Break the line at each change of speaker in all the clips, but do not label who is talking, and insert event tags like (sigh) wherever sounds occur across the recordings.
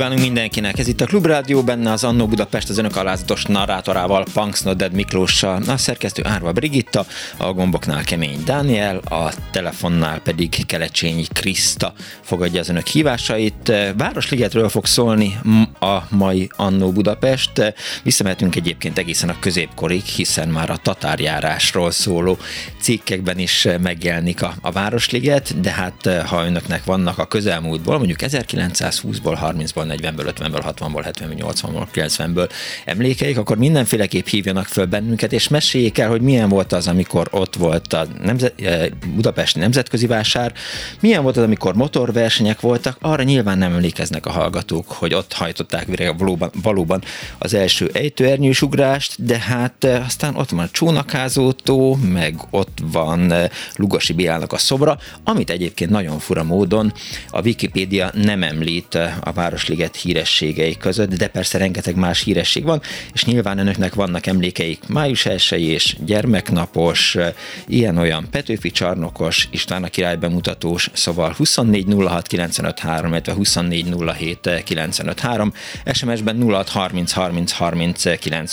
Kívánunk mindenkinek! Ez itt a Klubrádió, benne az Annó Budapest az önök alázatos narrátorával, Punks Nodded Miklóssal, a szerkesztő Árva Brigitta, a gomboknál Kemény Dániel, a telefonnál pedig Kelecsényi Kriszta fogadja az önök hívásait. Városligetről fog szólni a mai Annó Budapest. Visszamehetünk egyébként egészen a középkorig, hiszen már a tatárjárásról szóló cikkekben is megjelenik a, a Városliget, de hát ha önöknek vannak a közelmúltból, mondjuk 1920-ból, 30-ból, 40-ből, 50-ből, 60-ból, 70-ből, 80-ból, 90-ből emlékeik, akkor mindenféleképp hívjanak föl bennünket, és meséljék el, hogy milyen volt az, amikor ott volt a nemzet, eh, Budapesti Nemzetközi Vásár, milyen volt az, amikor motorversenyek voltak, arra nyilván nem emlékeznek a hallgatók, hogy ott hajtották végre valóban, valóban az első ejtőernyős ugrást, de hát eh, aztán ott van a csónakázótó, meg ott van eh, Lugosi Bélának a szobra, amit egyébként nagyon fura módon a Wikipédia nem említ a Városliget hírességei között, de persze rengeteg más híresség van, és nyilván önöknek vannak emlékeik. Május 1 és gyermeknapos, ilyen-olyan Petőfi csarnokos, István a király bemutatós, szóval 24 06 illetve 24 SMS-ben 06 30 30 30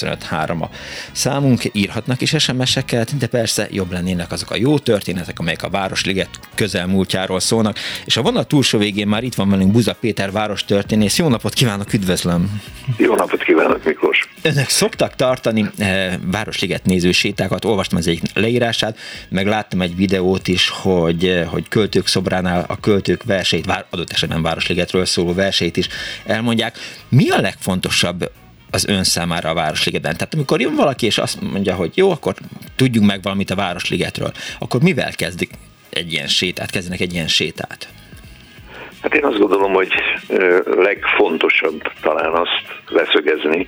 a számunk, írhatnak is SMS-eket, de persze jobb lennének azok a jó történetek, amelyek a Városliget közelmúltjáról szólnak, és a vonat túlsó végén már itt van velünk Buza Péter város történész. Jó napot kívánok, üdvözlöm!
Jó napot kívánok, Miklós!
Önök szoktak tartani eh, Városliget néző sétákat, olvastam az egyik leírását, meg láttam egy videót is, hogy, eh, hogy költők szobránál a költők verseit, vár, adott esetben Városligetről szóló verseit is elmondják. Mi a legfontosabb az ön számára a Városligetben? Tehát amikor jön valaki és azt mondja, hogy jó, akkor tudjunk meg valamit a Városligetről, akkor mivel kezdik egy ilyen sétát, kezdenek egy ilyen sétát?
Hát én azt gondolom, hogy legfontosabb talán azt leszögezni,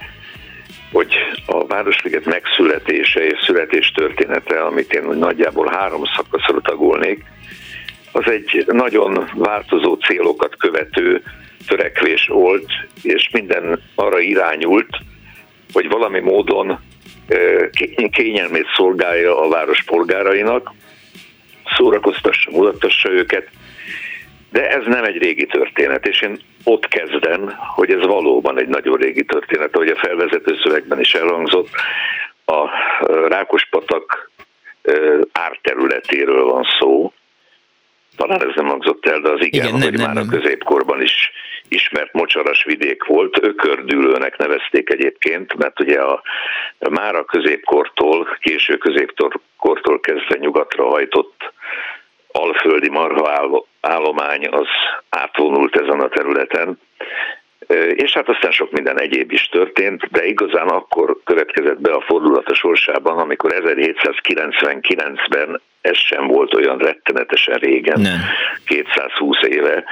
hogy a Városliget megszületése és születés története, amit én nagyjából három szakaszra tagolnék, az egy nagyon változó célokat követő törekvés volt, és minden arra irányult, hogy valami módon kényelmét szolgálja a város polgárainak, szórakoztassa, mutattassa őket, de ez nem egy régi történet, és én ott kezdem, hogy ez valóban egy nagyon régi történet, ahogy a felvezető szövegben is elhangzott. A Rákospatak árterületéről van szó, talán ez nem hangzott el, de az igen, igen hogy nem, már nem. a középkorban is ismert mocsaras vidék volt, ökördülőnek nevezték egyébként, mert ugye a, már a középkortól, késő középkortól kezdve nyugatra hajtott alföldi marha állomány az átvonult ezen a területen, és hát aztán sok minden egyéb is történt, de igazán akkor következett be a fordulat a sorsában, amikor 1799-ben ez sem volt olyan rettenetesen régen, Nem. 220 éve,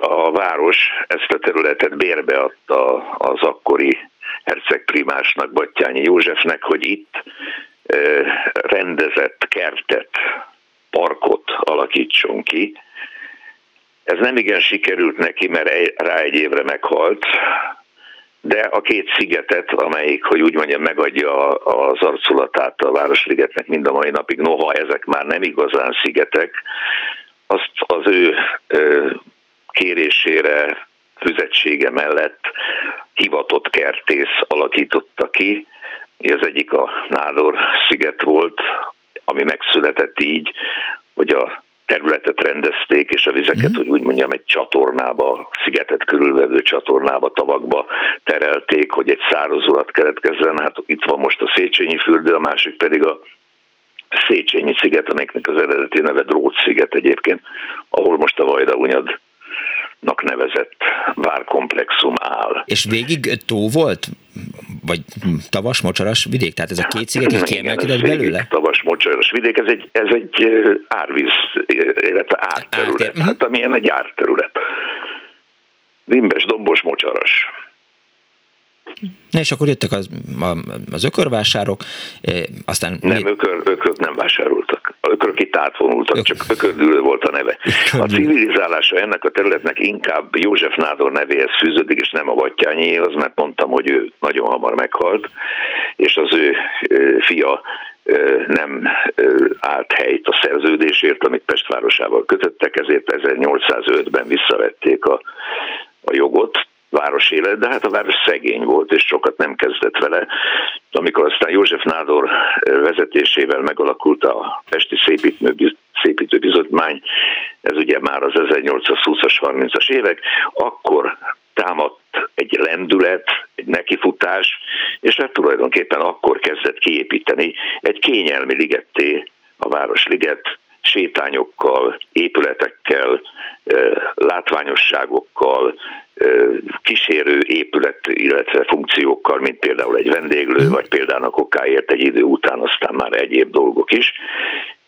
a város ezt a területet bérbeadta az akkori hercegprimásnak, Battyányi Józsefnek, hogy itt rendezett kertet parkot alakítson ki. Ez nem igen sikerült neki, mert rá egy évre meghalt, de a két szigetet, amelyik, hogy úgy mondjam, megadja az arculatát a Városligetnek mind a mai napig, noha ezek már nem igazán szigetek, azt az ő kérésére, füzetsége mellett hivatott kertész alakította ki. Ez egyik a Nádor sziget volt, ami megszületett így, hogy a területet rendezték, és a vizeket, mm. hogy úgy mondjam, egy csatornába, szigetet körülvevő csatornába, tavakba terelték, hogy egy szározulat keletkezzen. Hát itt van most a Széchenyi fürdő, a másik pedig a Széchenyi sziget, amiknek az eredeti neve Drót sziget egyébként, ahol most a Vajda Unyad nevezett várkomplexum áll.
És végig tó volt? Vagy tavas, mocsaras vidék? Tehát ez a két sziget így kiemelkedett belőle?
Tavas, mocsaras vidék, ez egy, ez egy árvíz, illetve árterület. Árter. Hát amilyen egy árterület. Dimbes, dombos, mocsaras.
Na és akkor jöttek az, az ökörvásárok, aztán...
Nem, ökör, ökör nem vásároltak. A ökörök itt átvonultak, Ök... csak ökördülő volt a neve. A civilizálása ennek a területnek inkább József Nádor nevéhez fűződik, és nem a Vattyányéhoz, mert mondtam, hogy ő nagyon hamar meghalt, és az ő fia nem állt helyt a szerződésért, amit Pest városával kötöttek, ezért 1805-ben visszavették a, a jogot, városélet, de hát a város szegény volt, és sokat nem kezdett vele. Amikor aztán József Nádor vezetésével megalakult a Pesti Szépítőbizottmány, ez ugye már az 1820-as, 30-as évek, akkor támadt egy lendület, egy nekifutás, és hát tulajdonképpen akkor kezdett kiépíteni egy kényelmi ligetté a Városliget, sétányokkal, épületekkel, látványosságokkal, kísérő épület, illetve funkciókkal, mint például egy vendéglő, vagy például a kokáért egy idő után aztán már egyéb dolgok is,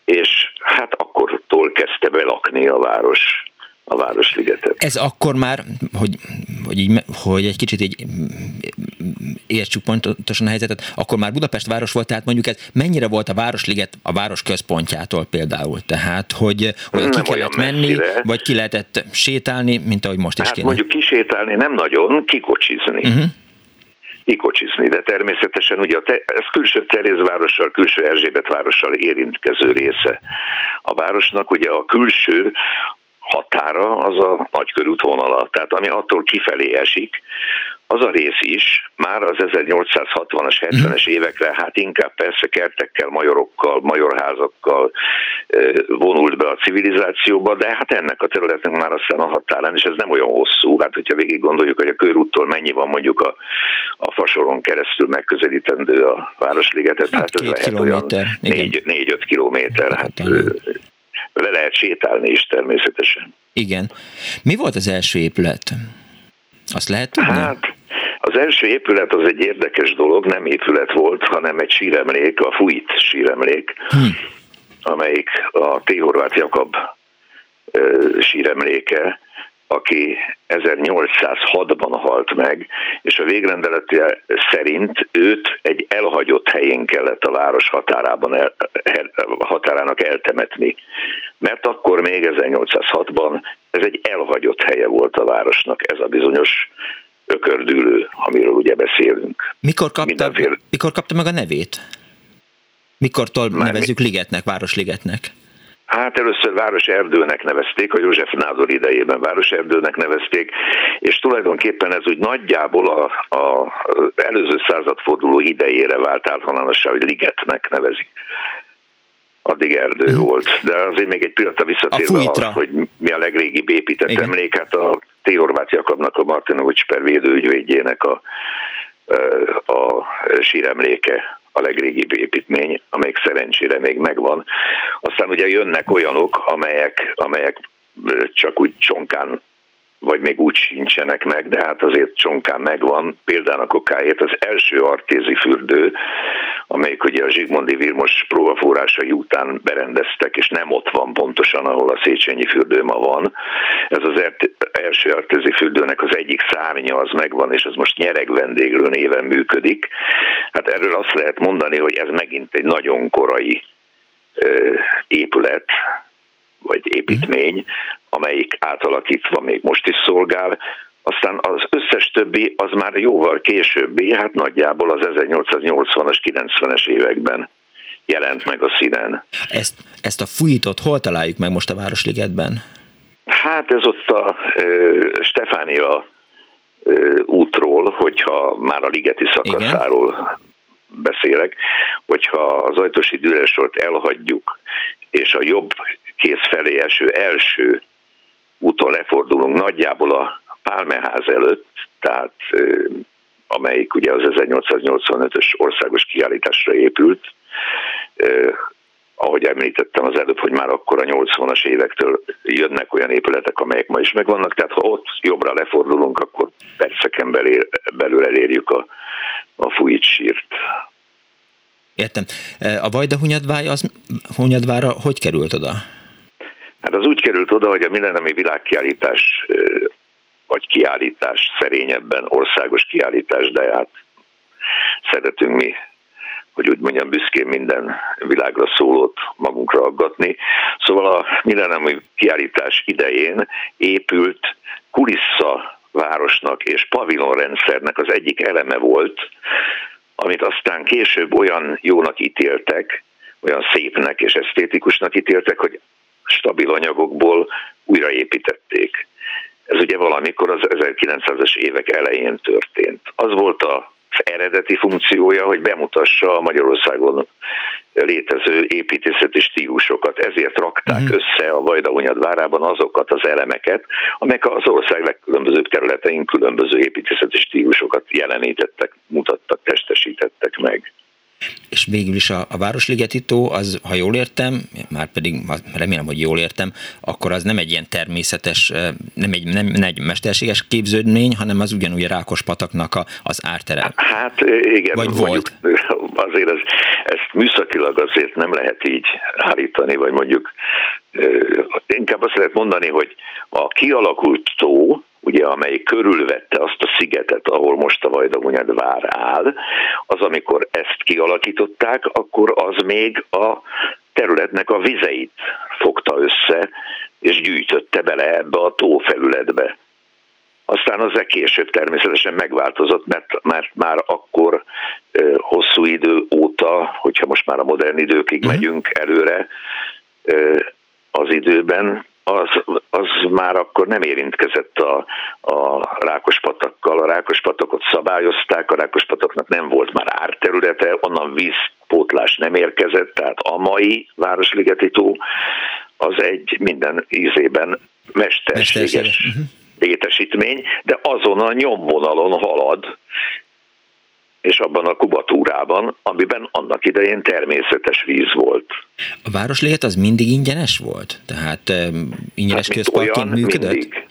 és hát akkortól kezdte belakni a város a Városligetet.
Ez akkor már, hogy, hogy, így, hogy egy kicsit így értsük pontosan a helyzetet, akkor már Budapest város volt, tehát mondjuk ez mennyire volt a Városliget a város központjától például? Tehát, hogy, hogy ki kellett menni, vagy ki lehetett sétálni, mint ahogy most is
hát kéne? mondjuk kisétálni nem nagyon, kikocsizni. Uh-huh kikocsizni, de természetesen ugye a te, ez külső Terézvárossal, külső Erzsébet várossal érintkező része a városnak, ugye a külső határa az a nagykörút vonala, tehát ami attól kifelé esik, az a rész is már az 1860-as, 70-es évekre, hát inkább persze kertekkel, majorokkal, majorházakkal vonult be a civilizációba, de hát ennek a területnek már aztán a határán, és ez nem olyan hosszú, hát hogyha végig gondoljuk, hogy a körúttól mennyi van mondjuk a, a fasoron keresztül megközelítendő a Városligetet, hát, hát ez lehet kilométer. olyan 4-5 kilométer, hát, hát le lehet sétálni is természetesen.
Igen. Mi volt az első épület? Azt lehet tudni?
Hát, az első épület az egy érdekes dolog, nem épület volt, hanem egy síremlék, a Fuit síremlék, hm. amelyik a T. Horváth Jakab síremléke, aki 1806-ban halt meg, és a végrendelete szerint őt egy elhagyott helyén kellett a város határában el, határának eltemetni. Mert akkor még 1806-ban ez egy elhagyott helye volt a városnak, ez a bizonyos ökördülő, amiről ugye beszélünk.
Mikor kapta, mikor kapta meg a nevét? Mikortól Már nevezzük mi? ligetnek, városligetnek?
Hát először Városerdőnek nevezték, a József Nádor idejében Városerdőnek nevezték, és tulajdonképpen ez úgy nagyjából a, a előző századforduló idejére vált általánossá, hogy Ligetnek nevezik. Addig erdő uh-huh. volt, de azért még egy pillanatra visszatérve, a hogy mi a legrégibb épített Igen. emlék, hát a T. Horváth Jakabnak, a Martinovics per védőügyvédjének a, a síremléke a legrégibb építmény, amelyik szerencsére még megvan. Aztán ugye jönnek olyanok, amelyek, amelyek csak úgy csonkán vagy még úgy sincsenek meg, de hát azért csonkán megvan. Például a kokáért az első artézi fürdő, amelyik ugye a Zsigmondi Vilmos próbafórásai után berendeztek, és nem ott van pontosan, ahol a Széchenyi fürdő ma van. Ez az első artézi fürdőnek az egyik szárnya az megvan, és ez most nyereg vendéglő néven működik. Hát erről azt lehet mondani, hogy ez megint egy nagyon korai épület, vagy építmény, amelyik átalakítva még most is szolgál, aztán az összes többi az már jóval későbbi, hát nagyjából az 1880-as, 90-es években jelent meg a színen.
Ezt, ezt a fújítót hol találjuk meg most a Városligetben?
Hát ez ott a e, Stefánia e, útról, hogyha már a ligeti szakaszáról Igen. beszélek, hogyha az ajtósi düresort elhagyjuk, és a jobb kész felé eső első úton lefordulunk nagyjából a Pálmeház előtt, tehát amelyik ugye az 1885-ös országos kiállításra épült, ahogy említettem az előbb, hogy már akkor a 80-as évektől jönnek olyan épületek, amelyek ma is megvannak, tehát ha ott jobbra lefordulunk, akkor perceken belül, elérjük a, a fújit sírt.
Értem. A Vajda az Hunyadvára hogy került oda?
Hát az úgy került oda, hogy a millenniumi világkiállítás vagy kiállítás szerényebben, országos kiállítás, de hát szeretünk mi hogy úgy mondjam, büszkén minden világra szólót magunkra aggatni. Szóval a millenniumi kiállítás idején épült kulissza városnak és pavilonrendszernek az egyik eleme volt, amit aztán később olyan jónak ítéltek, olyan szépnek és esztétikusnak ítéltek, hogy stabil anyagokból újraépítették. Ez ugye valamikor az 1900-es évek elején történt. Az volt a eredeti funkciója, hogy bemutassa a Magyarországon létező építészeti stílusokat. Ezért rakták uh-huh. össze a Vajdahunyad várában azokat az elemeket, amelyek az ország legkülönbözőbb területein különböző építészeti stílusokat jelenítettek, mutattak, testesítettek meg.
És végül is a, a Városligeti tó, az, ha jól értem, már pedig remélem, hogy jól értem, akkor az nem egy ilyen természetes, nem egy, nem, nem egy mesterséges képződmény, hanem az ugyanúgy a Rákos pataknak a, az ártere.
Hát igen.
Vagy volt. (laughs)
Azért ez, ezt műszakilag azért nem lehet így állítani, vagy mondjuk inkább azt lehet mondani, hogy a kialakult tó, ugye, amely körülvette azt a szigetet, ahol most a Vajdahunyad vár áll, az amikor ezt kialakították, akkor az még a területnek a vizeit fogta össze, és gyűjtötte bele ebbe a tófelületbe. Aztán az később természetesen megváltozott, mert, mert már akkor hosszú idő óta, hogyha most már a modern időkig uh-huh. megyünk előre az időben, az, az már akkor nem érintkezett a, a Rákospatakkal. A Rákospatakot szabályozták, a Rákospatoknak nem volt már árterülete, onnan vízpótlás nem érkezett, tehát a mai Városligeti tó az egy minden ízében mesterséges uh-huh. létesítmény, de azon a nyomvonalon halad, és abban a kubatúrában, amiben annak idején természetes víz volt.
A Városliget az mindig ingyenes volt? Tehát um, ingyenes hát, közparkként működött? Mindig.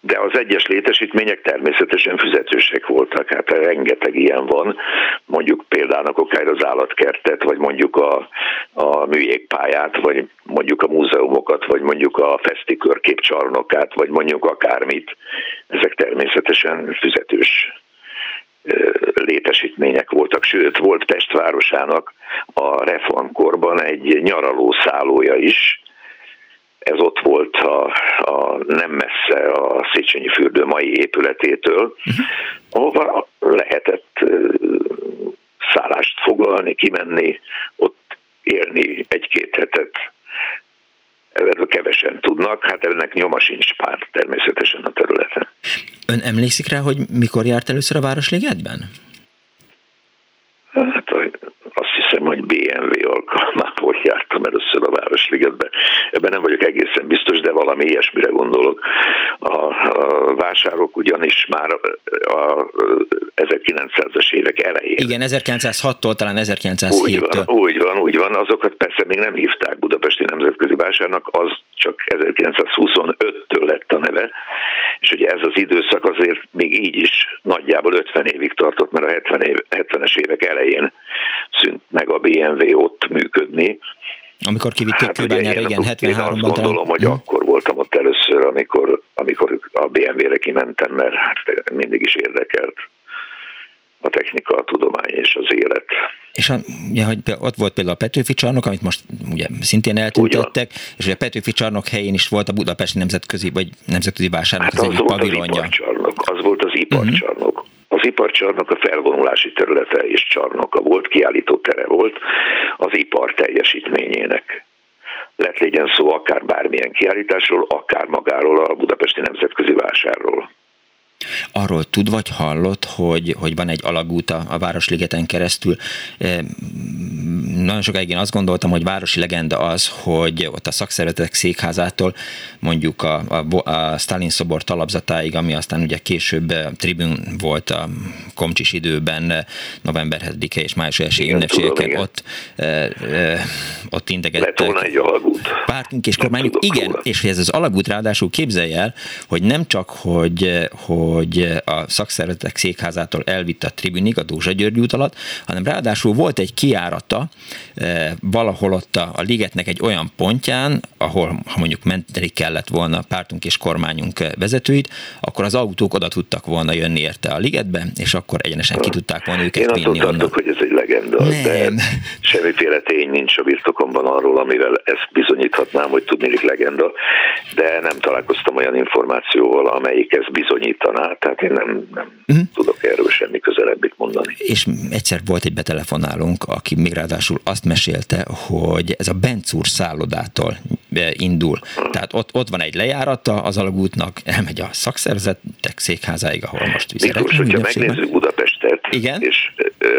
De az egyes létesítmények természetesen fizetősek voltak, hát rengeteg ilyen van, mondjuk például akár az állatkertet, vagy mondjuk a, a műjégpályát, vagy mondjuk a múzeumokat, vagy mondjuk a feszti körképcsarnokát, vagy mondjuk akármit. Ezek természetesen fizetős létesítmények voltak, sőt volt Pestvárosának a reformkorban egy nyaralószállója is, ez ott volt a, a nem messze a Széchenyi fürdő mai épületétől, uh-huh. ahova lehetett szállást foglalni, kimenni, ott élni egy-két hetet. Erről kevesen tudnak, hát ennek nyoma sincs pár természetesen a területen.
Ön emlékszik rá, hogy mikor járt először a Városligetben?
Hát azt hiszem, hogy BMW alkalmából jártam először a Városligetbe. Ebben nem vagyok egészen biztos, de valami ilyesmire gondolok. A, a vásárok ugyanis már a 1900-as évek elején.
Igen, 1906-tól talán 1907-től.
Úgy van, úgy úgy van. Azokat persze még nem hívták Budapesti Nemzetközi Vásárnak, az csak 1925-től lett a neve, és ugye ez az időszak azért még így is nagyjából 50 évig tartott, mert a 70 év, 70-es évek elején szűnt meg a BMW ott működni.
Amikor kivitték hát, kőbányára, igen, 73-ban.
Azt gondolom, hogy hmm. akkor voltam ott először, amikor, amikor a BMW-re kimentem, mert hát mindig is érdekelt a technika, a tudomány és az élet.
És a, ugye, hogy ott volt például a Petőfi csarnok, amit most ugye szintén eltüntettek, és ugye a Petőfi csarnok helyén is volt a Budapesti Nemzetközi, vagy Nemzetközi Vásárnak hát az, az egyik pavilonja.
Az, az volt az iparcsarnok. Uh-huh. Az iparcsarnok a felvonulási területe és csarnoka volt, kiállító tere volt az ipar teljesítményének. Lett legyen szó akár bármilyen kiállításról, akár magáról a Budapesti Nemzetközi Vásárról.
Arról tud vagy hallott, hogy, hogy van egy alagút a, a Városligeten keresztül. E, nagyon sokáig én azt gondoltam, hogy városi legenda az, hogy ott a szakszervezetek székházától mondjuk a, a, a Stalin szobor talapzatáig, ami aztán ugye később tribün volt a komcsis időben, november 7 és május 1 ünnepségeken, ott, e, e, ott.
Lett egy alagút.
Pártunk és kormányuk. Igen, róla. és hogy ez az alagút ráadásul képzelje el, hogy nem csak, hogy, hogy hogy a szakszervezetek székházától elvitt a tribunig, a Dózsa György út alatt, hanem ráadásul volt egy kiárata valahol ott a, a ligetnek egy olyan pontján, ahol ha mondjuk menteni kellett volna pártunk és kormányunk vezetőit, akkor az autók oda tudtak volna jönni érte a ligetbe, és akkor egyenesen ki tudták volna őket
Én vinni onnan. hogy ez egy legenda, nem. de semmiféle tény nincs a birtokomban arról, amivel ezt bizonyíthatnám, hogy tudnék legenda, de nem találkoztam olyan információval, amelyik ezt bizonyítaná, tehát én nem, nem uh-huh. tudok erről semmi közelebbit mondani.
És egyszer volt egy betelefonálunk, aki még ráadásul azt mesélte, hogy ez a Bencúr szállodától indul. Uh-huh. Tehát ott, ott van egy lejárata az alagútnak, elmegy a szakszervezetek székházáig, ahol most
viszont. Miklós, hogyha megnézzük Budapestet, Igen? és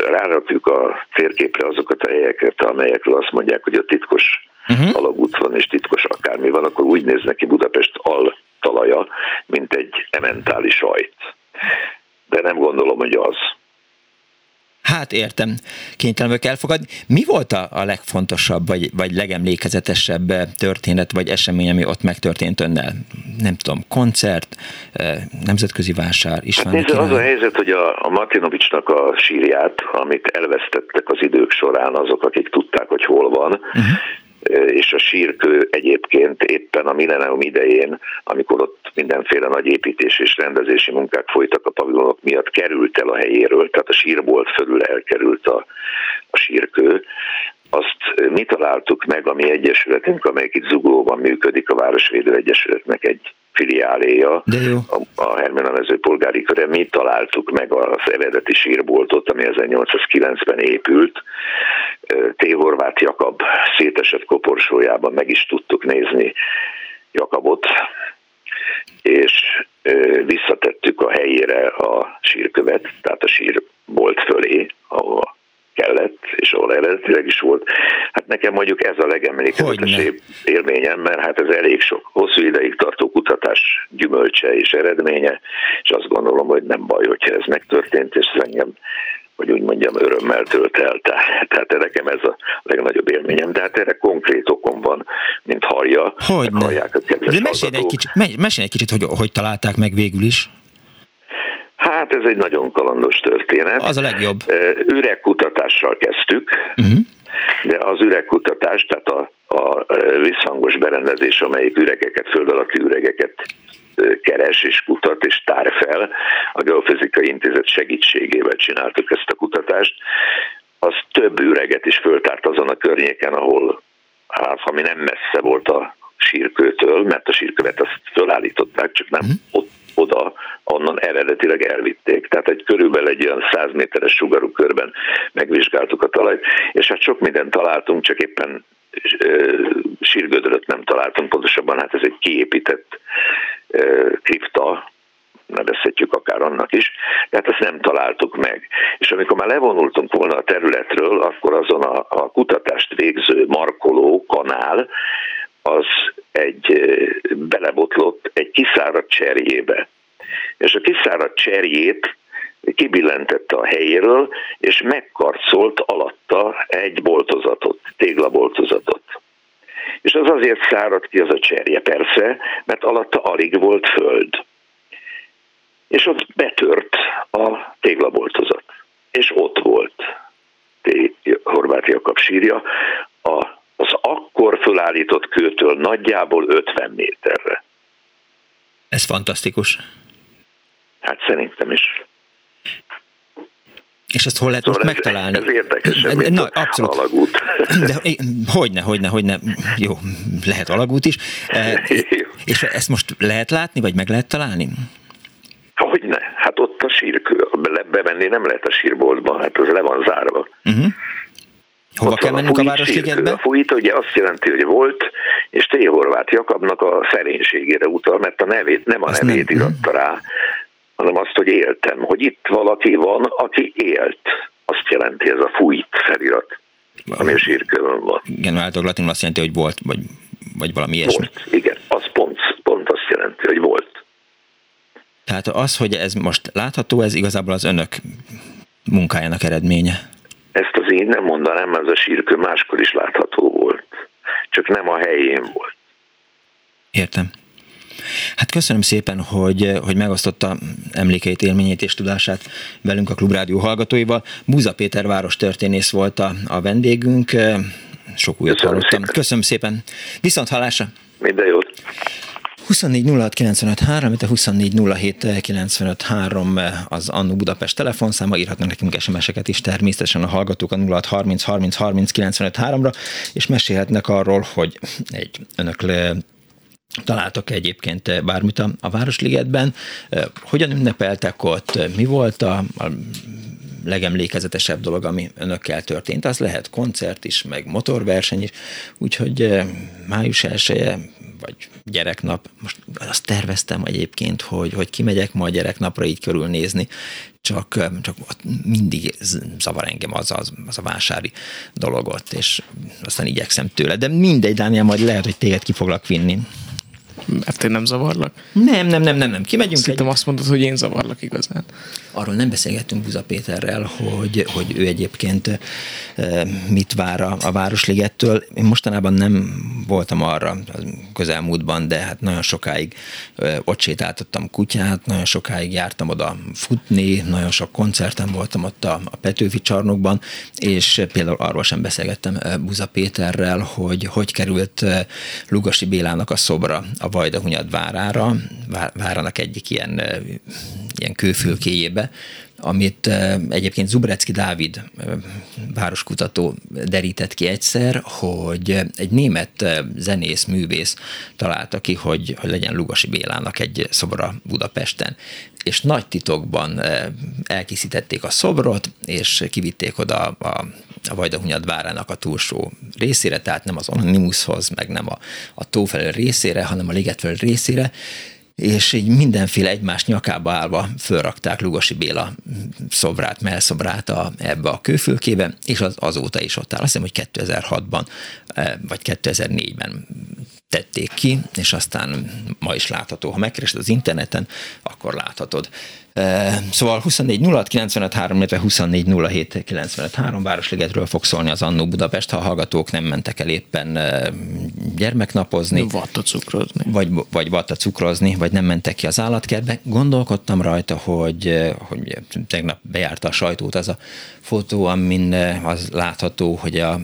rárakjuk a térképre azokat a helyeket, amelyekről azt mondják, hogy a titkos uh-huh. alagút van és titkos akármi van, akkor úgy néz neki Budapest al talaja, mint egy ementális sajt. De nem gondolom, hogy az.
Hát értem, kénytelen vagyok elfogadni. Mi volt a, a legfontosabb, vagy, vagy legemlékezetesebb történet, vagy esemény, ami ott megtörtént önnel? Nem tudom, koncert, eh, nemzetközi vásár,
István hát nézd, az a helyzet, hogy a, a Martinovicsnak a sírját, amit elvesztettek az idők során azok, akik tudták, hogy hol van, uh-huh és a sírkő egyébként éppen a millennium idején, amikor ott mindenféle nagy építés és rendezési munkák folytak a pavilonok miatt, került el a helyéről, tehát a sírbolt fölül elkerült a, a sírkő, azt mi találtuk meg a mi egyesületünk, amelyik itt Zuglóban működik, a Városvédő Egyesületnek egy filiáléja, a, a Hermena mezőpolgári köre, mi találtuk meg az eredeti sírboltot, ami 1809-ben épült. T. Horváth Jakab szétesett koporsójában meg is tudtuk nézni Jakabot, és visszatettük a helyére a sírkövet, tehát a sírbolt fölé, ahol kellett, és ahol eredetileg is volt. Hát nekem mondjuk ez a legemlékezetesebb élményem, mert hát ez elég sok hosszú ideig tartó kutatás gyümölcse és eredménye, és azt gondolom, hogy nem baj, hogyha ez megtörtént, és ez engem hogy úgy mondjam, örömmel tölt el. Tehát nekem ez a legnagyobb élményem, de hát erre konkrét okom van, mint hallja.
Hogy De mesélj egy kicsit, mesélj egy kicsit hogy, hogy találták meg végül is.
Hát ez egy nagyon kalandos történet.
Az a legjobb.
Üregkutatással kezdtük, uh-huh. de az üregkutatás, tehát a, a visszhangos berendezés, amelyik üregeket, föld alatti üregeket keres és kutat és tár fel. A Geofizikai Intézet segítségével csináltuk ezt a kutatást. Az több üreget is föltárt azon a környéken, ahol hát, ami nem messze volt a sírkőtől, mert a sírkövet azt fölállították, csak nem uh-huh. ott oda, onnan eredetileg elvitték. Tehát egy körülbelül egy olyan 100 méteres sugarú körben megvizsgáltuk a talajt, és hát sok mindent találtunk, csak éppen sírgödröt nem találtunk, pontosabban hát ez egy kiépített kripta, nevezhetjük akár annak is, tehát ezt nem találtuk meg. És amikor már levonultunk volna a területről, akkor azon a, a kutatást végző markoló kanál, az egy belebotlott egy kiszáradt cserjébe. És a kiszáradt cserjét kibillentette a helyéről, és megkarcolt alatta egy boltozatot, téglaboltozatot. És az azért száradt ki az a cserje persze, mert alatta alig volt föld. És ott betört a téglaboltozat. És ott volt Horváth Jakab sírja, a az akkor fölállított kőtől nagyjából 50 méterre.
Ez fantasztikus.
Hát szerintem is.
És ezt hol lehet szóval most ez, megtalálni?
Ez érdekesebb, mint Na, abszolút. alagút.
De, hogyne, hogyne, hogyne. Jó, lehet alagút is. E, (laughs) és ezt most lehet látni, vagy meg lehet találni?
Hogyne. Hát ott a sírkő. Bemenni nem lehet a sírboltba, hát az le van zárva. Uh-huh.
Hova kell mennünk a, a Városligetbe? A
fújt ugye azt jelenti, hogy volt, és T. Horváth Jakabnak a szerénységére utal, mert a nevét, nem a azt nevét nem. iratta rá, hanem azt, hogy éltem, hogy itt valaki van, aki élt. Azt jelenti ez a fújt felirat, ami a sírkövön van.
Igen, általában latinul azt jelenti, hogy volt, vagy, vagy valami ilyesmi.
Volt, igen, az pont, pont azt jelenti, hogy volt.
Tehát az, hogy ez most látható, ez igazából az önök munkájának eredménye.
Ezt az én nem mondanám, mert ez a sírkő máskor is látható volt. Csak nem a helyén volt.
Értem. Hát köszönöm szépen, hogy, hogy megosztotta emlékeit, élményét és tudását velünk a Klubrádió hallgatóival. Búza Péter város történész volt a, a vendégünk. Sok újat Köszönöm hallottam. Szépen. Köszönöm szépen. Viszont hallásra!
Minden jót!
24 06 az Annu Budapest telefonszáma, írhatnak nekünk SMS-eket is természetesen a hallgatók a 06 30 30 30 ra és mesélhetnek arról, hogy egy önök le, találtak egyébként bármit a, a Városligetben. Hogyan ünnepeltek ott? Mi volt a, a legemlékezetesebb dolog, ami önökkel történt? Az lehet koncert is, meg motorverseny is. Úgyhogy május 1 vagy gyereknap, most azt terveztem egyébként, hogy, hogy kimegyek ma a gyereknapra így körülnézni, csak, csak mindig zavar engem az, az, az a vásári dologot, és aztán igyekszem tőle. De mindegy, Dániel, majd lehet, hogy téged ki foglak vinni.
Mert én nem zavarlak?
Nem, nem, nem, nem, nem. Kimegyünk
Szerintem azt mondod, hogy én zavarlak igazán.
Arról nem beszélgettünk Buza Péterrel, hogy, hogy ő egyébként mit vár a, a Városligettől. Én mostanában nem voltam arra közelmúltban, de hát nagyon sokáig ott sétáltattam kutyát, nagyon sokáig jártam oda futni, nagyon sok koncerten voltam ott a, a Petőfi csarnokban, és például arról sem beszélgettem Buza Péterrel, hogy hogy került Lugasi Bélának a szobra a Vajdahunyad várára, várának egyik ilyen, ilyen kőfülkéjébe, amit egyébként Zubrecki Dávid városkutató derített ki egyszer, hogy egy német zenész, művész találta ki, hogy, hogy legyen Lugasi Bélának egy szobra Budapesten. És nagy titokban elkészítették a szobrot, és kivitték oda a a Vajdahunyad várának a túlsó részére, tehát nem az Anonymushoz, meg nem a, a tófelől részére, hanem a ligetfelől részére, és így mindenféle egymás nyakába állva fölrakták Lugosi Béla szobrát, melszobrát a, ebbe a kőfülkébe, és az azóta is ott áll. Azt hiszem, hogy 2006-ban eh, vagy 2004-ben tették ki, és aztán ma is látható. Ha megkeresed az interneten, akkor láthatod. Szóval 24 06 95 3, illetve 24 07 95 3 Városligetről fog szólni az Annó Budapest, ha a hallgatók nem mentek el éppen gyermeknapozni.
Vatta cukrozni.
Vagy, vagy vatta cukrozni, vagy nem mentek ki az állatkertbe. Gondolkodtam rajta, hogy, hogy tegnap bejárta a sajtót az a fotó, amin az látható, hogy a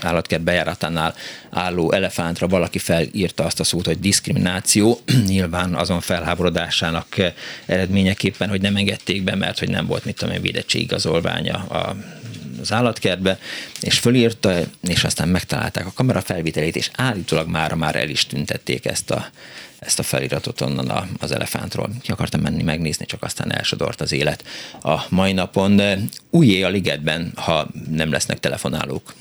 állatkert bejáratánál álló elefántra valaki felírta azt a szót, hogy diszkrimináció, (clears throat) nyilván azon felháborodásának eredményeképpen, hogy nem engedték be, mert hogy nem volt, mit tudom én, védettségigazolványa a az állatkertbe, és fölírta, és aztán megtalálták a kamera felvételét, és állítólag már már el is tüntették ezt a, ezt a feliratot onnan a, az elefántról. Ki akartam menni megnézni, csak aztán elsodort az élet a mai napon. Újjé a ligetben, ha nem lesznek telefonálók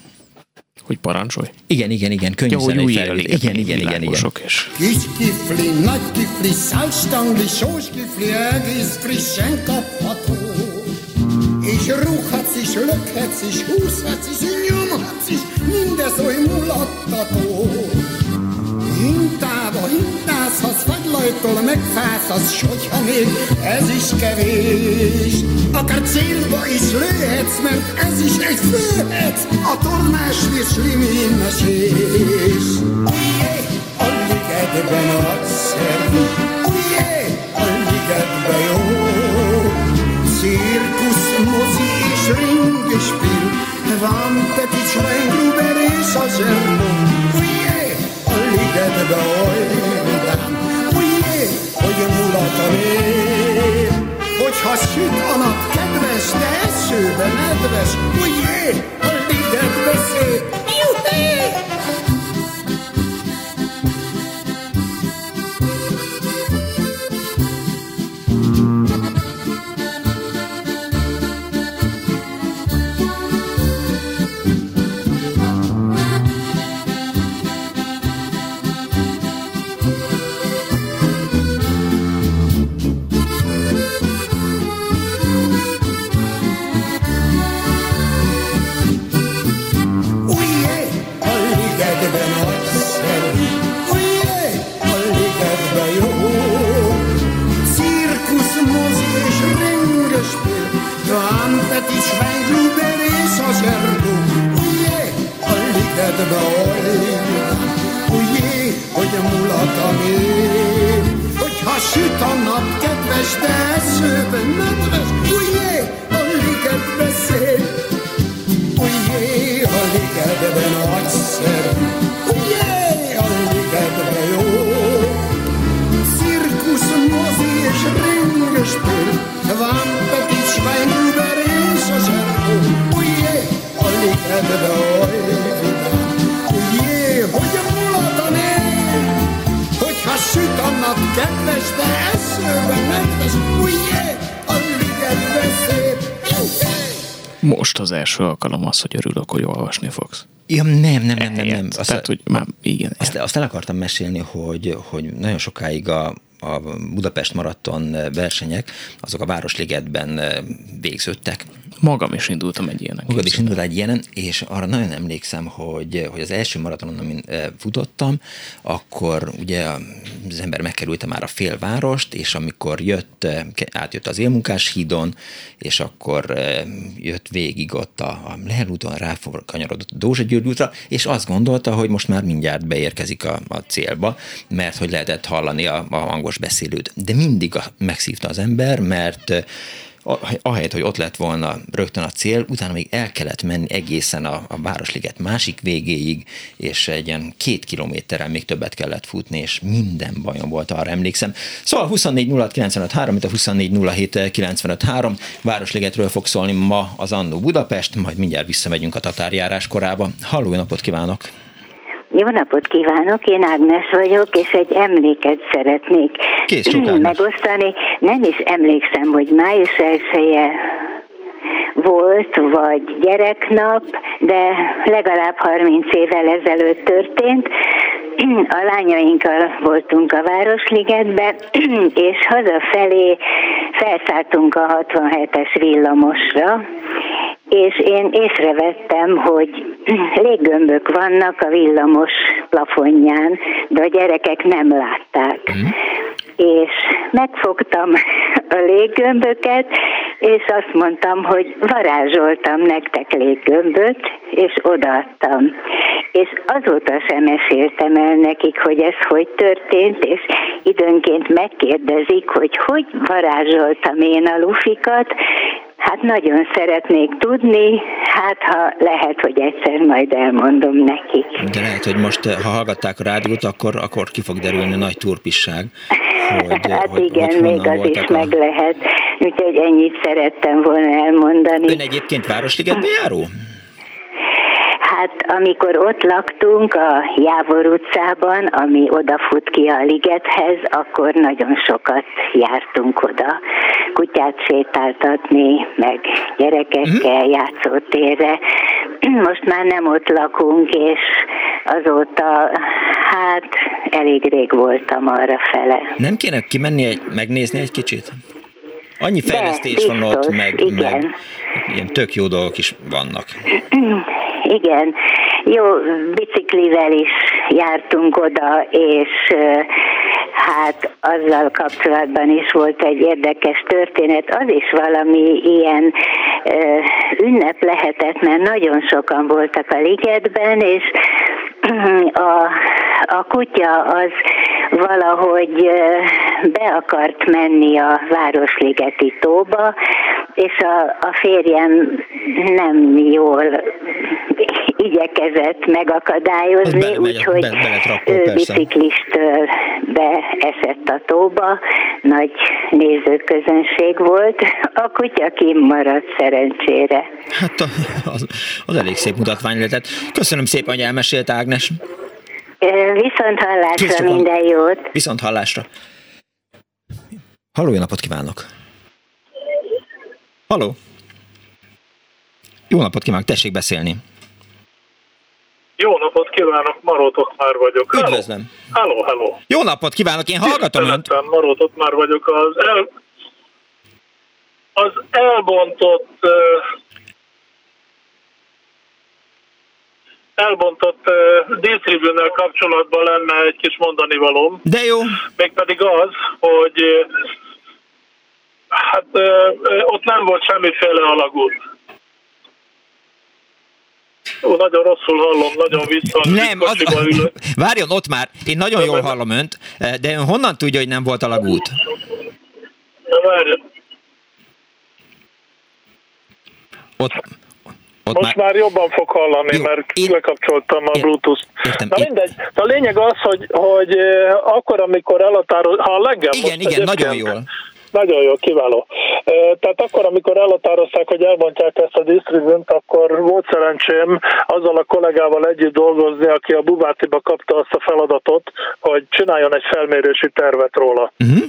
hogy parancsolj.
Igen, igen, igen, könnyű ja, zenei felvétel. Igen, igen, igen, igen.
És. Kis kifli, nagy kifli, szálstangli, sós kifli, egész frissen kapható. És rúghatsz is, lökhetsz is, húzhatsz is, nyomhatsz is, mindez oly mulattató. Hintába hintázhatsz, faglajtól megfázhatsz, s hogyha még ez is kevés. Akár célba is lőhetsz, mert ez is egy főhetsz, a tornás és limén mesés. Ujjé, a ligetben nagyszerű, ujjé, a ligetben jó. Cirkusz, mozi és ring és pil, van schwein, Gruber és a zsernom, ligetbe oly vidám, Ujjé, hogy mulat a nép. Hogyha süt a nap kedves, de esőbe nedves, Ujjé, a ligetbe szép.
Első alkalom az, hogy örülök, hogy olvasni fogsz.
Ja, nem, nem, nem, nem, nem. Azt,
Tehát, hogy már igen.
azt, azt el akartam mesélni, hogy, hogy nagyon sokáig a, a Budapest maraton versenyek, azok a Városligetben végződtek.
Magam is indultam egy ilyenek.
Magad is indult egy ilyenen, és arra nagyon emlékszem, hogy, hogy az első maratonon, amin futottam, akkor ugye az ember megkerülte már a félvárost, és amikor jött, átjött az élmunkás hídon, és akkor eh, jött végig ott a, a Lehel úton, rákanyarodott a Dózsa György útra, és azt gondolta, hogy most már mindjárt beérkezik a, a célba, mert hogy lehetett hallani a, a hangos beszélőt. De mindig a, megszívta az ember, mert eh, ahelyett, hogy ott lett volna rögtön a cél, utána még el kellett menni egészen a, a Városliget másik végéig, és egy ilyen két kilométerrel még többet kellett futni, és minden bajom volt, arra emlékszem. Szóval 24 06 95 3, mint a 24 07 95 3, Városligetről fog szólni ma az Annó Budapest, majd mindjárt visszamegyünk a tatárjárás korába. Halló, napot kívánok!
Jó napot kívánok, én Ágnes vagyok, és egy emléket szeretnék
Kész, sok Ágnes.
megosztani. Nem is emlékszem, hogy május elsője volt, vagy gyereknap, de legalább 30 évvel ezelőtt történt. A lányainkkal voltunk a Városligetbe, (clears throat) és hazafelé felszálltunk a 67-es villamosra, és én észrevettem, hogy léggömbök vannak a villamos plafonján, de a gyerekek nem látták. Mm. És megfogtam a léggömböket, és azt mondtam, hogy varázsoltam nektek léggömböt, és odaadtam. És azóta sem meséltem el nekik, hogy ez hogy történt, és időnként megkérdezik, hogy hogy varázsoltam én a lufikat, Hát nagyon szeretnék tudni, hát ha lehet, hogy egyszer majd elmondom nekik.
De lehet, hogy most, ha hallgatták a rádiót, akkor, akkor ki fog derülni nagy turpisság.
Hogy, hát hogy, igen, hogy még az is a... meg lehet. Úgyhogy ennyit szerettem volna elmondani.
Ön egyébként Városligetbe járó?
Hát amikor ott laktunk a Jávor utcában, ami odafut ki a ligethez, akkor nagyon sokat jártunk oda kutyát sétáltatni, meg gyerekekkel uh-huh. játszótérre. (clears throat) Most már nem ott lakunk, és azóta hát elég rég voltam arra fele.
Nem kéne kimenni, megnézni egy kicsit? Annyi fejlesztés De, biztos, van ott, meg, igen. meg ilyen tök jó dolgok is vannak. (clears throat)
Igen, jó, biciklivel is jártunk oda, és hát azzal kapcsolatban is volt egy érdekes történet. Az is valami ilyen ünnep lehetett, mert nagyon sokan voltak a ligetben, és (clears throat) a, a kutya az valahogy be akart menni a Városligeti tóba, és a, a férjem nem jól igyekezett megakadályozni, úgyhogy be, ő biciklistől beesett a tóba, nagy nézőközönség volt, a kutya kim maradt szerencsére.
Hát az, az elég szép mutatvány lehetett. Köszönöm szépen, hogy elmesélt Ágnes.
Viszont hallásra Kész, minden jót.
Viszont hallásra. Halló, jó napot kívánok! Halló! Jó napot kívánok, tessék beszélni!
Jó napot kívánok, Marótok már vagyok.
Üdvözlöm!
Halló, halló!
Jó napot kívánok, én hallgatom önt!
Marótok már vagyok, az, el, az elbontott elbontott uh, dísztribűnnel kapcsolatban lenne egy kis mondani valóm.
De jó.
Mégpedig az, hogy uh, hát uh, ott nem volt semmiféle alagút. Nagyon rosszul hallom, nagyon vissza.
Nem, az, (laughs) várjon ott már, én nagyon nem, jól hallom önt, de ön honnan tudja, hogy nem volt
a lagút?
Ott,
ott Most már... már jobban fog hallani, Jó, mert én... lekapcsoltam a Bluetooth-t.
Értem,
Na mindegy, de a lényeg az, hogy, hogy eh, akkor, amikor elhatárol... Ha a leggel
igen, igen, nagyon jól.
Nagyon jó, kiváló. Tehát akkor, amikor elhatározták, hogy elmondják ezt a disztribünt, akkor volt szerencsém azzal a kollégával együtt dolgozni, aki a Bubátiba kapta azt a feladatot, hogy csináljon egy felmérési tervet róla. Uh-huh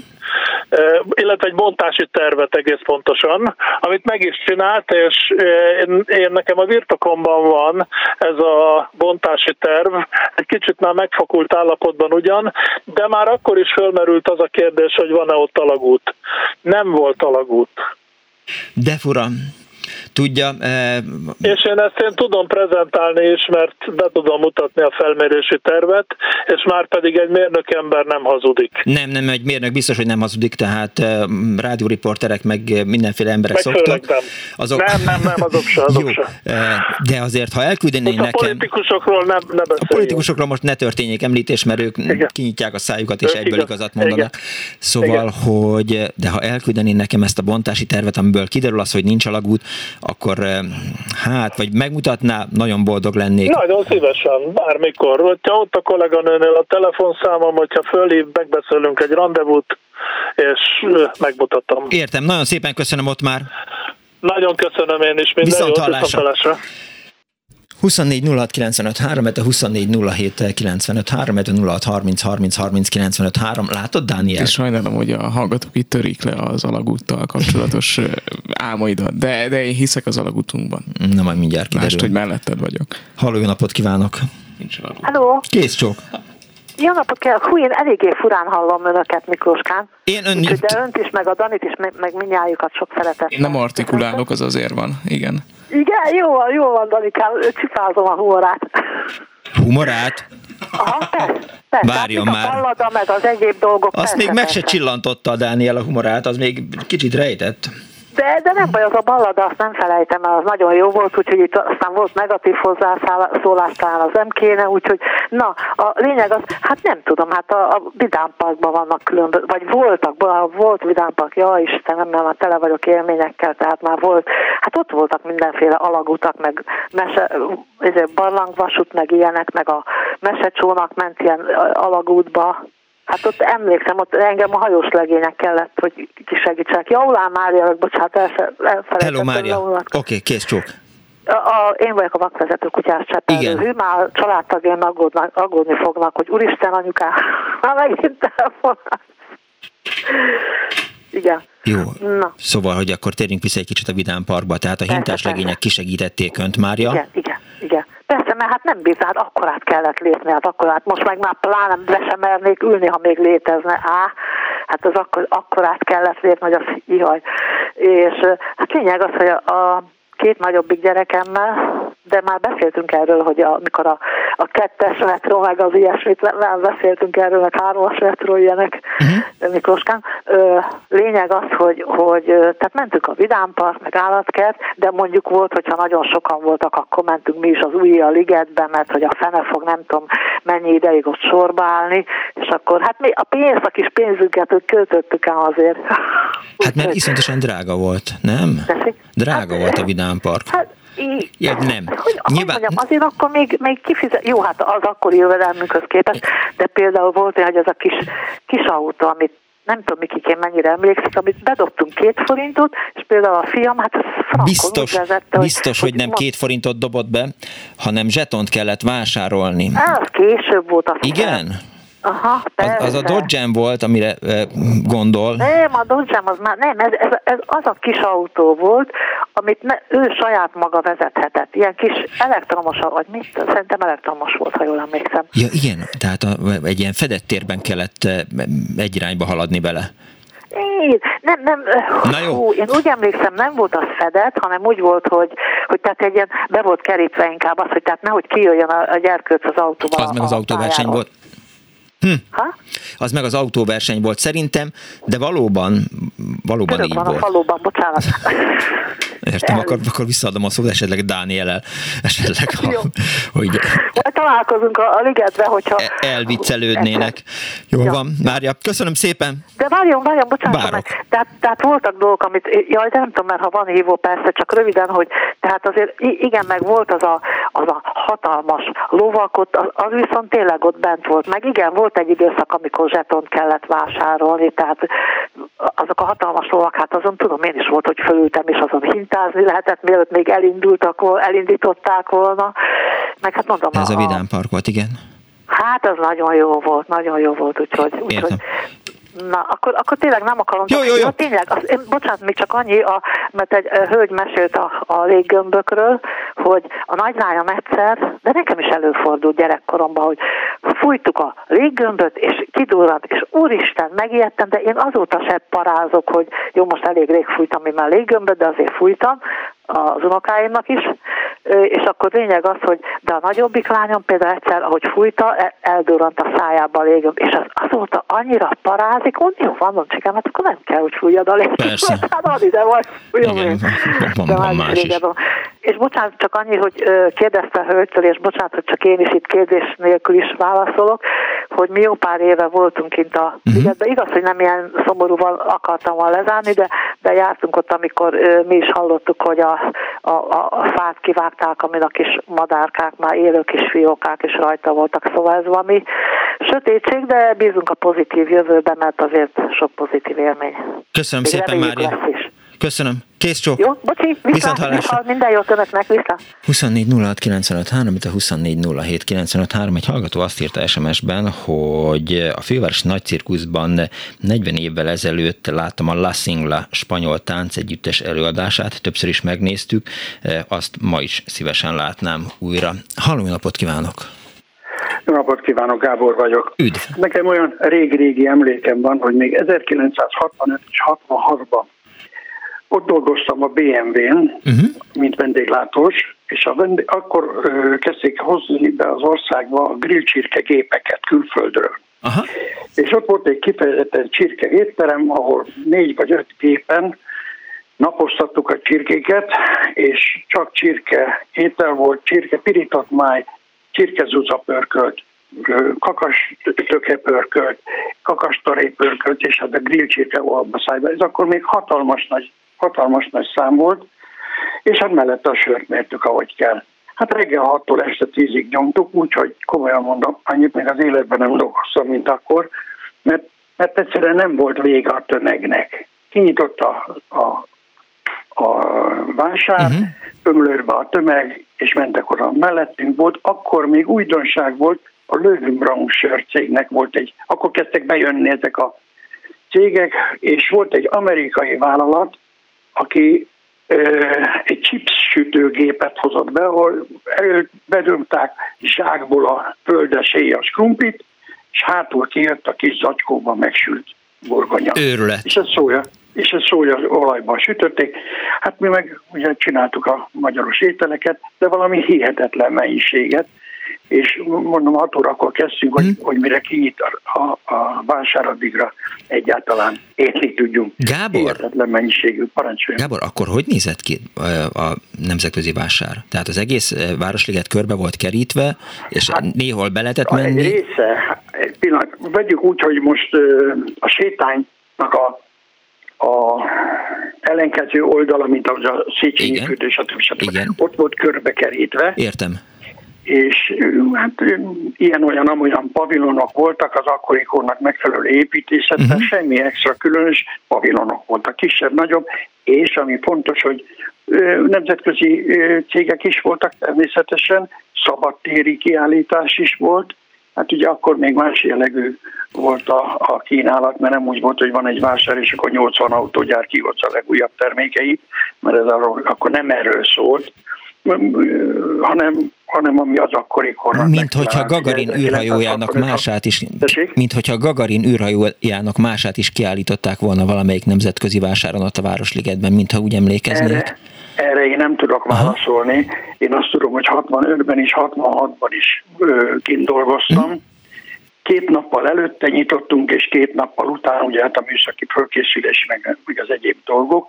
illetve egy bontási tervet egész pontosan, amit meg is csinált, és én, én nekem a birtokomban van ez a bontási terv, egy kicsit már megfakult állapotban ugyan, de már akkor is fölmerült az a kérdés, hogy van-e ott alagút. Nem volt alagút.
De fura, tudja.
E... És én ezt én tudom prezentálni is, mert be tudom mutatni a felmérési tervet, és már pedig egy mérnök ember nem hazudik.
Nem, nem, egy mérnök biztos, hogy nem hazudik, tehát e, rádióriporterek meg mindenféle emberek meg szoktak.
Nem. Azok... nem, nem, nem, azok se, azok Jó, se. E,
de azért, ha elküldenék nekem... A
politikusokról nem, ne
A politikusokról most ne történjék említés, mert ők Igen. kinyitják a szájukat, és ők egyből igaz. igazat mondanak. Szóval, Igen. hogy de ha elküldenék nekem ezt a bontási tervet, amiből kiderül az, hogy nincs alagút, akkor hát, vagy megmutatná, nagyon boldog lennék.
Nagyon szívesen, bármikor. Hogyha ott a kolléganőnél a telefonszámom, hogyha fölhív, megbeszélünk egy rendezvút, és megmutatom.
Értem, nagyon szépen köszönöm ott már.
Nagyon köszönöm én is, minden
Viszont jót, hallásra. 24 06 95 3, 24 07 95 3, 06 30 30 30 95 3. Látod, Dániel?
És sajnálom, hogy a hallgatók itt törik le az alagúttal kapcsolatos (laughs) álmaidat, de, de én hiszek az alagútunkban.
Na, majd mindjárt kiderül.
Mást, hogy melletted vagyok.
Halló, jó napot kívánok!
Nincs. Halló!
Kész csók!
Jó napot kell! Hú, én eléggé furán hallom önöket, Miklóskán.
Én ön...
Úgyhogy de önt is, meg a Danit is, meg, meg minnyájukat sok szeretet.
Én nem artikulálok, az azért van, igen.
Igen, jó van, jó van, Danikám, csipázom a humorát.
Humorát?
Aha, (laughs) persze, persze.
Várjon hát, már. A
ballada, meg az egyéb dolgok.
Azt persze, még meg persze. se csillantotta a Dániel a humorát, az még kicsit rejtett.
De, de nem baj, az a ballada, azt nem felejtem, mert az nagyon jó volt, úgyhogy itt aztán volt negatív hozzászólás talán az nem kéne, úgyhogy na, a lényeg az, hát nem tudom, hát a, a Vidámparkban vannak különböző, vagy voltak, volt Vidámpark, ja Istenem, mert már tele vagyok élményekkel, tehát már volt, hát ott voltak mindenféle alagutak, meg mese, barlangvasút, meg ilyenek, meg a mesecsónak ment ilyen alagútba, Hát ott emlékszem, ott engem a hajós legények kellett, hogy kisegítsenek. Ja, Olá Mária, bocsánat, elfelejtettem.
Hello Mária, oké, okay, kész csók.
A, a, én vagyok a vakvezető kutyás csepelő. Hű, már a családtagjaim aggódnak, aggódni fognak, hogy úristen anyuká, (laughs) már megint telefonál. Igen.
Jó. Na. Szóval, hogy akkor térjünk vissza egy kicsit a Vidám Parkba. Tehát a hintás legények kisegítették önt, Mária.
Igen, igen, igen. Persze, mert hát nem bíz, hát akkorát kellett lépni, hát akkorát, most meg már pláne be sem mernék ülni, ha még létezne. Á, hát az akkor, akkorát kellett lépni, hogy az ihaj. És hát lényeg az, hogy a, a két nagyobbik gyerekemmel, de már beszéltünk erről, hogy amikor a, a kettes metró, meg az ilyesmit, nem beszéltünk erről, meg hármas metró ilyenek, uh-huh. Miklóskán. Ö, lényeg az, hogy, hogy tehát mentünk a Vidámpark, meg állatkert, de mondjuk volt, hogyha nagyon sokan voltak, akkor mentünk mi is az új a ligetbe, mert hogy a fene fog nem tudom mennyi ideig ott sorba állni, és akkor hát mi a pénzt, a kis pénzünket hogy költöttük el azért.
Hát mert iszonyatosan drága volt, nem?
Tessék?
Drága hát, volt a Vidám Park. Hát,
ja,
nem.
Hogy, Nyilván... mondjam, azért akkor még, még kifizet, jó, hát az akkori jövedelmünkhöz képest, de például volt hogy az a kis, kis autó, amit nem tudom, Mikikén mennyire emlékszik, amit bedobtunk két forintot, és például a fiam, hát ez
biztos, vezette, biztos, hogy, hogy nem mond... két forintot dobott be, hanem zsetont kellett vásárolni.
Ez később volt. a
Igen?
Fel. Aha,
az, az a dodge volt, amire e, gondol.
Nem, a dodge az már nem, ez, ez, ez az a kis autó volt, amit ne, ő saját maga vezethetett. Ilyen kis elektromos, vagy mit? Szerintem elektromos volt, ha jól emlékszem.
Ja, igen, tehát a, egy ilyen fedett térben kellett egy irányba haladni vele.
Én, nem, nem,
Na jó.
Hú, én úgy emlékszem, nem volt az fedett, hanem úgy volt, hogy, hogy tehát egy ilyen, be volt kerítve inkább az, hogy tehát nehogy kijöjjön a, a gyerkőc az autóval.
Az meg az autóverseny volt. Hm. Ha? Az meg az autóverseny volt szerintem, de valóban, valóban
Örök
így
van
volt.
a faluban, bocsánat. (laughs)
Értem, akkor, akkor visszaadom a szót esetleg Dániel-el, esetleg, ha, hogy
Majd találkozunk a, a ligetbe, hogyha...
E- elviccelődnének. Jó ja. van, Mária, köszönöm szépen.
De várjon, várjon, bocsánat, meg, tehát, tehát voltak dolgok, amit, jaj, de nem tudom, mert ha van hívó, persze, csak röviden, hogy tehát azért igen, meg volt az a, az a hatalmas lovak, ott, az, az viszont tényleg ott bent volt, meg igen, volt egy időszak, amikor zsetont kellett vásárolni, tehát azok a hatalmas lovak, hát azon tudom, én is volt, hogy fölültem, és azon hintázni lehetett, mielőtt még elindultak, elindították volna, meg hát mondom,
Ez a Vidám Park volt, igen.
Hát ez nagyon jó volt, nagyon jó volt, úgyhogy, úgyhogy. Na, akkor, akkor tényleg nem akarom.
Jó, jó, jó.
tényleg, az, én, bocsánat, még csak annyi, a, mert egy ö, hölgy mesélt a, a léggömbökről, hogy a nagylányom egyszer, de nekem is előfordult gyerekkoromban, hogy fújtuk a léggömböt, és kidurrant, és úristen, megijedtem, de én azóta se parázok, hogy jó, most elég rég fújtam már léggömböt, de azért fújtam az unokáimnak is, és akkor lényeg az, hogy de a nagyobbik lányom például egyszer, ahogy fújta, e- eldurrant a szájába a légömb, és az azóta annyira parázik, hogy jó, van, mondom, csikám, hát akkor nem kell, hogy fújjad a légömböt.
Persze. (laughs)
Hát ide vagy, fújjam
Igen,
én.
van-
De
van más is.
régen van. És bocsánat, csak annyi, hogy kérdezte a hölgytől, és bocsánat, hogy csak én is itt kérdés nélkül is válaszolok, hogy mi jó pár éve voltunk kint a
Mhm.
ligetben. Igaz, hogy nem ilyen szomorúval akartam volna lezárni, de, de jártunk ott, amikor mi is hallottuk, hogy a, a, a, a fát kivágták, amin a kis madárkák, már élő kis fiókák is rajta voltak, szóval ez valami sötétség, de bízunk a pozitív jövőben, mert azért sok pozitív élmény.
Köszönöm
Még
szépen, Mária. Köszönöm. Kész csók.
Jó, bocsi,
Viszont
viszont,
hallásra.
viszont minden jót önöknek, vissza.
24 06 95 3, itt a 24 07 95 3. Egy hallgató azt írta SMS-ben, hogy a főváros nagy cirkuszban 40 évvel ezelőtt láttam a La Singla spanyol táncegyüttes előadását, többször is megnéztük, azt ma is szívesen látnám újra. Halló, napot kívánok!
Jó napot kívánok, Gábor vagyok.
Üdv!
Nekem olyan régi-régi emlékem van, hogy még 1965 és 66-ban ott dolgoztam a BMW-n, uh-huh. mint vendéglátós, és a vendég, akkor ö, kezdték hozni be az országba a grillcsirke gépeket külföldről.
Aha.
És ott volt egy kifejezetten csirke étterem, ahol négy vagy öt gépen napoztattuk a csirkéket, és csak csirke étel volt, csirke pirított máj, csirkezuca pörkölt, ö, kakas töke pörkölt, kakastaré pörkölt, és hát a grill csirke olbaszájba. Ez akkor még hatalmas nagy, hatalmas nagy szám volt, és hát mellette a sört mértük, ahogy kell. Hát reggel 6-tól este 10-ig nyomtuk, úgyhogy komolyan mondom, annyit még az életben nem dolgoztam, mint akkor, mert, mert egyszerűen nem volt vége a tömegnek. Kinyitott a, a, a vásár, uh-huh. ömlőrbe a tömeg, és mentek oda. Mellettünk volt, akkor még újdonság volt, a Löwenbraun sörcégnek volt egy, akkor kezdtek bejönni ezek a cégek, és volt egy amerikai vállalat, aki egy chips sütőgépet hozott be, ahol bedömták zsákból a földesélyes krumplit, és hátul kijött a kis zacskóban megsült burgonya.
Őrület.
És ez szója, és ez szója olajban sütötték. Hát mi meg ugye csináltuk a magyaros ételeket, de valami hihetetlen mennyiséget, és mondom, 6 órakor kezdtünk, hogy,
Hmm.
hogy mire kinyit a, a, a vásár, addigra egyáltalán étni tudjunk.
Gábor.
Hihetetlen mennyiségű parancsoljon.
Gábor, akkor hogy nézett ki a nemzetközi vásár? Tehát az egész Városliget körbe volt kerítve, és hát, néhol be lehetett
Egy
menni?
része, egy pillanat, vegyük úgy, hogy most a sétánynak a, a ellenkező oldala, mint az a Széchenyi fürdő, stb. stb. Ott volt körbekerítve,
Értem.
És hát ilyen-olyan, amolyan pavilonok voltak az akkori kornak megfelelő
Mhm.
uh-huh. semmi extra különös pavilonok voltak, kisebb, nagyobb, és ami fontos, hogy nemzetközi cégek is voltak természetesen, szabadtéri kiállítás is volt, hát ugye akkor még más jellegű volt a, a kínálat, mert nem úgy volt, hogy van egy vásár, és akkor 80 autógyár kihozza a legújabb termékeit, mert ez arról, akkor nem erről szólt, hanem, hanem ami az akkori kornak
Mint hogyha. Gagarin űrhajójának
1965
mását is,
Tessék?
mint hogyha Gagarin űrhajójának mását is kiállították volna valamelyik nemzetközi vásáron ott a Városligetben, mintha úgy emlékeznék.
Erre, erre én nem tudok válaszolni. Én azt tudom, hogy 65-ben is, 66-ban is ö, kint dolgoztam, két nappal előtte nyitottunk, és két nappal után ugye hát a műszaki fölkészülés, meg, meg az egyéb dolgok,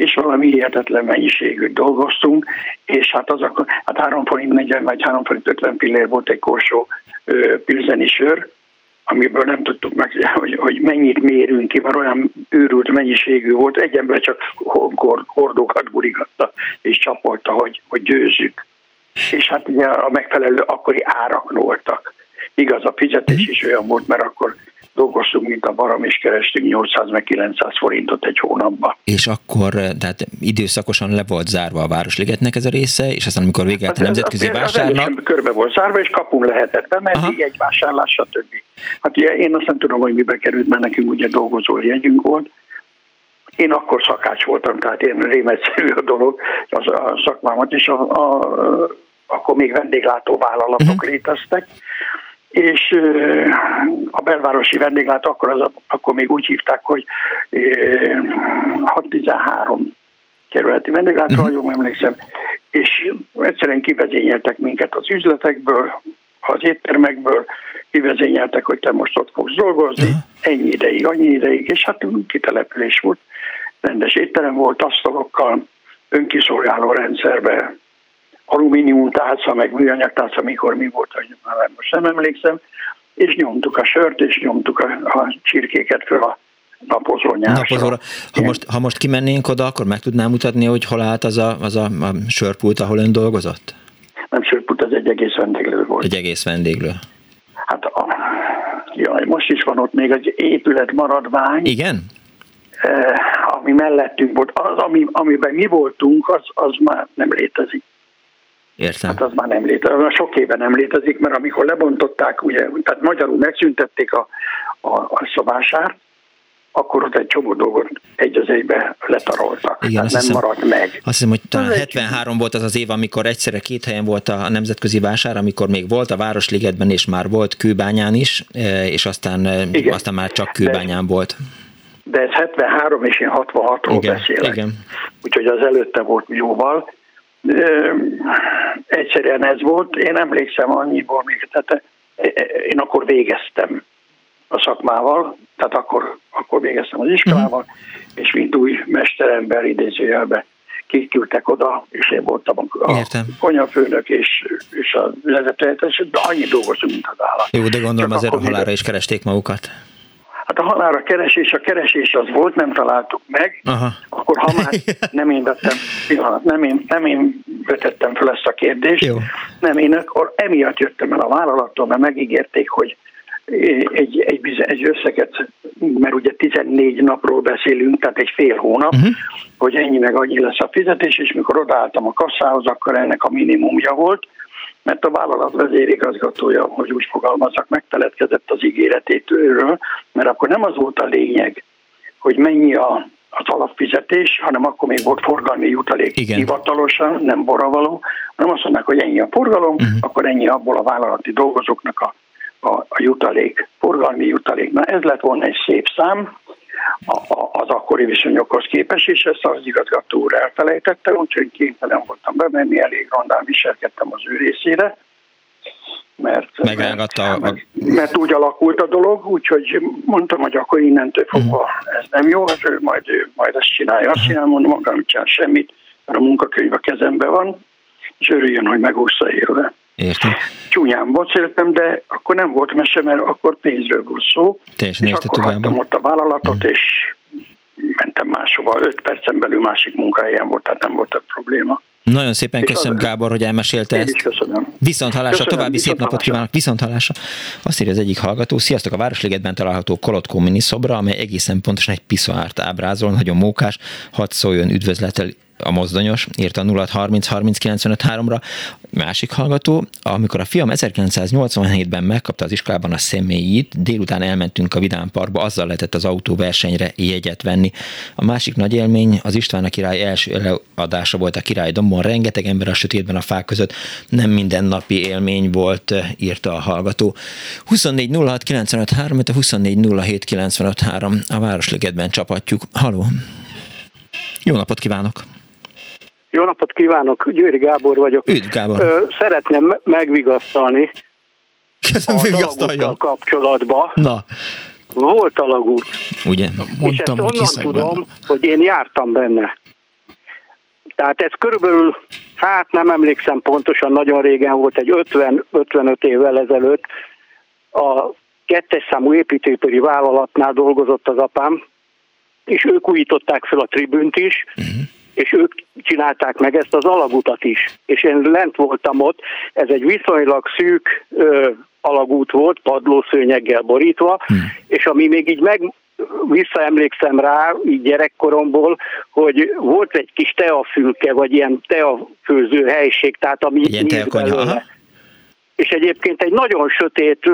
és valami hihetetlen mennyiségű dolgoztunk, és hát az akkor, hát 3 forint 40 vagy 3 forint 50 pillér volt egy korsó pilzeni sör, amiből nem tudtuk meg, hogy, hogy mennyit mérünk ki, mert olyan őrült mennyiségű volt, egy ember csak hordókat gurigatta és csapolta, hogy, hogy győzzük. És hát ugye a megfelelő akkori árak voltak. Igaz, a fizetés is olyan volt, mert akkor dolgoztunk, mint a barom, és kerestünk 800 meg 900 forintot egy hónapban.
És akkor, tehát időszakosan le volt zárva a Városligetnek ez a része, és aztán amikor vége hát a nemzetközi vásárnak...
Az körbe volt zárva, és kapun lehetett bemenni, egy vásárlás, stb. Hát ugye én azt nem tudom, hogy mibe került, mert nekünk ugye dolgozó jegyünk volt, én akkor szakács voltam, tehát én rémetszerű a dolog, az a szakmámat, és a, a, akkor még vendéglátó vállalatok uh-huh. léteztek, és a belvárosi vendéglát akkor, az, akkor még úgy hívták, hogy 613 kerületi vendéglátra, uh-huh. jól emlékszem, és egyszerűen kivezényeltek minket az üzletekből, az éttermekből, kivezényeltek, hogy te most ott fogsz dolgozni, uh-huh. ennyi ideig, annyi ideig, és hát kitelepülés volt, rendes étterem volt, asztalokkal, önkiszolgáló rendszerbe, alumínium tálca, meg műanyag tálca, mikor mi volt, hogy már most nem emlékszem, és nyomtuk a sört, és nyomtuk a, a csirkéket föl a napozó Napozóra.
Ha most, ha most kimennénk oda, akkor meg tudnám mutatni, hogy hol állt az a, az a, a sörpult, ahol ön dolgozott?
Nem sörpult, az egy egész vendéglő volt.
Egy egész vendéglő.
Hát a, jaj, most is van ott még egy épület maradvány.
Igen?
Eh, ami mellettünk volt. Az, ami, amiben mi voltunk, az, az már nem létezik.
Értem.
Hát az már nem létezik, sok éve nem létezik, mert amikor lebontották, ugye, tehát magyarul megszüntették a, a, a szabásárt, akkor ott egy csomó dolgot egy az egybe letaroltak. Igen, azt nem hiszem, maradt meg. Azt
hiszem, hogy talán 73 volt az az év, amikor egyszerre két helyen volt a nemzetközi vásár, amikor még volt a Városligetben, és már volt Kőbányán is, e, és aztán, e, igen. aztán már csak Kőbányán de, volt.
De ez 73 és én 66-ról igen, beszélek. Igen. Úgyhogy az előtte volt jóval egyszerűen ez volt. Én emlékszem annyiból még, tehát én akkor végeztem a szakmával, tehát akkor, akkor végeztem az iskolával, uh-huh. és mint új mesterember idézőjelbe kiküldtek oda, és én voltam a, a konyafőnök és, és a vezetőhelyettes, de annyi dolgozunk, mint az állat.
Jó, de gondolom Csak azért a halára is keresték magukat.
Hát a halára keresés, a keresés az volt, nem találtuk meg, Aha. akkor ha már (laughs) nem én vettem, pillanat, nem én, nem én vetettem fel ezt a kérdést, Jó. nem én akkor emiatt jöttem el a vállalattól, mert megígérték, hogy egy, egy, egy összeget, mert ugye 14 napról beszélünk, tehát egy fél hónap, uh-huh. hogy ennyi meg annyi lesz a fizetés, és mikor odaálltam a kasszához, akkor ennek a minimumja volt, mert a vállalat vezérigazgatója, hogy úgy fogalmazok, megteletkezett az ígéretétől, mert akkor nem az volt a lényeg, hogy mennyi a, az alapfizetés, hanem akkor még volt forgalmi jutalék Igen. hivatalosan, nem boravaló, hanem azt mondják, hogy ennyi a forgalom, uh-huh. akkor ennyi abból a vállalati dolgozóknak a, a, a jutalék, forgalmi jutalék. Na ez lett volna egy szép szám, az akkori viszonyokhoz képest, és ezt az igazgató úr elfelejtette, úgyhogy kénytelen voltam bemenni, elég rondán viselkedtem az ő részére, mert,
mert,
mert, mert úgy alakult a dolog, úgyhogy mondtam, hogy akkor innentől fogva uh-huh. ez nem jó, ő majd, ő majd ezt csinálja, azt csinál, mondom, magam nem csinál semmit, mert a munkakönyv a kezemben van, és örüljön, hogy megúszta élve.
Értem.
Csúnyán bocéltem, de akkor nem volt mese, mert akkor pénzről volt szó.
Teljesen és
akkor hagytam ott a vállalatot, mm. és mentem máshova. Öt percen belül másik munkahelyen volt, tehát nem volt a probléma.
Nagyon szépen köszönöm, az... Gábor, hogy elmesélte
Én
ezt.
Is köszönöm.
Viszont hallásra, további viszont szép napot kívánok. Viszont hallásra. Azt írja az egyik hallgató, sziasztok, a Városligetben található Kolotkó miniszobra, amely egészen pontosan egy piszoárt ábrázol, nagyon mókás, hadd szóljon üdvözletel a mozdonyos, írta 0 30 30 95 3-ra. Másik hallgató, amikor a fiam 1987-ben megkapta az iskolában a személyit, délután elmentünk a Vidám Parkba, azzal lehetett az autóversenyre jegyet venni. A másik nagy élmény az István a király első előadása volt a király dombon, rengeteg ember a sötétben a fák között, nem mindennapi élmény volt, írta a hallgató. 24 06 95 3, a 24 07 95 3 a Városligetben csapatjuk. Haló! Jó napot kívánok!
Jó napot kívánok, Győri Gábor vagyok.
Üdv, Gábor.
Szeretném megvigasztalni
Köszönöm,
a kapcsolatban.
Na,
Volt alagút.
ugye?
és ezt
Mondtam,
onnan
hiszek
tudom,
benne.
hogy én jártam benne. Tehát ez körülbelül, hát nem emlékszem pontosan, nagyon régen volt, egy 50-55 évvel ezelőtt. A kettes számú építőipari vállalatnál dolgozott az apám, és ők újították fel a tribünt is, és ők csinálták meg ezt az alagutat is. És én lent voltam ott, ez egy viszonylag szűk ö, alagút volt, padlószőnyeggel borítva, és ami még így meg visszaemlékszem rá, így gyerekkoromból, hogy volt egy kis teafülke, vagy ilyen teafőző helység, tehát ami
Ilyen teakonyha.
És egyébként egy nagyon sötét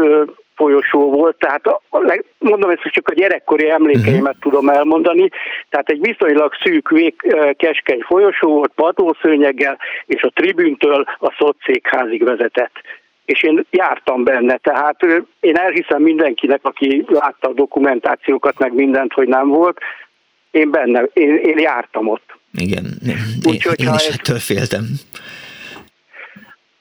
folyosó volt, tehát a, a leg- mondom, ezt csak a gyerekkori emlékeimet uh-huh. tudom elmondani, tehát egy viszonylag szűk, vég, keskeny folyosó volt, padlószőnyeggel, és a tribüntől a szocszékházig vezetett. És én jártam benne, tehát én elhiszem mindenkinek, aki látta a dokumentációkat, meg mindent, hogy nem volt, én benne, én, én jártam ott.
Igen. Én,
Úgyhogy,
én
ha
is ettől féltem.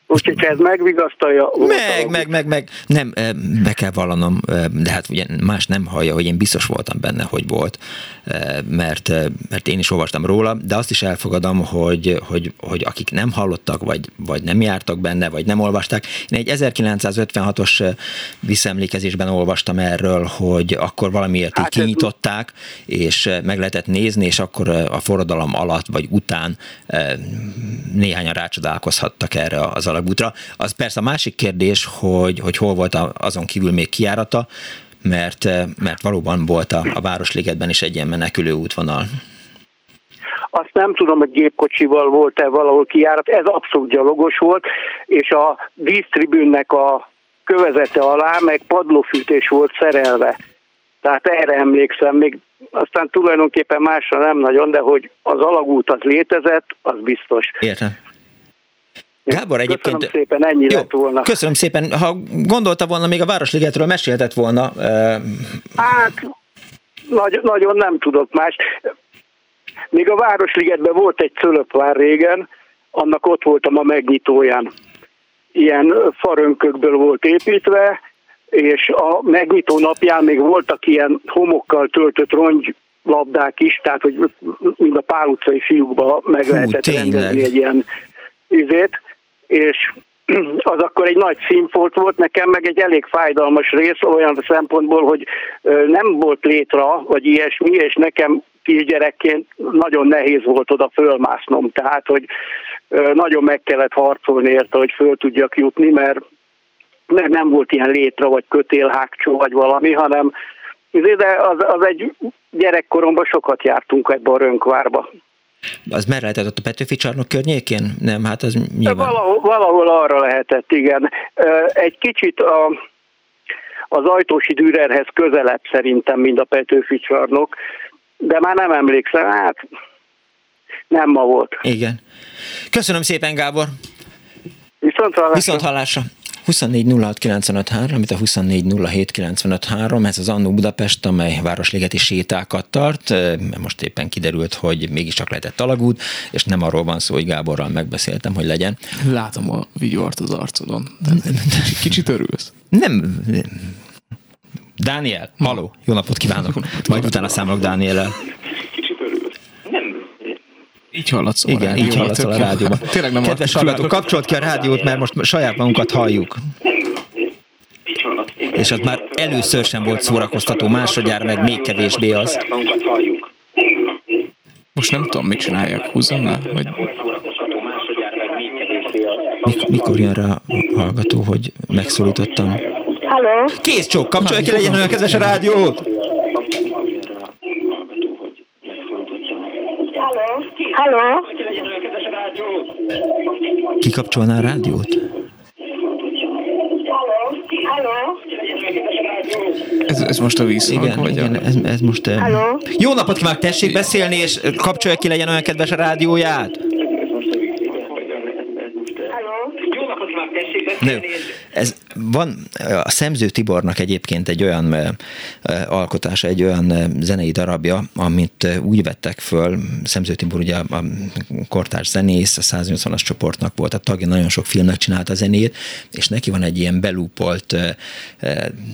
Úgyhogy ez megvigasztalja...
Meg, meg, meg, meg. Nem, eh, be kell vallanom, eh, de hát ugye más nem hallja, hogy én biztos voltam benne, hogy volt, eh, mert, mert én is olvastam róla, de azt is elfogadom, hogy, hogy, hogy akik nem hallottak, vagy, vagy nem jártak benne, vagy nem olvasták. Én egy 1956-os eh, visszaemlékezésben olvastam erről, hogy akkor valamiért így
Hát ez-
kinyitották, és meg lehetett nézni, és akkor a forradalom alatt, vagy után néhányan rácsodálkozhattak erre az alagútra. Az persze a másik kérdés, hogy, hogy hol volt azon kívül még kiárata, mert, eh, mert valóban volt a, a Városligetben is egy ilyen menekülő útvonal.
Azt nem tudom, hogy gépkocsival volt-e valahol kijárat, ez abszolút gyalogos volt, és a dísztribünnek a kövezete alá meg padlófűtés volt szerelve. Tehát erre emlékszem, még aztán tulajdonképpen másra nem nagyon, de hogy az alagút az létezett, az biztos.
Értem. Gábor egyébként...
Köszönöm szépen, ennyi
Jó,
lett volna.
köszönöm szépen. Ha gondolta volna, még a Városligetről mesélhetett volna.
Hát, nagy, nagyon nem tudok más. Még a Városligetben volt egy cölöpvár régen, annak ott voltam a megnyitóján. Ilyen farönkökből volt építve, és a megnyitó napján még voltak ilyen homokkal töltött rongy is, tehát hogy mind a pál utcai fiúkba meg
Hú,
lehetett
tényleg.
rendezni egy ilyen izét, és (clears throat) az akkor egy nagy színfolt volt, nekem meg egy elég fájdalmas rész olyan szempontból, hogy nem volt létra, vagy ilyesmi, és nekem kisgyerekként nagyon nehéz volt oda fölmásznom, tehát hogy nagyon meg kellett harcolni érte, hogy föl tudjak jutni, mert, mert nem volt ilyen létra, vagy kötélhágcsó, vagy valami, hanem de az, az egy gyerekkoromban sokat jártunk ebbe a rönkvárba.
Az merre lehetett a Petőfi csarnok környékén? Nem, hát az nyilván...
valahol, valahol arra lehetett, igen. Egy kicsit a, az ajtósi Dürerhez közelebb szerintem, mint a Petőfi csarnok, de már nem emlékszem, hát nem ma volt.
Igen. Köszönöm szépen, Gábor.
Viszont hallásra.
Viszont hallásra. 24 06 95 3, amit a 24 07 95 3, ez az Annó Budapest, amely városligeti sétákat tart. Most éppen kiderült, hogy mégiscsak lehetett alagút, és nem arról van szó, hogy Gáborral megbeszéltem, hogy legyen.
Látom a vigyort az arcodon. Kicsit örülsz.
Nem. Dániel, haló, jó napot kívánok. Majd utána számolok Dániellel.
Így hallatszol
Igen,
a rádióban.
így hallatszol (laughs) a rádióban.
Tényleg nem
Kedves hallgatók, kapcsolt ki a rádiót, mert most saját magunkat halljuk. És az már először sem volt szórakoztató, másodjára meg még kevésbé az.
Most nem tudom, mit csinálják. Húzzam le? Vagy...
Mik- Mikor jön rá a hallgató, hogy megszólítottam?
Halló?
Kész csók, kapcsolja ki, legyen olyan kedves a rádiót!
Halló?
Kikapcsolná a rádiót?
Halló?
Ez, ez most a vízhang?
Igen,
vagy
igen,
A...
ez, ez most...
Halló?
Jó napot kívánok, tessék beszélni, és kapcsolja ki, legyen olyan kedves a rádióját!
Halló?
Nő. Ez van a Szemző Tibornak egyébként egy olyan alkotása, egy olyan zenei darabja, amit úgy vettek föl, Szemző Tibor ugye a kortárs zenész, a 180-as csoportnak volt a tagja, nagyon sok filmnek csinálta a zenét, és neki van egy ilyen belúpolt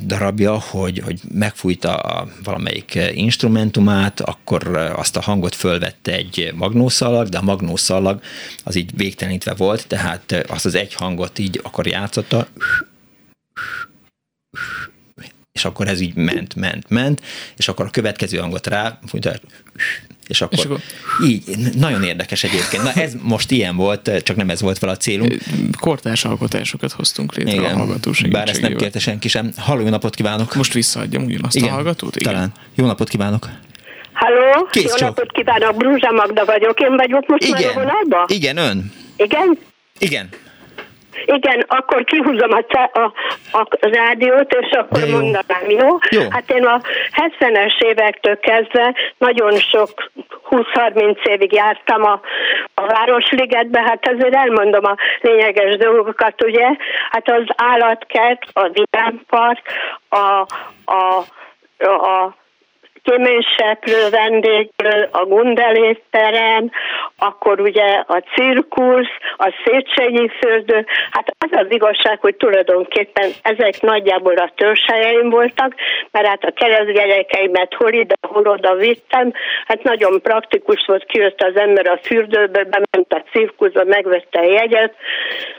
darabja, hogy, hogy megfújta a valamelyik instrumentumát, akkor azt a hangot fölvette egy magnószalag, de a magnószalag az így végtelenítve volt, tehát azt az egy hangot így akkor játszotta, és akkor ez így ment, ment, ment, és akkor a következő hangot rá, és akkor, és akkor így, nagyon érdekes egyébként. Na ez most ilyen volt, csak nem ez volt vala a célunk.
Kortárs alkotásokat hoztunk létre Igen, a hallgató
Bár ezt nem kérte senki sem. Halló, jó napot kívánok!
Most visszaadjam ugyanazt
Igen,
a hallgatót? Igen.
Talán. Jó napot kívánok!
Halló,
Kész
jó
csak.
napot kívánok, Brúzsa Magda vagyok, én vagyok most
Igen.
már a vonalba?
Igen, ön.
Igen?
Igen.
Igen, akkor kihúzom a, a, a rádiót, és akkor
De jó.
mondanám, jó?
Jó.
Hát én a 70-es évektől kezdve nagyon sok 20-30 évig jártam a, a Városligetbe, hát azért elmondom a lényeges dolgokat, ugye? Hát az állatkert, a vidámpark, a, a, a kéményseprő, vendéglő, a Gundelétterem, akkor ugye a cirkusz, a Széchenyi fürdő. Hát az az igazság, hogy tulajdonképpen ezek nagyjából a törzshelyeim voltak, mert hát a keresztgyerekeimet hol ide, hol oda vittem. Hát nagyon praktikus volt, kijött az ember a fürdőbe, bement a cirkuszba, megvette a jegyet,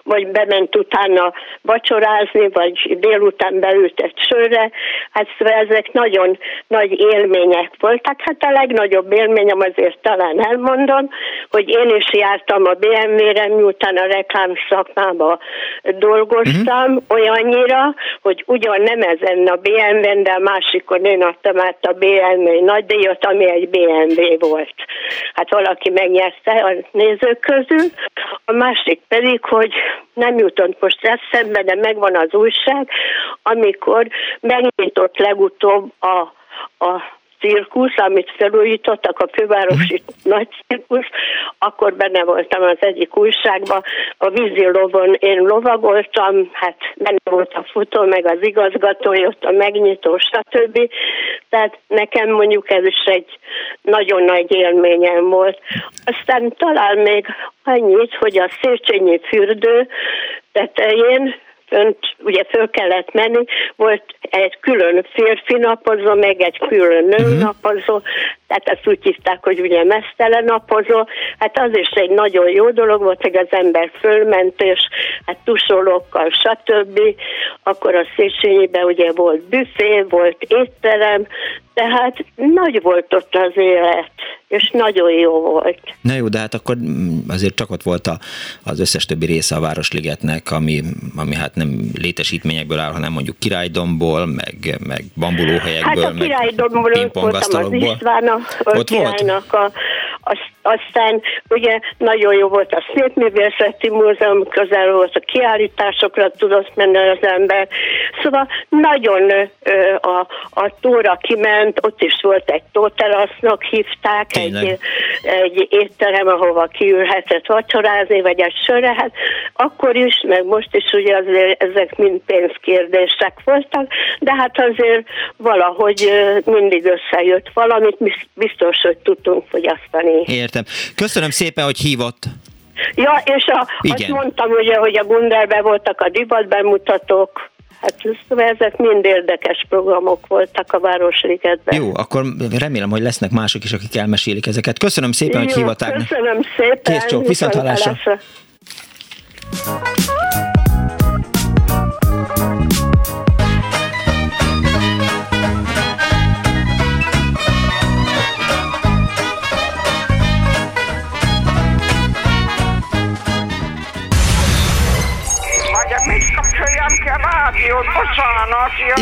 vagy bement utána vacsorázni, vagy délután beült egy sörre. Hát szóval ezek nagyon nagy élmények voltak. Hát a legnagyobb élményem azért talán elmondom, hogy én is jártam a BMW-re, miután a reklám szakmába dolgoztam, uh-huh. olyannyira, hogy ugyan nem ezen a BMW-n, de a másikon én adtam át a BMW nagydíjat, ami egy BMW volt. Hát valaki megnyerte a nézők közül, a másik pedig, hogy nem jutott most eszembe, de megvan az újság, amikor megnyitott legutóbb a, a cirkusz, amit felújítottak, a fővárosi nagy cirkusz, akkor benne voltam az egyik újságban, a vízi lovon én lovagoltam, hát benne volt a futó, meg az igazgatója, ott a megnyitó, stb. Tehát nekem mondjuk ez is egy nagyon nagy élményem volt. Aztán talán még annyit, hogy a Széchenyi fürdő tetején fönt ugye föl kellett menni, volt egy külön férfi napozó, meg egy külön nő uh-huh. napozó, tehát ezt úgy hívták, hogy ugye mesztelen napozó, hát az is egy nagyon jó dolog volt, hogy az ember fölment, és hát tusolókkal, stb. Akkor a Széchenyiben ugye volt büfé, volt étterem, tehát nagy volt ott az élet, és nagyon jó volt.
Na jó, de hát akkor azért csak ott volt a, az összes többi része a Városligetnek, ami, ami hát nem létesítményekből áll, hanem mondjuk királydomból, meg, meg bambulóhelyekből,
Hát a királydomból ott voltam az István a,
Ott volt?
királynak a, az, aztán ugye nagyon jó volt a Szépművészeti Múzeum, közel volt a kiállításokra tudott menni az ember. Szóval nagyon ö, a, a tóra kiment, ott is volt egy tóterasznak hívták,
Tényleg?
egy, egy étterem, ahova kiülhetett vacsorázni, vagy egy sörre. Hát akkor is, meg most is ugye azért ezek mind pénzkérdések voltak, de hát azért valahogy mindig összejött valamit, biztos, hogy tudtunk fogyasztani.
Értem. Köszönöm szépen, hogy hívott.
Ja, és a, azt
Igen.
mondtam ugye, hogy a Gunderben voltak a divat bemutatók, hát szóval ezek mind érdekes programok voltak a Városligetben.
Jó, akkor remélem, hogy lesznek mások is, akik elmesélik ezeket. Köszönöm szépen, hogy
Jó,
hívatták.
Köszönöm szépen.
Kész csók, viszont hallásra.
hallásra.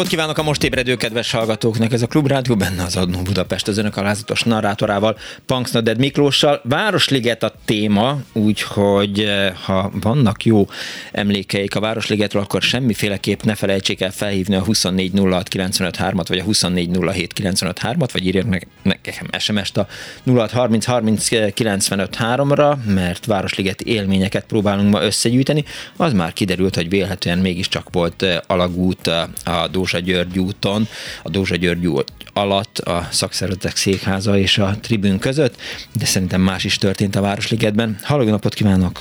Napot kívánok a most ébredő kedves hallgatóknak! Ez a Klubrádió benne az Adnó Budapest az önök alázatos narrátorával, Punksnoded Miklóssal. Városliget a téma, úgyhogy eh, ha vannak jó emlékeik a Városligetről, akkor semmiféleképp ne felejtsék el felhívni a 2406953-at, vagy a 2407953-at, vagy meg nekem SMS-t a 0630309553-ra, mert Városliget élményeket próbálunk ma összegyűjteni. Az már kiderült, hogy vélhetően mégiscsak volt eh, alagút a Dózsa György úton, a Dózsa György út alatt a szakszervezetek székháza és a tribün között, de szerintem más is történt a Városligetben. Halló, napot kívánok!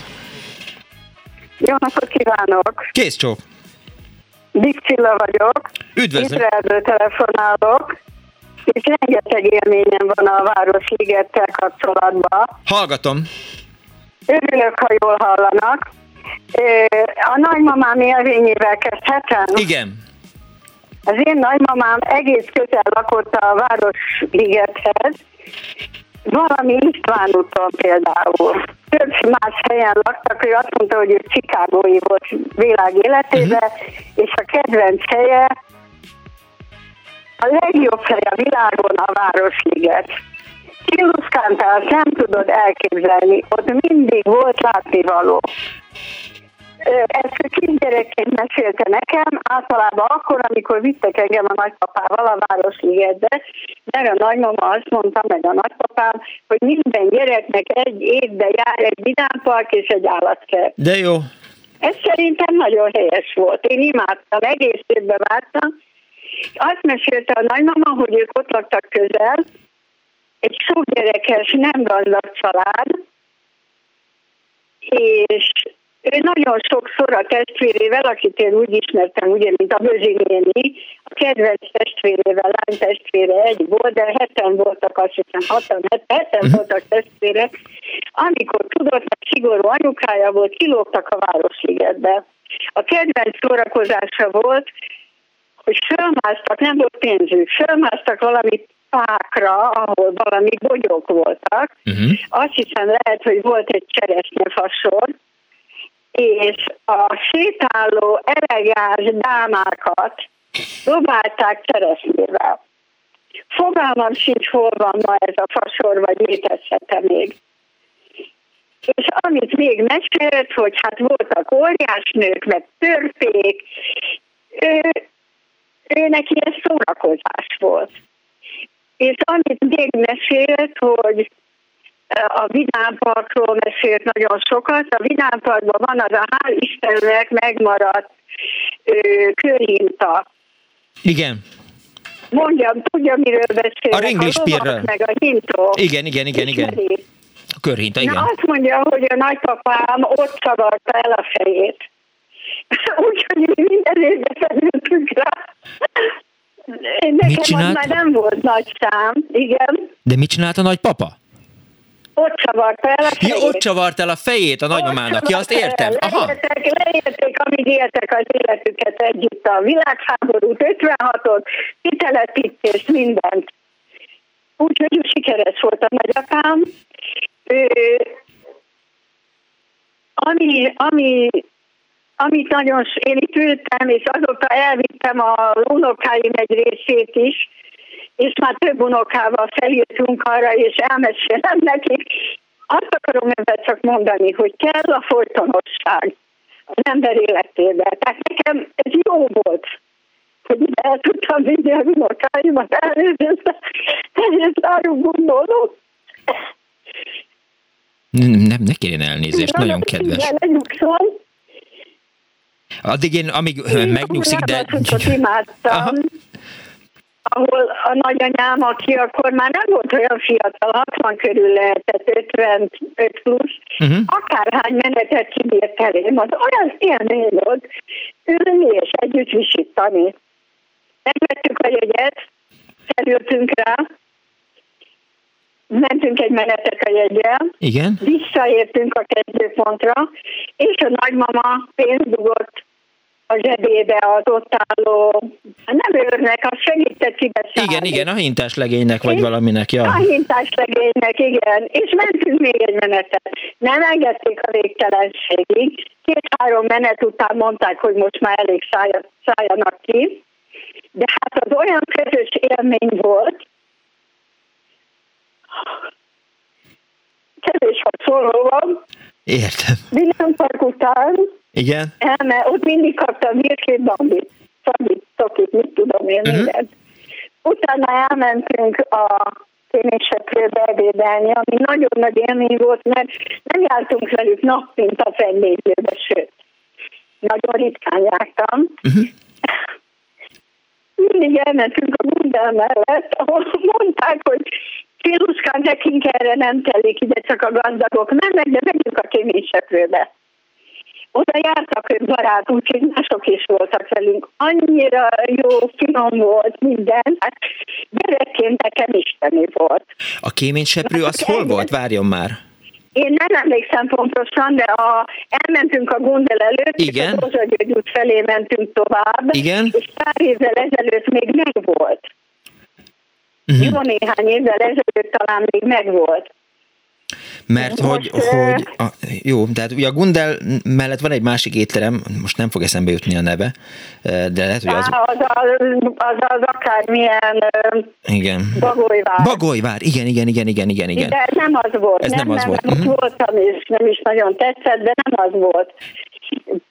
Jó napot kívánok!
Kész csók!
Dick Csilla vagyok.
Üdvözlöm!
Izraelből telefonálok, és rengeteg élményem van a Városligettel kapcsolatban.
Hallgatom!
Örülök, ha jól hallanak. A nagymamám élvényével kezdhetem?
Igen.
Az én nagymamám egész közel lakott a Városligethez, valami István úton például. Több más helyen laktak, ő azt mondta, hogy ő Csikágói volt világ életében, uh-huh. és a kedvenc helye, a legjobb hely a világon a Városliget. Kiluszkántál, nem tudod elképzelni, ott mindig volt látnivaló. Ezt kisgyerekként mesélte nekem, általában akkor, amikor vittek engem a nagypapával a Városligetbe, mert a nagymama azt mondta, meg a nagypapám, hogy minden gyereknek egy évbe jár egy vidámpark és egy állatkert.
De jó.
Ez szerintem nagyon helyes volt. Én imádtam, egész évben vártam. Azt mesélte a nagymama, hogy ők ott laktak közel, egy sok gyerekes, nem gazdag család, és ő nagyon sokszor a testvérével, akit én úgy ismertem, ugye, mint a Bözsi néni, a kedvenc testvérével, lány testvére egy volt, de heten voltak, azt hiszem, hatan, heten uh-huh. voltak testvérek, amikor tudott, hogy szigorú anyukája volt, kilógtak a Városligetbe. A kedvenc szórakozása volt, hogy fölmásztak, nem volt pénzük, fölmásztak valami pákra, ahol valami bogyók voltak. Uh-huh. Azt hiszem lehet, hogy volt egy cseresznyefasor, és a sétáló elegáns dámákat dobálták cseresznyével. Fogalmam sincs, hol van ma ez a fasor, vagy létezhet még. És amit még mesélt, hogy hát voltak óriásnők, meg törpék, ő, ő neki ez szórakozás volt. És amit még mesélt, hogy a Vidámparkról mesélt nagyon sokat. A Vidámparkban van az a hál' Istennek megmaradt ö, körhinta.
Igen.
Mondjam, tudja, miről beszél.
A ringlispírről.
Meg a hintó.
Igen, igen, igen, igen. A körhinta, igen.
Na azt mondja, hogy a nagypapám ott szavarta el a fejét. (laughs) Úgyhogy mi minden évben felültünk rá. Nekem
mit csinált?
már nem volt nagy szám, igen.
De mit csinált a nagypapa?
Ott csavart el a fejét.
Ja, ott csavart el a fejét a nagymamának. Ja, azt értem. Aha.
Leérték, leérték, amíg éltek az életüket együtt a világháborút, 56-ot, kitelepítést, mindent. Úgyhogy sikeres volt a nagyapám. Ő, ami, ami, amit nagyon, én itt ültem, és azóta elvittem a unokáim egy részét is, és már több unokával felírtunk arra, és elmesélem nekik. Azt akarom ebben csak mondani, hogy kell a folytonosság az ember életében. Tehát nekem ez jó volt, hogy ide el tudtam vinni az unokáimat, elnézést, elnézést nagyon gondolom.
Nem, nem, ne kérjen elnézést, nagyon, nagyon kedves. Addig én, amíg én megnyugszik, de...
imádtam. Aha ahol a nagyanyám, aki akkor már nem volt olyan fiatal, 60 körül lehetett, 55 plusz, uh-huh. akárhány menetet kibírt elém, az olyan élmény volt ülni és együtt visítani. Megvettük a jegyet, felültünk rá, mentünk egy menetet a jegyel,
Igen.
visszaértünk a kezdőpontra, és a nagymama pénzt dugott a zsebébe az ott álló, nem őrnek, a segített kibeszállni.
Igen, igen, a hintás legénynek vagy valaminek, ja.
A hintás legénynek, igen. És mentünk még egy menetet. Nem engedték a végtelenségig. Két-három menet után mondták, hogy most már elég szálljanak ki. De hát az olyan közös élmény volt, kevés a szóló van,
Értem.
Villan Park után,
Igen?
elme, ott mindig kaptam hírkét bambit, szabit, tokit, mit tudom én, uh-huh. mindent. Utána elmentünk a kémésekről ebédelni, ami nagyon nagy élmény volt, mert nem jártunk velük nap, mint a fennépőbe, sőt, nagyon ritkán jártam.
Uh-huh.
Mindig elmentünk a Gundel mellett, ahol mondták, hogy Filuskán nekünk erre nem telik, ide csak a gazdagok mennek, de megyünk a kéményseprőbe. Oda jártak ők barát, úgyhogy mások is voltak velünk. Annyira jó, finom volt minden. Hát gyerekként nekem isteni volt.
A kéményseprő az hol volt? Várjon már.
Én nem emlékszem pontosan, de a, elmentünk a Gundel előtt,
Igen.
és a út felé mentünk tovább,
Igen.
és pár évvel ezelőtt még megvolt.
Mhm.
Jó néhány évvel ezelőtt talán még megvolt.
Mert hogy,
Most, ö,
hogy a, jó, tehát ugye a Gundel mellett van egy másik étterem, most nem fog eszembe jutni a neve, de lehet, hogy az...
Á, az, az, az, az akármilyen
Igen.
Bagolyvár.
Bagolyvár, igen, igen, igen, igen, igen, igen.
De nem az volt.
Ez nem az volt.
Nem, ott voltam, és nem is nagyon tetszett, de nem az volt.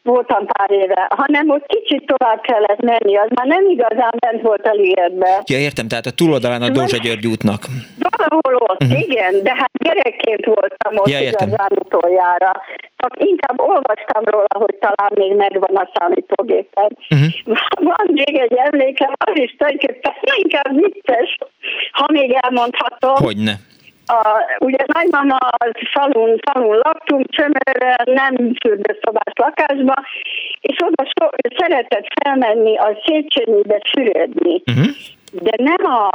Voltam pár éve, hanem ott kicsit tovább kellett menni, az már nem igazán bent volt a ligetbe.
Ja, értem, tehát a túloldalán a Dózsa György útnak.
Valahol ott,
Mhm.
igen, de hát gyerekként voltam ott
Ja, értem.
igazán utoljára. Csak inkább olvastam róla, hogy talán még megvan a számítógépen.
Mhm. (laughs)
Van még egy emlékem, az is tulajdonképpen inkább vicces, ha még elmondhatom.
Hogyne.
A, ugye nagymama az falun, falun laktunk, csömörrel, nem fürdőszobás lakásba, és oda so, szeretett felmenni a Széchenyibe fürödni.
Uh-huh.
De nem a,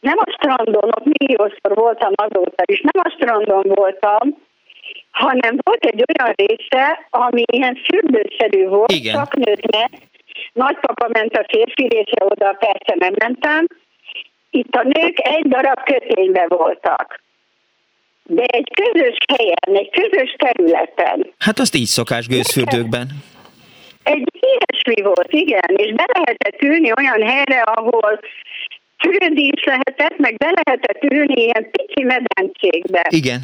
nem a strandon, ott milliószor voltam azóta is, nem a strandon voltam, hanem volt egy olyan része, ami ilyen fürdőszerű volt,
Igen.
csak nőknek. Nagypapa ment a férfi része, oda persze nem mentem. Itt a nők egy darab köténybe voltak. De egy közös helyen, egy közös területen.
Hát azt így szokás gőzfürdőkben.
Egy ilyesmi volt, igen, és be lehetett ülni olyan helyre, ahol fürödni is lehetett, meg be lehetett ülni ilyen pici medencékbe.
Igen.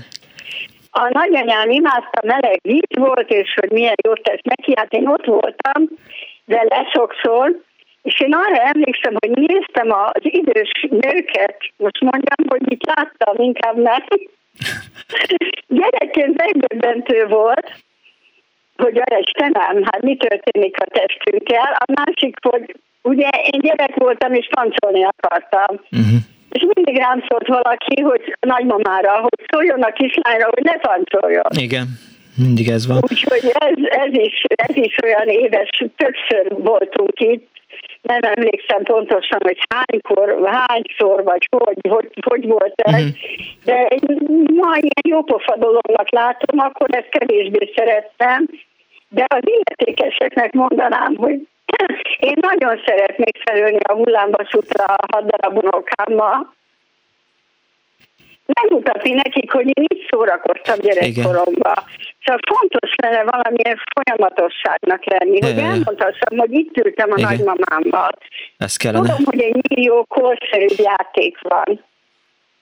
A nagyanyám imádta, meleg víz volt, és hogy milyen jót tesz neki, hát én ott voltam vele sokszor, és én arra emlékszem, hogy néztem az idős nőket, most mondjam, hogy mit láttam, inkább nem. (laughs) Gyerekként megdöbbentő volt, hogy a Istenem, hát mi történik a testünkkel. A másik, hogy ugye én gyerek voltam, és pancsolni akartam.
Uh-huh.
És mindig rám szólt valaki, hogy nagymamára, hogy szóljon a kislányra, hogy ne pancsoljon.
Igen. Mindig ez van.
Úgyhogy ez, ez, is, ez is olyan éves, többször voltunk itt, nem emlékszem pontosan, hogy hánykor, hányszor, vagy hogy, hogy, hogy volt ez,
Mhm.
uh-huh. de egy ma ilyen jópofa dolognak látom, akkor ezt kevésbé szerettem, de az illetékeseknek mondanám, hogy (clears throat) én nagyon szeretnék felülni a hullámvasútra a hat darab unokámmal, megmutatni nekik, hogy én így szórakoztam gyerekkoromban. Csak fontos lenne valamilyen folyamatosságnak lenni, hogy elmondhassam, hogy itt ültem a
Igen.
nagymamámmal.
Ez kellene.
Tudom, hogy egy millió korszerű játék van,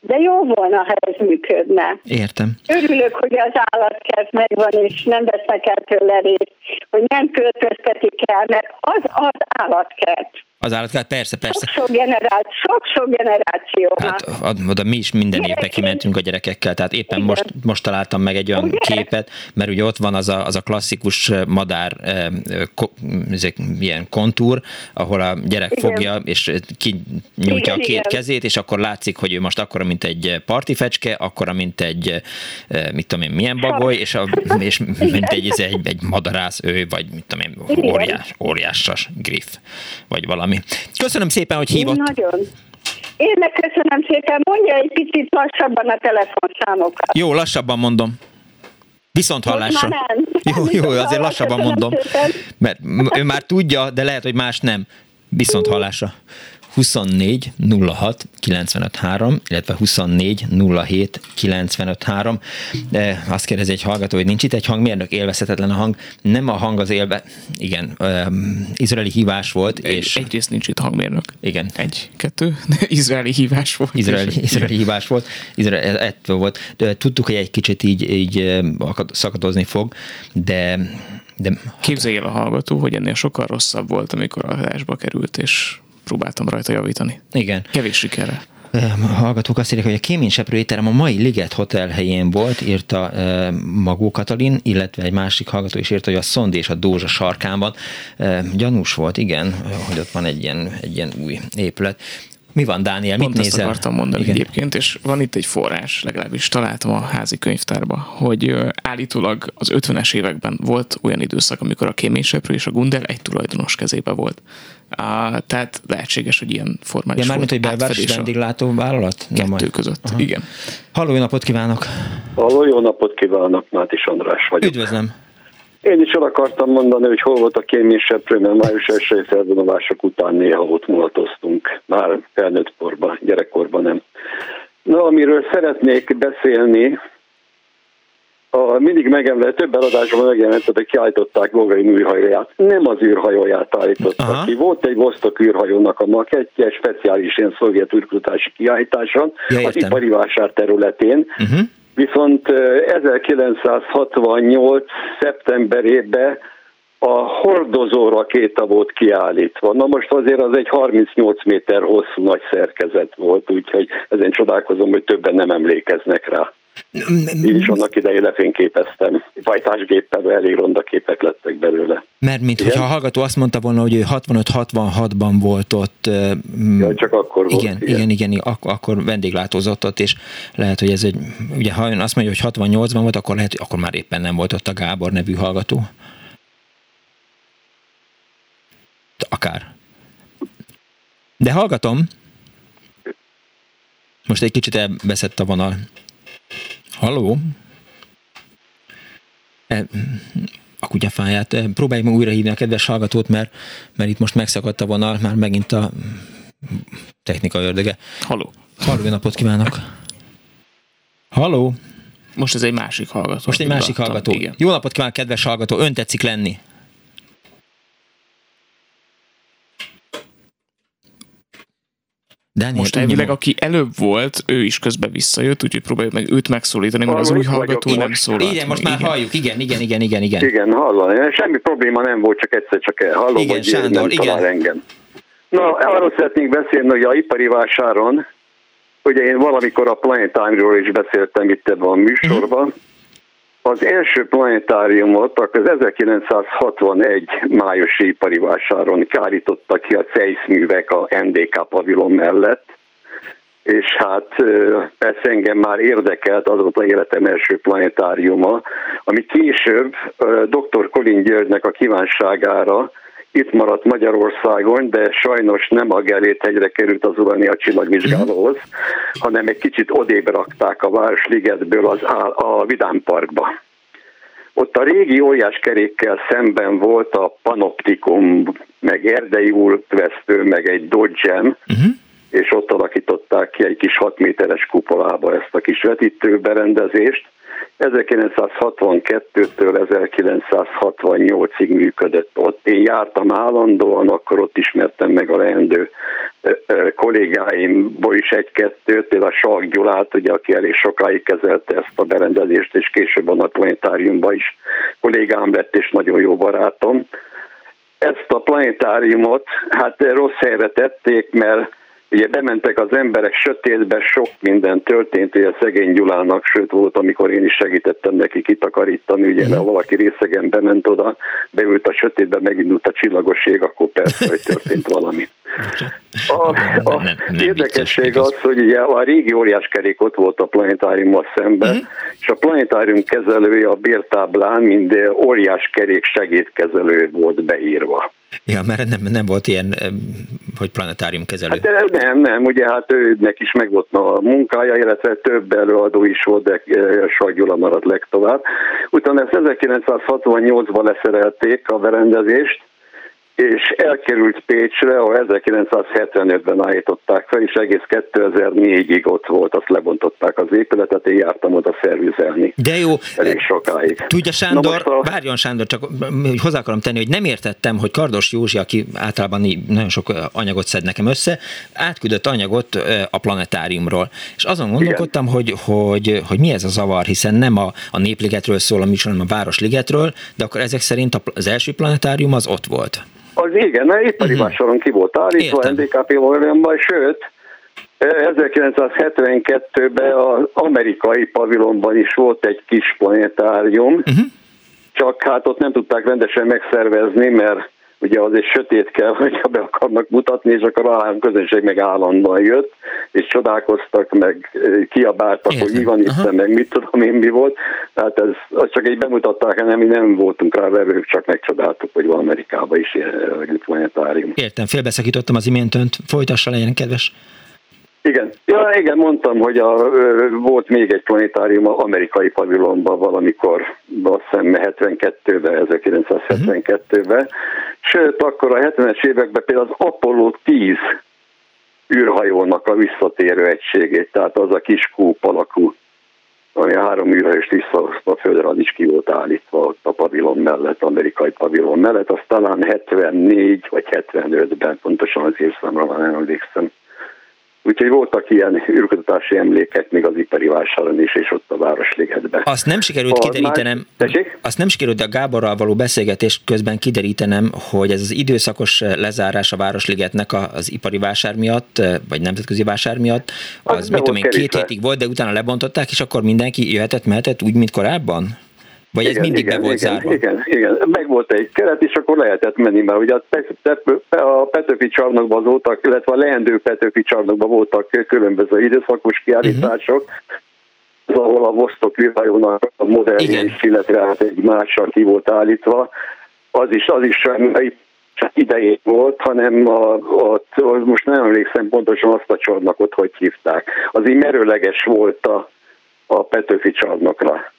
de jó volna, ha ez működne.
Értem.
Örülök, hogy az állatkert megvan, és nem vesznek el tőle részt, hogy nem költöztetik el, mert az az állatkert.
Az állatkert, persze, persze.
Sok-sok generáció, sok-sok generáció.
Hát oda mi is minden évben kimentünk a gyerekekkel, tehát éppen most, most találtam meg egy olyan
Ugye?
képet, mert ugye ott van az a, az a klasszikus madár ko, ezek, ilyen kontúr, ahol a gyerek
Igen.
fogja, és kinyújtja
Igen,
a két
igen.
kezét, és akkor látszik, hogy ő most akkora, mint egy partifecske, akkora, mint egy, mit tudom én, milyen bagoly, és, a, és mint egy, egy, egy madarász ő, vagy mit tudom én, óriás, óriásas griff, vagy valami. Köszönöm szépen, hogy hívott.
Nagyon. Én meg köszönöm szépen, mondja egy picit lassabban a telefonszámokat.
Jó, lassabban mondom. Viszont hallásra. Jó, jó, azért lassabban mondom. Mert ő már tudja, de lehet, hogy más nem. Viszont hallásra. 24 06 95 3, illetve 24 07 95 3. De azt kérdezi egy hallgató, hogy nincs itt egy hangmérnök, élvezhetetlen a hang. Nem a hang az élve, igen, um, izraeli hívás volt.
Egy,
és
egyrészt nincs itt hangmérnök.
Igen.
Egy, kettő, (laughs) izraeli hívás volt.
Izraeli, izraeli hívás volt, izraeli, ettől volt. De tudtuk, hogy egy kicsit így, így szakadozni fog, de de...
Képzelj el a hallgató, hogy ennél sokkal rosszabb volt, amikor a adásba került, és próbáltam rajta javítani.
Igen.
Kevés sikerre.
A hallgatók azt írják, hogy a kéményseprő étterem a mai Liget Hotel helyén volt, írta uh, Magó Katalin, illetve egy másik hallgató is írta, hogy a Szond és a Dózsa sarkán van. Gyanús volt, igen, hogy ott van egy ilyen, egy ilyen új épület. Mi van, Dániel? Mit
Pont
nézel?
ezt akartam mondani Igen. egyébként, és van itt egy forrás, legalábbis találtam a házi könyvtárba, hogy állítólag az 50-es években volt olyan időszak, amikor a kéményseprő és a Gundel egy tulajdonos kezébe volt. Uh, tehát lehetséges, hogy ilyen formális
ja, mármint, hogy belvárosi vendéglátó vállalat?
Kettő Nem, között, Aha. igen.
Halló, jó napot kívánok!
Halló, jó napot kívánok, Mátis András vagyok.
Üdvözlöm!
Én is el akartam mondani, hogy hol volt a kéményseprő, mert május 1 felvonulások után néha ott mulatoztunk. Már felnőtt korban, gyerekkorban nem. Na, amiről szeretnék beszélni, a, mindig megemlett, több eladásban hogy kiállították Gagarin űrhajóját. Nem az űrhajóját állítottak Aha. ki. Volt egy Vostok űrhajónak a makettje, speciális ilyen szovjet űrkutatási kiállításon, ja, az ipari vásár területén. Uh-huh. Viszont 1968. szeptemberében a hordozó rakéta volt kiállítva. Na most azért az egy 38 méter hosszú nagy szerkezet volt, úgyhogy ezen csodálkozom, hogy többen nem emlékeznek rá. Én is annak idején lefényképeztem. Vajtásgéppel elég ronda képek lettek belőle.
Mert mint hogyha a hallgató azt mondta volna, hogy ő 65-66-ban volt ott.
Ja, csak akkor
igen, volt. Igen, igen, igen ak- akkor vendéglátózott ott, és lehet, hogy ez egy, ugye ha ön azt mondja, hogy 68-ban volt, akkor lehet, hogy akkor már éppen nem volt ott a Gábor nevű hallgató. Akár. De hallgatom. Most egy kicsit elveszett a vonal. Halló? E, a kutyafáját. E, próbáljuk meg újra hívni a kedves hallgatót, mert, mert itt most megszakadt a vonal, már megint a technika ördöge.
Halló.
Halló, napot kívánok. Halló.
Most ez egy másik hallgató.
Most egy másik hallgató. Igen. Jó napot kívánok, kedves hallgató. Ön tetszik lenni?
Daniel, Most elvileg, aki előbb volt, ő is közben visszajött, úgyhogy próbáljuk meg őt megszólítani, mert az új hallgató nem szólalt.
Igen, most már igen. halljuk, igen, igen, igen, igen, igen.
Igen, hallani. Semmi probléma nem volt, csak egyszer csak hallom, igen, hogy Sándor, nem igen. talál engem. Na, arról szeretnék beszélni, hogy a ipari vásáron, ugye én valamikor a Planetime-ról is beszéltem itt ebben a műsorban, uh-huh. Az első planetáriumot az 1961 májusi ipari vásáron kárítottak ki a CEISZ művek a NDK pavilon mellett, és hát persze engem már érdekelt, az volt a életem első planetáriuma, ami később dr. Colin Györgynek a kívánságára itt maradt Magyarországon, de sajnos nem a Gerét került az Urania csillagvizsgálóhoz, hanem egy kicsit odébb rakták a Városligetből az a Vidám Parkba. Ott a régi óriás kerékkel szemben volt a Panoptikum, meg Erdei útvesztő, meg egy Dodge uh-huh. és ott alakították ki egy kis 6 méteres kupolába ezt a kis vetítőberendezést, 1962-től 1968-ig működött ott. Én jártam állandóan, akkor ott ismertem meg a leendő kollégáimból is egy-kettőt, például a Salk Gyulát, ugye, aki elég sokáig kezelte ezt a berendezést, és később a planetáriumban is kollégám lett, és nagyon jó barátom. Ezt a planetáriumot hát rossz helyre tették, mert Ugye bementek az emberek sötétbe, sok minden történt, ugye szegény Gyulának, sőt volt, amikor én is segítettem neki kitakarítani, ugye, mert valaki részegen bement oda, beült a sötétbe, megindult a csillagoség, akkor persze, hogy történt valami. A, a érdekesség az, hogy ugye a régi óriáskerék ott volt a planetáriummal szemben, uh-huh. és a planetárium kezelője a bértáblán, mind óriáskerék segédkezelő volt beírva.
Ja, mert nem, nem volt ilyen, hogy planetárium kezelő.
Hát nem, nem, ugye hát őnek is meg volt a munkája, illetve több előadó is volt, de Sajgyula maradt legtovább. Utána ezt 1968-ban leszerelték a berendezést, és elkerült Pécsre, ahol 1975-ben állították fel, és egész 2004-ig ott volt, azt lebontották az épületet, én jártam oda szervizelni.
De jó.
Elég sokáig.
Tudja Sándor, a... várjon Sándor, csak hogy hozzá akarom tenni, hogy nem értettem, hogy Kardos Józsi, aki általában nagyon sok anyagot szed nekem össze, átküldött anyagot a planetáriumról. És azon gondolkodtam, hogy, hogy, hogy mi ez a zavar, hiszen nem a, a Népligetről szól a műsor, hanem a Városligetről, de akkor ezek szerint az első planetárium az ott volt.
Az igen, mert ipari uh-huh. vásáron ki volt állítva, NDKP volna, sőt, 1972-ben az amerikai pavilonban is volt egy kis planetárium, uh-huh. csak hát ott nem tudták rendesen megszervezni, mert ugye azért sötét kell, (laughs) hogyha be akarnak mutatni, és akkor a közönség meg állandóan jött, és csodálkoztak, meg kiabáltak, Értem. hogy mi van itt, meg mit tudom én mi volt. Tehát ez, az csak egy bemutatták, nem, mi nem voltunk rá vevők, csak megcsodáltuk, hogy van Amerikában is ilyen planetárium.
Értem, félbeszakítottam az imént önt, folytassa legyen kedves.
Igen, ja, igen, mondtam, hogy a, volt még egy planetárium amerikai pavilonban valamikor, azt hiszem 72-ben, 1972-ben. Sőt, akkor a 70-es években például az Apollo 10 űrhajónak a visszatérő egységét, tehát az a kis kúp alakú, ami a három űrhajóst visszahozta a földre, az is ki volt állítva a pavilon mellett, amerikai pavilon mellett, az talán 74 vagy 75-ben, pontosan az évszámra van emlékszem. Úgyhogy voltak ilyen űrkutatási emlékek még az ipari vásáron is, és ott a Városligetben.
Azt nem sikerült a, kiderítenem, már... azt nem sikerült a Gáborral való beszélgetés közben kiderítenem, hogy ez az időszakos lezárás a Városligetnek az ipari vásár miatt, vagy nemzetközi vásár miatt, az, az mit tudom én, két hétig volt, de utána lebontották, és akkor mindenki jöhetett, mehetett úgy, mint korábban? Vagy igen, ez mindig igen, be volt
igen,
zárva?
Igen, igen, meg volt egy keret, és akkor lehetett menni, mert ugye a Petőfi csarnokban voltak, illetve a leendő Petőfi csarnokban voltak különböző időszakos kiállítások, uh-huh. ahol a Vostok űrhajónak a modellje is, illetve hát egy mással ki volt állítva, az is, az is idejét volt, hanem a, a, most nem emlékszem pontosan azt a csarnokot, hogy hívták. Az így merőleges volt a, a Petőfi csarnokra.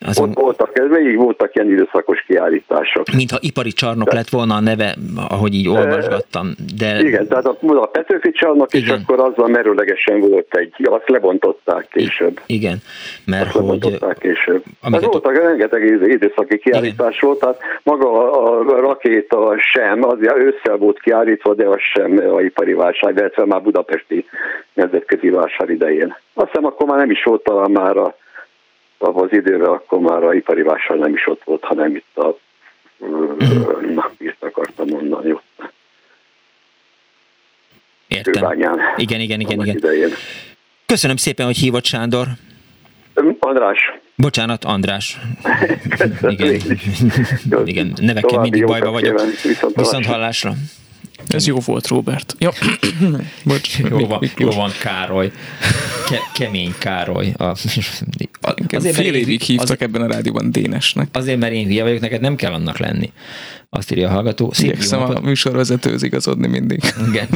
Azon... Ott voltak, ez végig voltak ilyen időszakos kiállítások.
Mintha ipari csarnok de... lett volna a neve, ahogy így olvasgattam. De...
Igen, tehát a, a Petőfi csarnok, és akkor azzal merőlegesen volt egy, azt lebontották később.
Igen, mert azt
hogy... lebontották később. Amiket... Ez voltak rengeteg időszaki kiállítás Igen. volt, tehát maga a, a rakéta sem, az ősszel volt kiállítva, de az sem a ipari válság, illetve már budapesti nemzetközi vásár idején. Azt hiszem, akkor már nem is volt talán már a abban az időben akkor már a ipari vásár nem is ott volt, hanem itt a uh-huh. na, ezt akartam mondani ott.
Értem. Igen, igen, igen, igen. Idején. Köszönöm szépen, hogy hívott Sándor.
András.
Bocsánat, András. (laughs) igen, igen, nevekkel mindig bajba vagyok. Viszont, Viszont hallásra.
Ez jó volt, Robert. Jó, (coughs)
Bocs, jó, van, jó van, Károly. Ke, kemény Károly. A,
a, azért, fél évig hívtak az, ebben a rádióban Dénesnek.
Azért, mert én hülye vagyok, neked nem kell annak lenni. Azt írja a hallgató.
Szép Igyekszem a műsorvezetőhöz igazodni mindig.
Igen.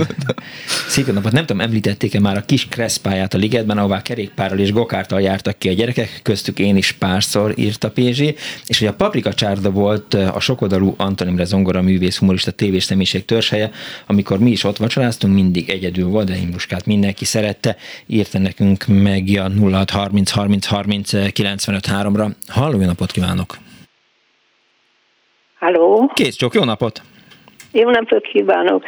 Szép napot. Nem tudom, említették-e már a kis kreszpáját a ligetben, ahová kerékpárral és gokártal jártak ki a gyerekek, köztük én is párszor írta Pézsi, és hogy a paprika csárda volt a sokodalú Anton Imre zongora művész humorista tévés személyiség törzshelye, amikor mi is ott vacsoráztunk, mindig egyedül volt, de Imruskát mindenki szerette, írta nekünk meg a 0630 30 30 95 3-ra. Halló, napot kívánok!
Halló?
Kész csak, jó napot!
Jó napot kívánok!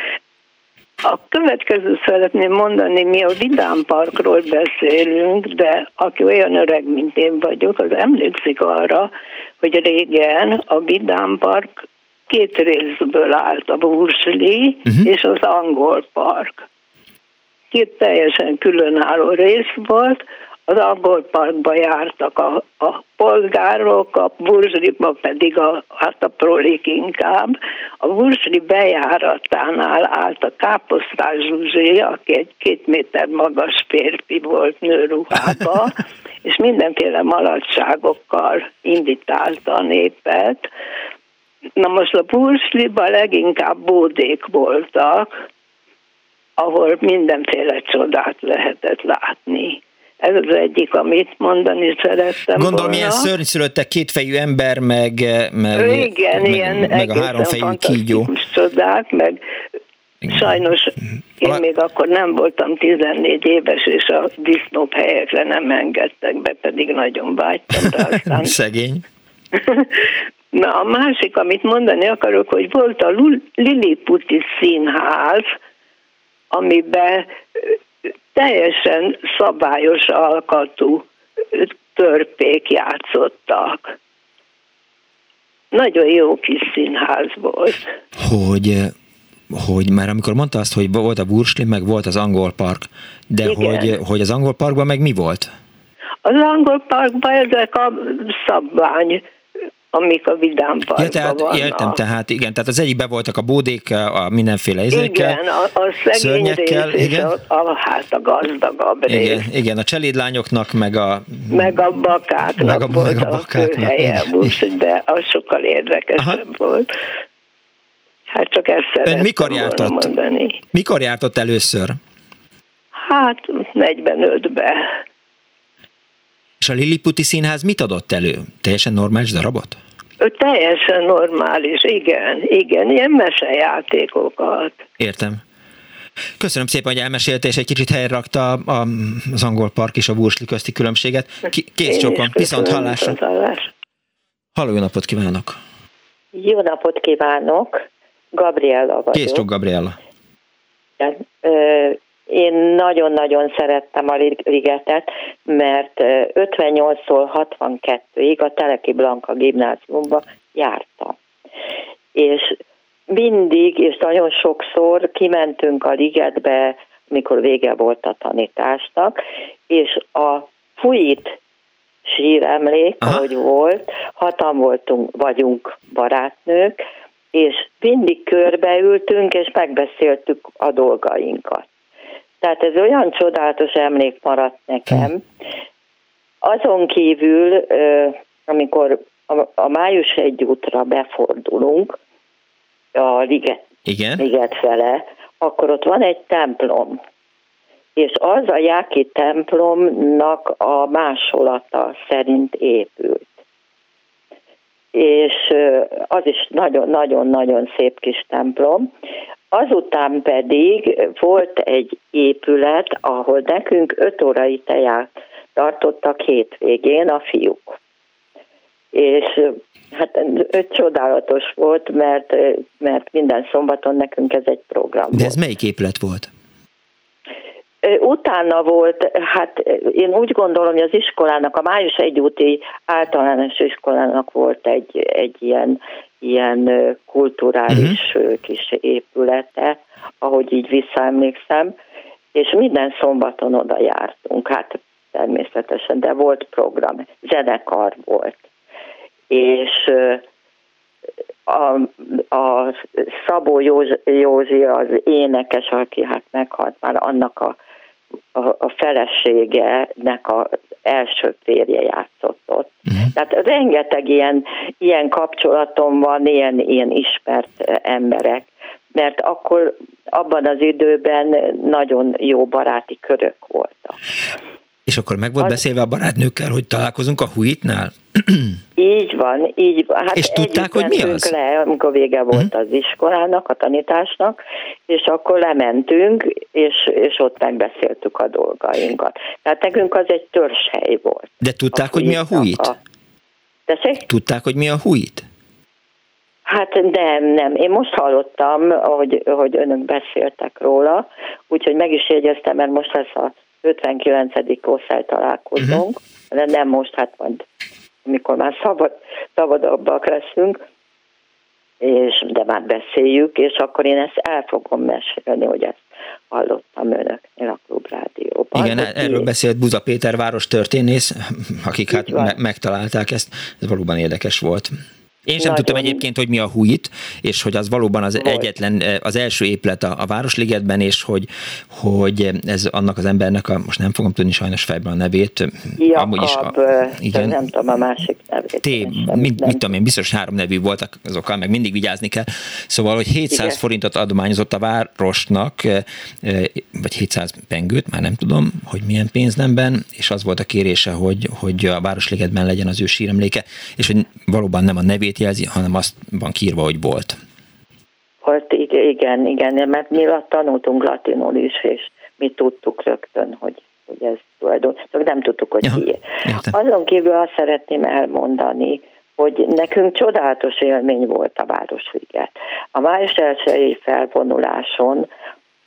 A következő szeretném mondani, mi a Vidám Parkról beszélünk, de aki olyan öreg, mint én vagyok, az emlékszik arra, hogy régen a Vidám Park két részből állt, a Bursli uh-huh. és az Angol Park. Két teljesen különálló rész volt, az angol parkba jártak a, a polgárok, a burzsliba pedig a, hát a prolik inkább. A burzsli bejáratánál állt a káposztás Zsuzsé, aki egy két méter magas férfi volt nőruhába, (laughs) és mindenféle maradságokkal invitálta a népet. Na most a burzsliba leginkább bódék voltak, ahol mindenféle csodát lehetett látni Ez az egyik, amit mondani szerettem
Gondolom,
volna.
milyen szörnyszülöttek kétfejű ember, meg, meg,
Igen,
meg,
ilyen
meg a háromfejű kígyó.
csodák, meg sajnos én még akkor nem voltam 14 éves, és a disznóp helyekre nem engedtek be, pedig nagyon vágytam rá. Aztán (laughs)
Szegény. (laughs)
Na, a másik, amit mondani akarok, hogy volt a Liliputi színház, amiben teljesen szabályos alkatú törpék játszottak. Nagyon jó kis színház volt.
Hogy, hogy már amikor mondta azt, hogy volt a Bursli, meg volt az angol park, de
Igen.
hogy, hogy az angol parkban meg mi volt?
Az angol parkban ezek a szabvány, amik a vidám
Ja, tehát
vannak.
értem, tehát igen, tehát az egyikben voltak a bódék, a mindenféle izékkel,
Igen, a, a szegény
szörnyekkel, igen.
a, a, hát a gazdagabb rész.
igen, igen, a cselédlányoknak, meg a...
Meg a bakáknak
Meg a-
volt
meg a
a,
bakáknak,
főhelye,
igen.
úgyhogy de az sokkal érdekesebb volt. Hát csak ezt szerettem
Ön mikor
volna
járt ott?
mondani.
Mikor járt ott először?
Hát 45-be.
És a Liliputi Színház mit adott elő? Teljesen normális darabot?
Ő teljesen normális, igen, igen, ilyen mesejátékokat.
Értem. Köszönöm szépen, hogy elmesélte, és egy kicsit helyre rakta a, az angol park és a Bursli közti különbséget. Kész csókom, viszont hallásra.
hallásra.
Halló, jó napot kívánok!
Jó napot kívánok! Gabriella vagyok.
Kész csók, Gabriella.
Ö, Én nagyon-nagyon szerettem a ligetet, mert ö, 58-tól 62-ig a Teleki Blanka gimnáziumba jártam. És mindig, és nagyon sokszor kimentünk a ligetbe, mikor vége volt a tanításnak, és a fújít síremlék,
Aha.
ahogy volt, hatan voltunk, vagyunk barátnők, és mindig körbeültünk, és megbeszéltük a dolgainkat. Tehát ez olyan csodálatos emlék maradt nekem. Azon kívül, amikor a, a május egy útra befordulunk, a liget,
Igen.
liget fele, akkor ott van egy templom. És az a Jáki templomnak a másolata szerint épült. És az is nagyon-nagyon-nagyon szép kis templom. Azután pedig volt egy épület, ahol nekünk öt órai teját tartottak hétvégén a fiúk. És hát csodálatos volt, mert, mert minden szombaton nekünk ez egy program
De ez melyik épület volt?
Utána volt, hát én úgy gondolom, hogy az iskolának, a május egy úti általános iskolának volt egy, egy ilyen, ilyen kulturális uh-huh. kis épülete, ahogy így visszaemlékszem, és minden szombaton oda jártunk, hát természetesen, de volt program, zenekar volt. És a, a Szabó Józsi, Józsi az énekes, aki hát meghalt már, annak a, a, a feleségenek az első férje játszott ott. Tehát rengeteg ilyen, ilyen kapcsolatom van, ilyen, ilyen ismert eh, emberek, mert akkor abban az időben nagyon jó baráti körök voltak.
És akkor meg volt
Az-
beszélve a barátnőkkel, hogy találkozunk a Huitnál? (clears throat)
Így van, így van. Hát
És tudták, hogy mi az?
Le, amikor vége volt az iskolának, a tanításnak, és akkor lementünk, és, és ott megbeszéltük a dolgainkat. Tehát nekünk az egy törzshely volt.
De tudták, hogy mi a Huit?
A... Tessék?
Tudták, hogy mi a Huit?
Hát nem, nem. Én most hallottam, hogy, hogy önök beszéltek róla, úgyhogy meg is jegyeztem, mert most lesz a 59. osztály találkozónk, de nem most, hát majd amikor már szabad, szabadabbak leszünk, és, de már beszéljük, és akkor én ezt el fogom mesélni, hogy ezt hallottam önöknél a klubrádióban.
Igen,
hogy
erről beszélt Buza Péter város történész, akik hát me- megtalálták ezt. Ez valóban érdekes volt. Én sem Nagyon... tudtam egyébként, hogy mi a huit, és hogy az valóban az Volt. egyetlen, eh, az első épület a, a Városligetben, és hogy, hogy ez annak az embernek, a, most nem fogom tudni sajnos fejben a nevét.
Jakab, amúgy is a, igen, nem tudom a másik nevét.
T, mit, mit tudom én, biztos három nevű voltak azokkal, meg mindig vigyázni kell. Szóval, hogy 700 igen. forintot adományozott a városnak, eh, eh, vagy 700 pengőt, már nem tudom, hogy milyen pénznemben, és az volt a kérése, hogy, hogy a Városligetben legyen az ő síremléke, és hogy valóban nem a nevét nevét jelzi, hanem azt van kírva, hogy volt.
Volt, igen, igen, mert mi tanultunk latinul is, és mi tudtuk rögtön, hogy, hogy ez tulajdon, csak nem tudtuk, hogy ki. Azon kívül azt szeretném elmondani, hogy nekünk csodálatos élmény volt a Városliget. A május elsői felvonuláson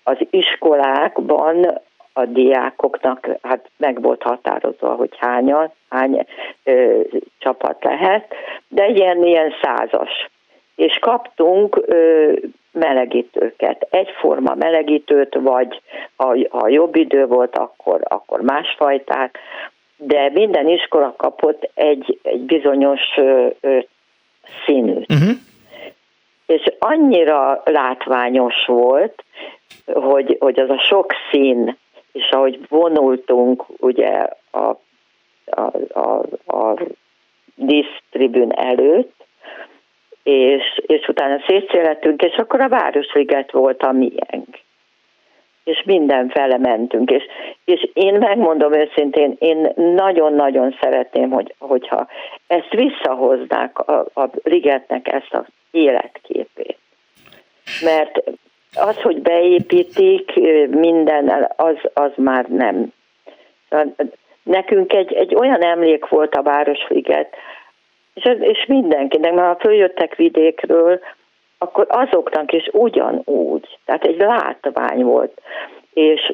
az iskolákban a diákoknak hát meg volt határozva, hogy hányan, hány ö, csapat lehet, de ilyen, ilyen százas. És kaptunk ö, melegítőket, egyforma melegítőt, vagy ha, ha jobb idő volt, akkor, akkor másfajták, de minden iskola kapott egy, egy bizonyos ö, ö, színűt. Uh-huh. És annyira látványos volt, hogy, hogy az a sok szín és ahogy vonultunk ugye a, a, a, a dísztribün előtt, és, és utána szétszélettünk, és akkor a Városliget volt a miénk. És mindenfele mentünk, és, és én megmondom őszintén, én nagyon-nagyon szeretném, hogy, hogyha ezt visszahoznák a, a ligetnek ezt az életképét. Mert az, hogy beépítik minden, az, az már nem. Nekünk egy, egy olyan emlék volt a Városliget, és, és mindenkinek, mert ha följöttek vidékről, akkor azoknak is ugyanúgy. Tehát egy látvány volt. És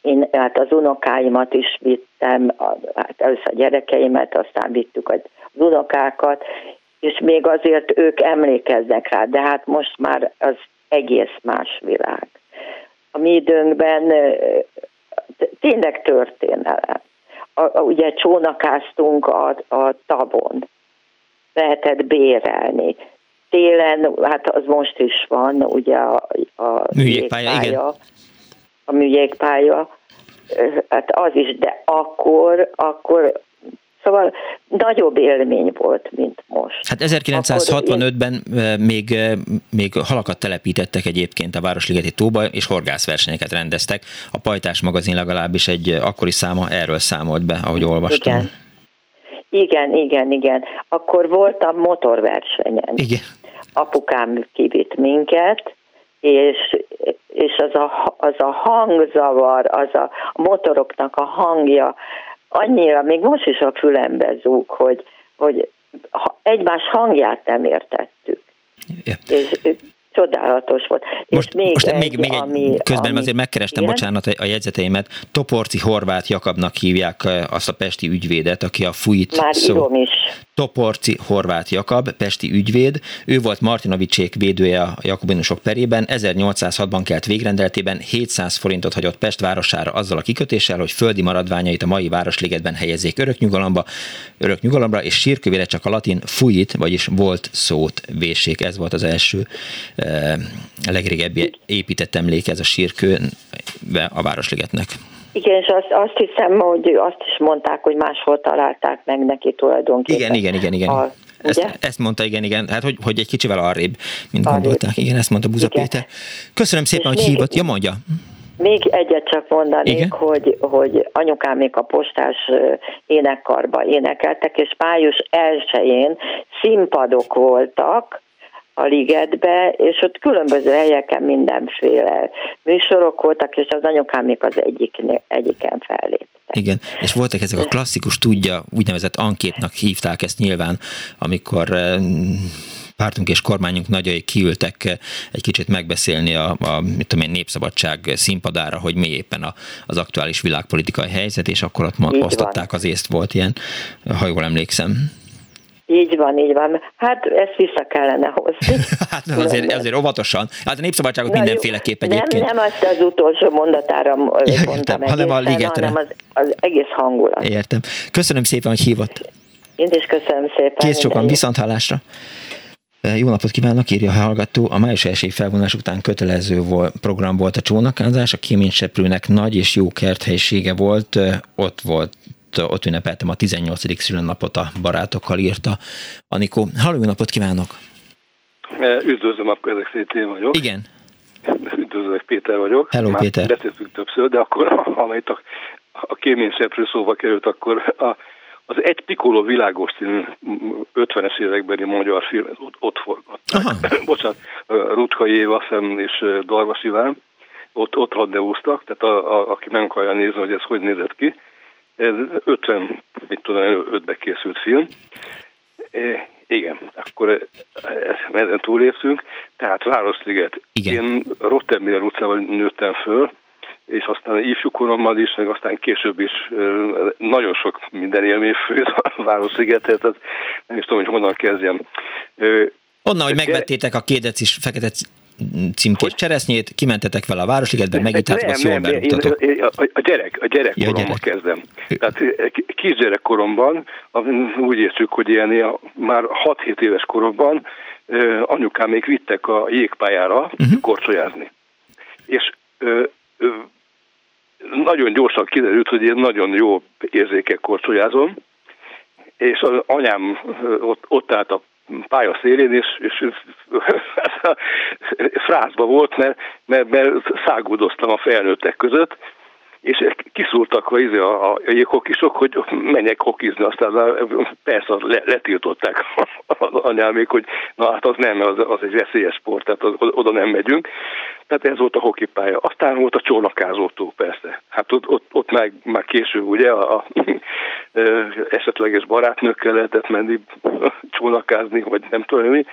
én hát az unokáimat is vittem, hát először a gyerekeimet, aztán vittük az unokákat, és még azért ők emlékeznek rá, de hát most már az egész más világ. A mi időnkben tényleg történelem. A, a, ugye csónakáztunk a, a tavon, lehetett bérelni. Télen, hát az most is van, ugye a, a
műjégpálya, igen.
a műjégpálya, hát az is, de akkor, akkor Szóval nagyobb élmény volt, mint most.
Hát 1965-ben még, még halakat telepítettek egyébként a Városligeti tóba, és horgászversenyeket rendeztek. A Pajtás magazin legalábbis egy akkori száma erről számolt be, ahogy olvastam.
Igen. Igen, igen, igen. Akkor voltam motorversenyen.
Igen.
Apukám kivitt minket, és, és az, a, az a hangzavar, az a, a motoroknak a hangja, annyira, még most is a fülembe zúg, hogy, hogy egymás hangját nem értettük.
Yeah.
És csodálatos volt.
Most, és még most egy, még, még egy, ami, közben ami, azért megkerestem, igen? bocsánat, a jegyzeteimet. Toporci Horváth Jakabnak hívják azt a pesti ügyvédet, aki a fújt
Már szó. is.
Toporci Horváth Jakab, pesti ügyvéd. Ő volt Martinovicsék védője a jakobinusok perében. 1806-ban kelt végrendeltében 700 forintot hagyott Pest városára azzal a kikötéssel, hogy földi maradványait a mai Városligetben helyezzék öröknyugalomba, öröknyugalomra, és sírkövére csak a latin fuit, vagyis volt szót véssék. Ez volt az első a legrégebbi épített emléke ez a sírkő a Városligetnek.
Igen, és azt, azt hiszem, hogy azt is mondták, hogy máshol találták meg neki tulajdonképpen.
Igen, igen, igen, igen. A, ezt, ezt mondta, igen, igen, hát hogy, hogy egy kicsivel arrébb, mint arrébb. gondolták. Igen, ezt mondta Buza igen. Péter. Köszönöm szépen, és hogy hívott. Ja, mondja.
Még egyet csak mondanék, Igen? hogy, hogy anyukám még a postás énekkarba énekeltek, és május 1-én színpadok voltak, a ligetbe, és ott különböző helyeken mindenféle műsorok voltak, és az anyukám még az egyik, egyiken felléptek.
Igen, és voltak ezek a klasszikus tudja, úgynevezett ankétnak hívták ezt nyilván, amikor eh, pártunk és kormányunk nagyai kiültek eh, egy kicsit megbeszélni a, a mit tudom én, népszabadság színpadára, hogy mi éppen a, az aktuális világpolitikai helyzet, és akkor ott osztották az észt, volt ilyen, ha jól emlékszem.
Így van, így van. Hát ezt vissza kellene hozni. (laughs)
hát azért, azért óvatosan. Hát a népszabadságot Na, mindenféleképp egyébként.
Nem, nem azt az utolsó mondatára
ja, mondtam hanem a ligetre.
hanem az, az egész hangulat.
Értem. Köszönöm szépen, hogy hívott.
Én is köszönöm szépen.
Kész sokan, viszont hallásra. Jó napot kívánok, írja a hallgató. A május első felvonás után kötelező volt, program volt a csónakázás, a kéményseprőnek nagy és jó kerthelyisége volt, ott volt ott ünnepeltem a 18. szülőnapot a barátokkal, írta Anikó. Halló, napot kívánok!
Üdvözlöm, akkor ezek szét én vagyok.
Igen.
Üdvözlök, Péter vagyok.
Hello,
Már
Péter.
Beszéltünk többször, de akkor, amelyet a, a kéményseprő szóba került, akkor a, az Egy Pikoló világos című 50-es évekbeli magyar film ott, ott forgott. (laughs) Bocsánat, Rutkai Éva szem és Darvas Iván ott, ott rendezvúztak, tehát a, a, aki meg akarja nézni, hogy ez hogy nézett ki. Ez 50, mit tudom, 5-be készült film. E, igen, akkor ezen túléptünk. Tehát Városliget.
Igen.
Én Rottenmiller utcában nőttem föl, és aztán ifjú korommal is, meg aztán később is nagyon sok minden élmény főt a Városligetet, tehát nem is tudom, hogy honnan kezdjem.
Onnan, hogy megvettétek a két decis fekete címkés cseresznyét, kimentetek vele a Városligetbe, megittátok, azt jól berúgtatok.
A, a gyerek, a gyerekkoromban ja, gyerek. kezdem. Tehát kisgyerekkoromban úgy értjük, hogy ilyen már 6-7 éves koromban anyukám még vittek a jégpályára uh-huh. korcsolyázni. És ö, ö, nagyon gyorsan kiderült, hogy én nagyon jó érzékek korcsolyázom, és az anyám ott, ott állt a pálya szélén, és, és frázba volt, mert, mert, mert szágúdoztam a felnőttek között, és kiszúrtak a, izé, a, a jéghokisok, hogy menjek hokizni, aztán persze le, letiltották (laughs) az anyámék, hogy na hát az nem, az, az egy veszélyes sport, tehát oda nem megyünk. Tehát ez volt a hokipálya. Aztán volt a csónakázótó, persze. Hát ott, ott, ott meg, már később ugye a, a, a esetleges barátnőkkel lehetett menni csónakázni, vagy nem tudom mi.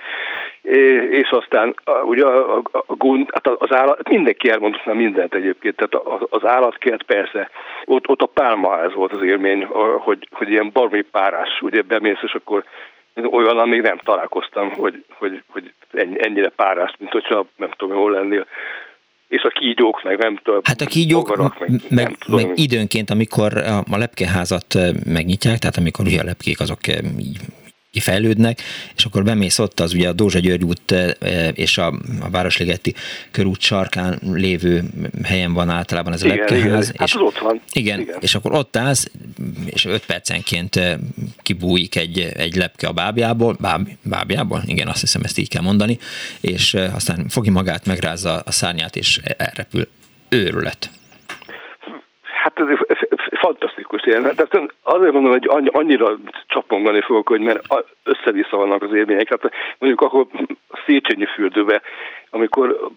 És aztán ugye a, a, a gond, hát az állat, mindenki elmondott már mindent egyébként, tehát az állatkert persze, ott, ott a pálmaház volt az élmény, hogy, hogy ilyen baromi párás, ugye bemész, és akkor olyan, még nem találkoztam, hogy, hogy, hogy ennyire párás, mint hogyha nem tudom, hol lennél és a kígyók, meg nem tudom.
Hát a kígyók, meg, meg, tudom, meg időnként, amikor a lepkeházat megnyitják, tehát amikor ugye a lepkék azok így kifejlődnek, és akkor bemész ott az ugye a Dózsa György út e, és a, a Városligeti körút sarkán lévő helyen van általában ez a igen, lepkeház.
Igen. És, hát ott van.
Igen, igen, és akkor ott állsz, és öt percenként e, kibújik egy, egy lepke a bábjából, báb, bábjából, igen, azt hiszem ezt így kell mondani, és e, aztán fogja magát, megrázza a szárnyát, és elrepül. Őrület.
Hát ez fantasztikus élmény. Tehát azért mondom, hogy annyira csapongani fogok, hogy mert össze-vissza vannak az élmények. Hát mondjuk akkor Széchenyi fürdőbe, amikor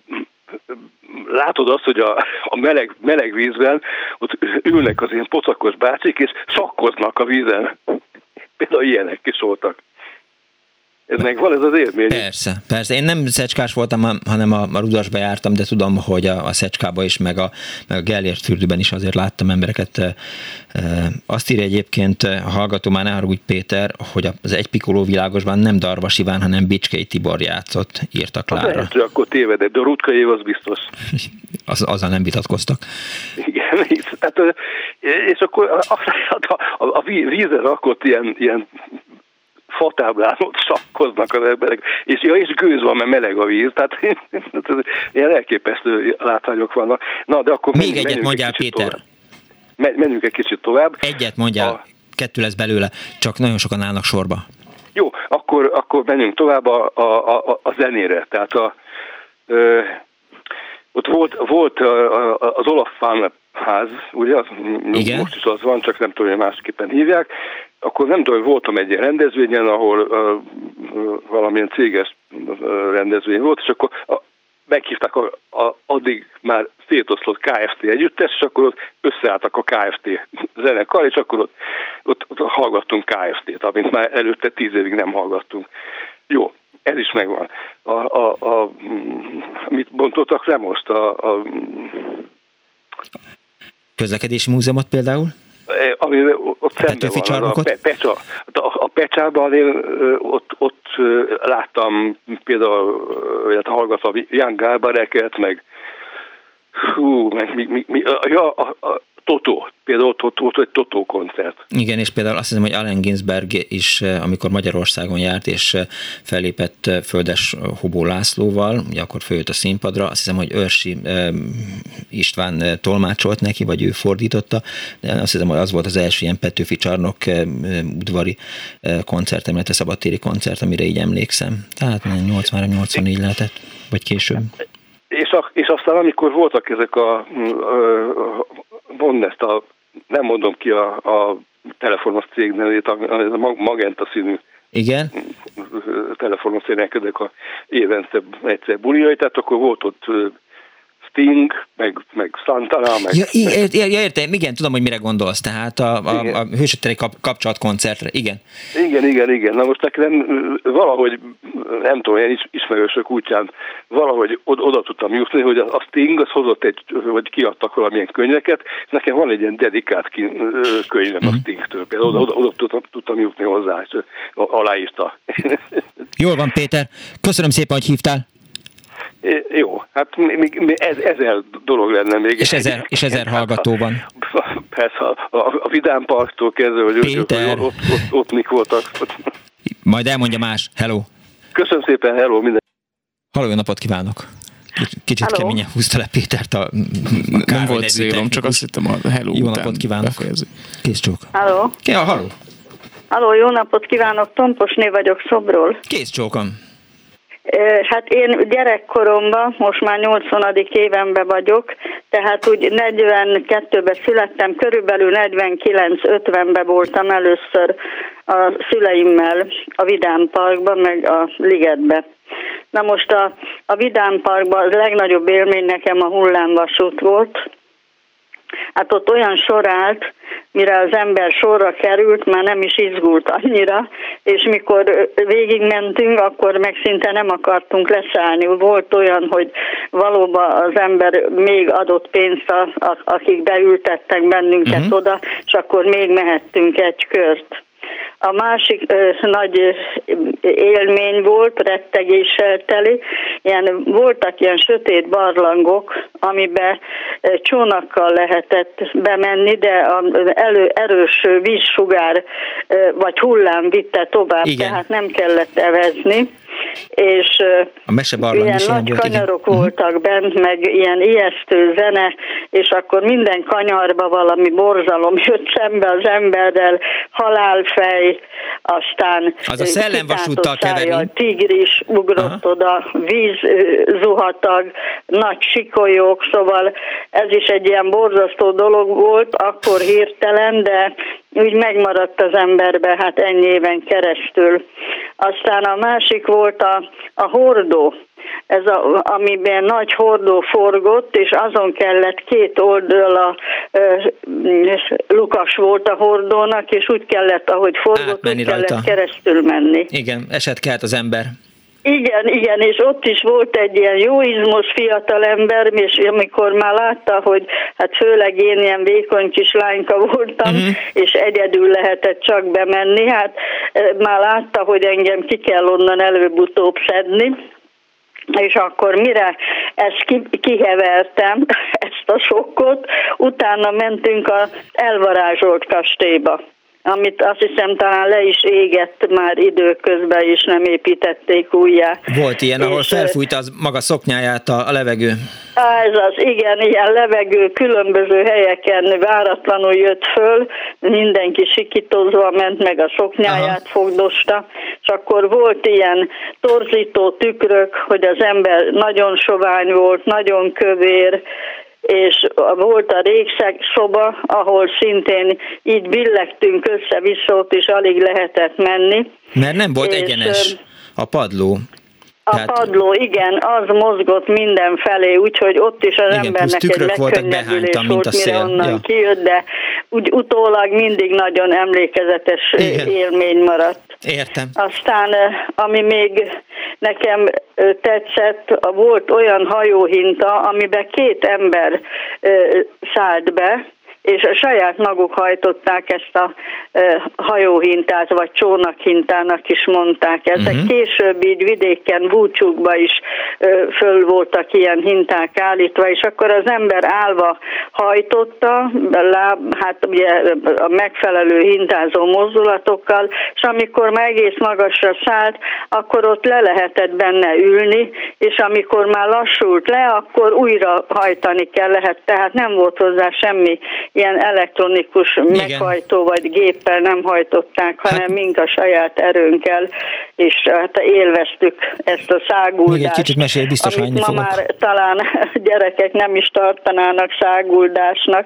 látod azt, hogy a, a meleg, meleg vízben ott ülnek az ilyen pocakos bácsik, és sakkoznak a vízen. Például ilyenek is voltak. Ez meg van ez az élmény.
Persze, persze. Én nem szecskás voltam, hanem a, a Rudasba jártam, de tudom, hogy a, a szecskába is, meg a, meg a Gellért fürdőben is azért láttam embereket. E, azt írja egyébként a hallgató már ne úgy Péter, hogy az egy pikoló világosban nem Darvas Iván, hanem Bicskei Tibor játszott, írta Klára.
Lehet, hogy akkor tévedett, de a Rutka év az biztos. (laughs)
az, azzal nem vitatkoztak.
Igen, tehát, és akkor a, a, a, a vízre rakott ilyen, ilyen fatáblán ott sakkoznak az emberek, és, ja, és gőz van, mert meleg a víz, tehát (laughs) ilyen elképesztő látványok vannak. Na, de akkor
Még egyet mondjál, Péter.
Tovább. Menjünk egy kicsit tovább.
Egyet mondjál, a... kettő lesz belőle, csak nagyon sokan állnak sorba.
Jó, akkor, akkor menjünk tovább a, a, a, a zenére. Tehát a, ö, ott volt, volt az Olaf Fán ház, ugye, az, Igen? most is az van, csak nem tudom, hogy másképpen hívják, akkor nem tudom, voltam egy ilyen rendezvényen, ahol uh, valamilyen céges rendezvény volt, és akkor a, meghívták a, a, addig már szétoszlott KFT együttes, és akkor ott összeálltak a KFT zenekar, és akkor ott, ott, ott hallgattunk KFT-t, amit már előtte tíz évig nem hallgattunk. Jó, ez is megvan. A, a, a, mit bontottak le most? A, a,
Közlekedési múzeumot például?
Ami ott szemben van, a, Pecsa, a, Pecsában én ott, ott láttam például, hát hallgatva Jan Gábereket, meg. Hú, meg mi, mi, mi, ja, a, a, Totó, például ott, egy Totó koncert.
Igen, és például azt hiszem, hogy Allen Ginsberg is, amikor Magyarországon járt, és fellépett Földes Hobó Lászlóval, ugye akkor följött a színpadra, azt hiszem, hogy Őrsi István tolmácsolt neki, vagy ő fordította, de azt hiszem, hogy az volt az első ilyen Petőfi csarnok udvari koncert, illetve szabadtéri koncert, amire így emlékszem. Tehát 83-84 lehetett, vagy később.
És, a, és aztán amikor voltak ezek a, mondd ezt a, nem mondom ki a, a telefonos cég nevét, a Magenta színű
igen.
telefonos ezek a évente egyszer buliai, tehát akkor volt ott Sting, meg, meg Santana, meg... Ja,
meg... Ja, értem, igen, tudom, hogy mire gondolsz, tehát a, a, a hősötteri kap, kapcsolatkoncertre, igen.
Igen, igen, igen. Na most nekem valahogy, nem tudom, ilyen ismerősök útján valahogy oda, oda tudtam jutni, hogy a Sting az hozott egy, vagy kiadtak valamilyen könyveket, és nekem van egy ilyen dedikált könyvem uh-huh. a mhm. Stingtől, például oda, oda, oda tudtam, tudtam jutni hozzá, és aláírta.
Jól van, Péter. Köszönöm szépen, hogy hívtál.
Jó, hát még, még ez, ezer dolog lenne még.
És ezer, és ezer hallgatóban.
Persze, a, a, a Vidám Parktól kezdve, hogy, Péter. hogy ott, ott, ott mik voltak.
Majd elmondja más. Hello.
Köszönöm szépen, hello, minden.
Halló, jó napot kívánok. Kicsit Hello. keményen húzta le Pétert a,
a Nem volt célom, csak azt hittem a hello
Jó napot kívánok. Kész csók.
Halló.
Ki a halló?
Halló, jó napot kívánok, Tomposné vagyok Szobról.
Kész csókom.
Hát én gyerekkoromban, most már 80. évenben vagyok, tehát úgy 42-ben születtem, körülbelül 49-50-ben voltam először a szüleimmel a Vidám Parkban, meg a Ligetbe. Na most a, a Vidám Parkban a legnagyobb élmény nekem a hullámvasút volt, Hát ott olyan sor állt, mire az ember sorra került, már nem is izgult annyira, és mikor végigmentünk, akkor meg szinte nem akartunk leszállni. Volt olyan, hogy valóban az ember még adott pénzt, a, a, akik beültettek bennünket uh-huh. oda, és akkor még mehettünk egy kört. A másik ö, nagy élmény volt, rettegéssel teli, ilyen, voltak ilyen sötét barlangok, amiben csónakkal lehetett bemenni, de az elő, erős vízsugár vagy hullám vitte tovább, Igen. tehát nem kellett evezni és
a
ilyen nagy volt, kanyarok igen. Mhm. voltak bent, meg ilyen ijesztő zene, és akkor minden kanyarba valami borzalom (laughs) jött szembe az emberrel, halálfej, aztán
az a szellemvasúttal keverünk.
Tigris ugrott Aha. oda, víz zuhatag, nagy sikolyók, szóval ez is egy ilyen borzasztó dolog volt, akkor hirtelen, de úgy megmaradt az emberbe, hát ennyi éven keresztül. Aztán a másik volt a, a hordó, ez a, amiben nagy hordó forgott, és azon kellett két oldal a e, lukas volt a hordónak, és úgy kellett, ahogy forgott, Átmenni úgy kellett rajta. keresztül menni.
Igen, eset kellett az ember.
Igen, igen, és ott is volt egy ilyen jó izmos fiatal ember, és amikor már látta, hogy hát főleg én ilyen vékony kis lányka voltam, uh-huh. és egyedül lehetett csak bemenni, hát már látta, hogy engem ki kell onnan előbb-utóbb szedni, és akkor mire ezt kihevertem, (laughs) ezt a sokkot, utána mentünk az elvarázsolt kastélyba amit azt hiszem talán le is égett már időközben, és nem építették újjá.
Volt ilyen, ahol felfújta az maga szoknyáját a, a levegő.
Ez az, igen, ilyen levegő különböző helyeken váratlanul jött föl, mindenki sikítozva ment, meg a szoknyáját Aha. fogdosta, és akkor volt ilyen torzító tükrök, hogy az ember nagyon sovány volt, nagyon kövér, és volt a régszeg szoba, ahol szintén így billegtünk össze-vissza, ott is alig lehetett menni.
Mert nem volt és egyenes a padló.
A Tehát... padló, igen, az mozgott mindenfelé, úgyhogy ott is az igen, embernek egy megkönnyebbülés volt, a szél. mire onnan ja. kijött, de úgy utólag mindig nagyon emlékezetes igen. élmény maradt.
Értem.
Aztán, ami még nekem tetszett, volt olyan hajóhinta, amiben két ember szállt be, és a saját maguk hajtották ezt a hajóhintát, vagy csónakhintának is mondták. Ezek uh-huh. később így vidéken, búcsúkba is föl voltak ilyen hinták állítva, és akkor az ember állva hajtotta, láb, hát ugye a megfelelő hintázó mozdulatokkal, és amikor már egész magasra szállt, akkor ott le lehetett benne ülni, és amikor már lassult le, akkor újra hajtani kell lehet, tehát nem volt hozzá semmi ilyen elektronikus Igen. meghajtó vagy géppel nem hajtották, hanem hát, mink a saját erőnkkel, és hát élveztük ezt a száguldást. Még egy
kicsit mesél, biztos
amit ma
fogok.
már talán (laughs) gyerekek nem is tartanának száguldásnak.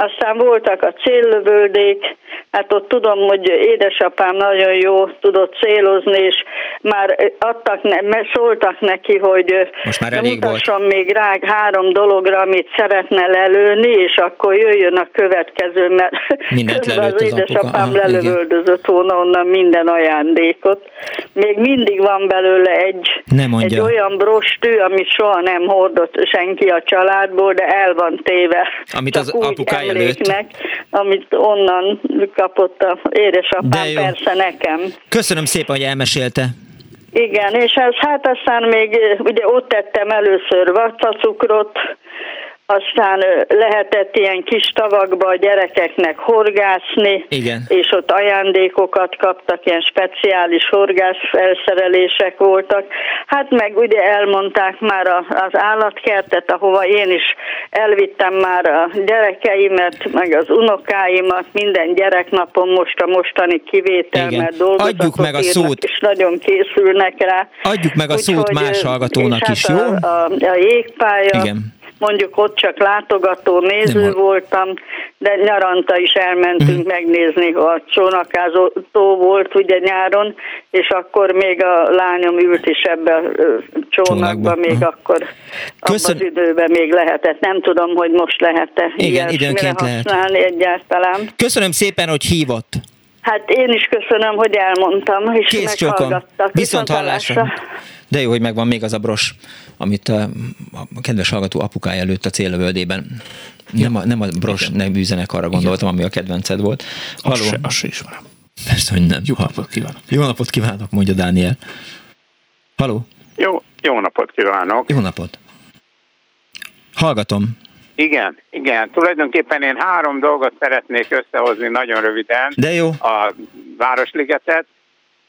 Aztán voltak a céllövöldék, hát ott tudom, hogy édesapám nagyon jó tudott célozni, és már adtak, ne, szóltak neki, hogy
Most már elég mutasson
volt. még rá három dologra, amit szeretne lelőni, és akkor jöjjön a következő, mert
Mindent (laughs)
az, az édesapám lelövöldözött volna onnan minden ajándékot. Még mindig van belőle egy, egy olyan brostű, amit soha nem hordott senki a családból, de el van téve.
Amit az apukája emléknek,
amit onnan kapott a édesapám, persze nekem.
Köszönöm szépen, hogy elmesélte.
Igen, és ez, hát aztán még ugye ott tettem először vacacukrot, aztán lehetett ilyen kis tavakba a gyerekeknek horgászni,
Igen.
és ott ajándékokat kaptak, ilyen speciális horgászfelszerelések voltak. Hát meg ugye elmondták már az állatkertet, ahova én is elvittem már a gyerekeimet, meg az unokáimat, minden gyereknapon most a mostani kivétel, dolgozatot
Adjuk meg a szót.
és nagyon készülnek rá.
Adjuk meg a Úgy, szót más hallgatónak is, hát jó?
A, a, a jégpálya, Igen mondjuk ott csak látogató néző Nem. voltam, de nyaranta is elmentünk mm. megnézni, a csónakázó volt ugye nyáron, és akkor még a lányom ült is ebbe a csónakba, még uh akkor Köszön... abban az időben még lehetett. Nem tudom, hogy most lehet-e
Igen, időnként
használni lehet. egyáltalán.
Köszönöm szépen, hogy hívott.
Hát én is köszönöm, hogy elmondtam, és Kész meghallgattak.
Viszont hallásra. De jó, hogy megvan még az a bros, amit a, a kedves hallgató apukája előtt a célövöldében. Nem a, nem a bros nevű zenekarra gondoltam, ami a kedvenced volt.
Halló. Az se, az se ismerem.
Persze, hogy nem.
Jó napot kívánok.
Jó napot kívánok, mondja Dániel. Haló.
Jó, jó napot kívánok.
Jó napot. Hallgatom.
Igen, igen. Tulajdonképpen én három dolgot szeretnék összehozni nagyon röviden.
De jó.
A Városligetet,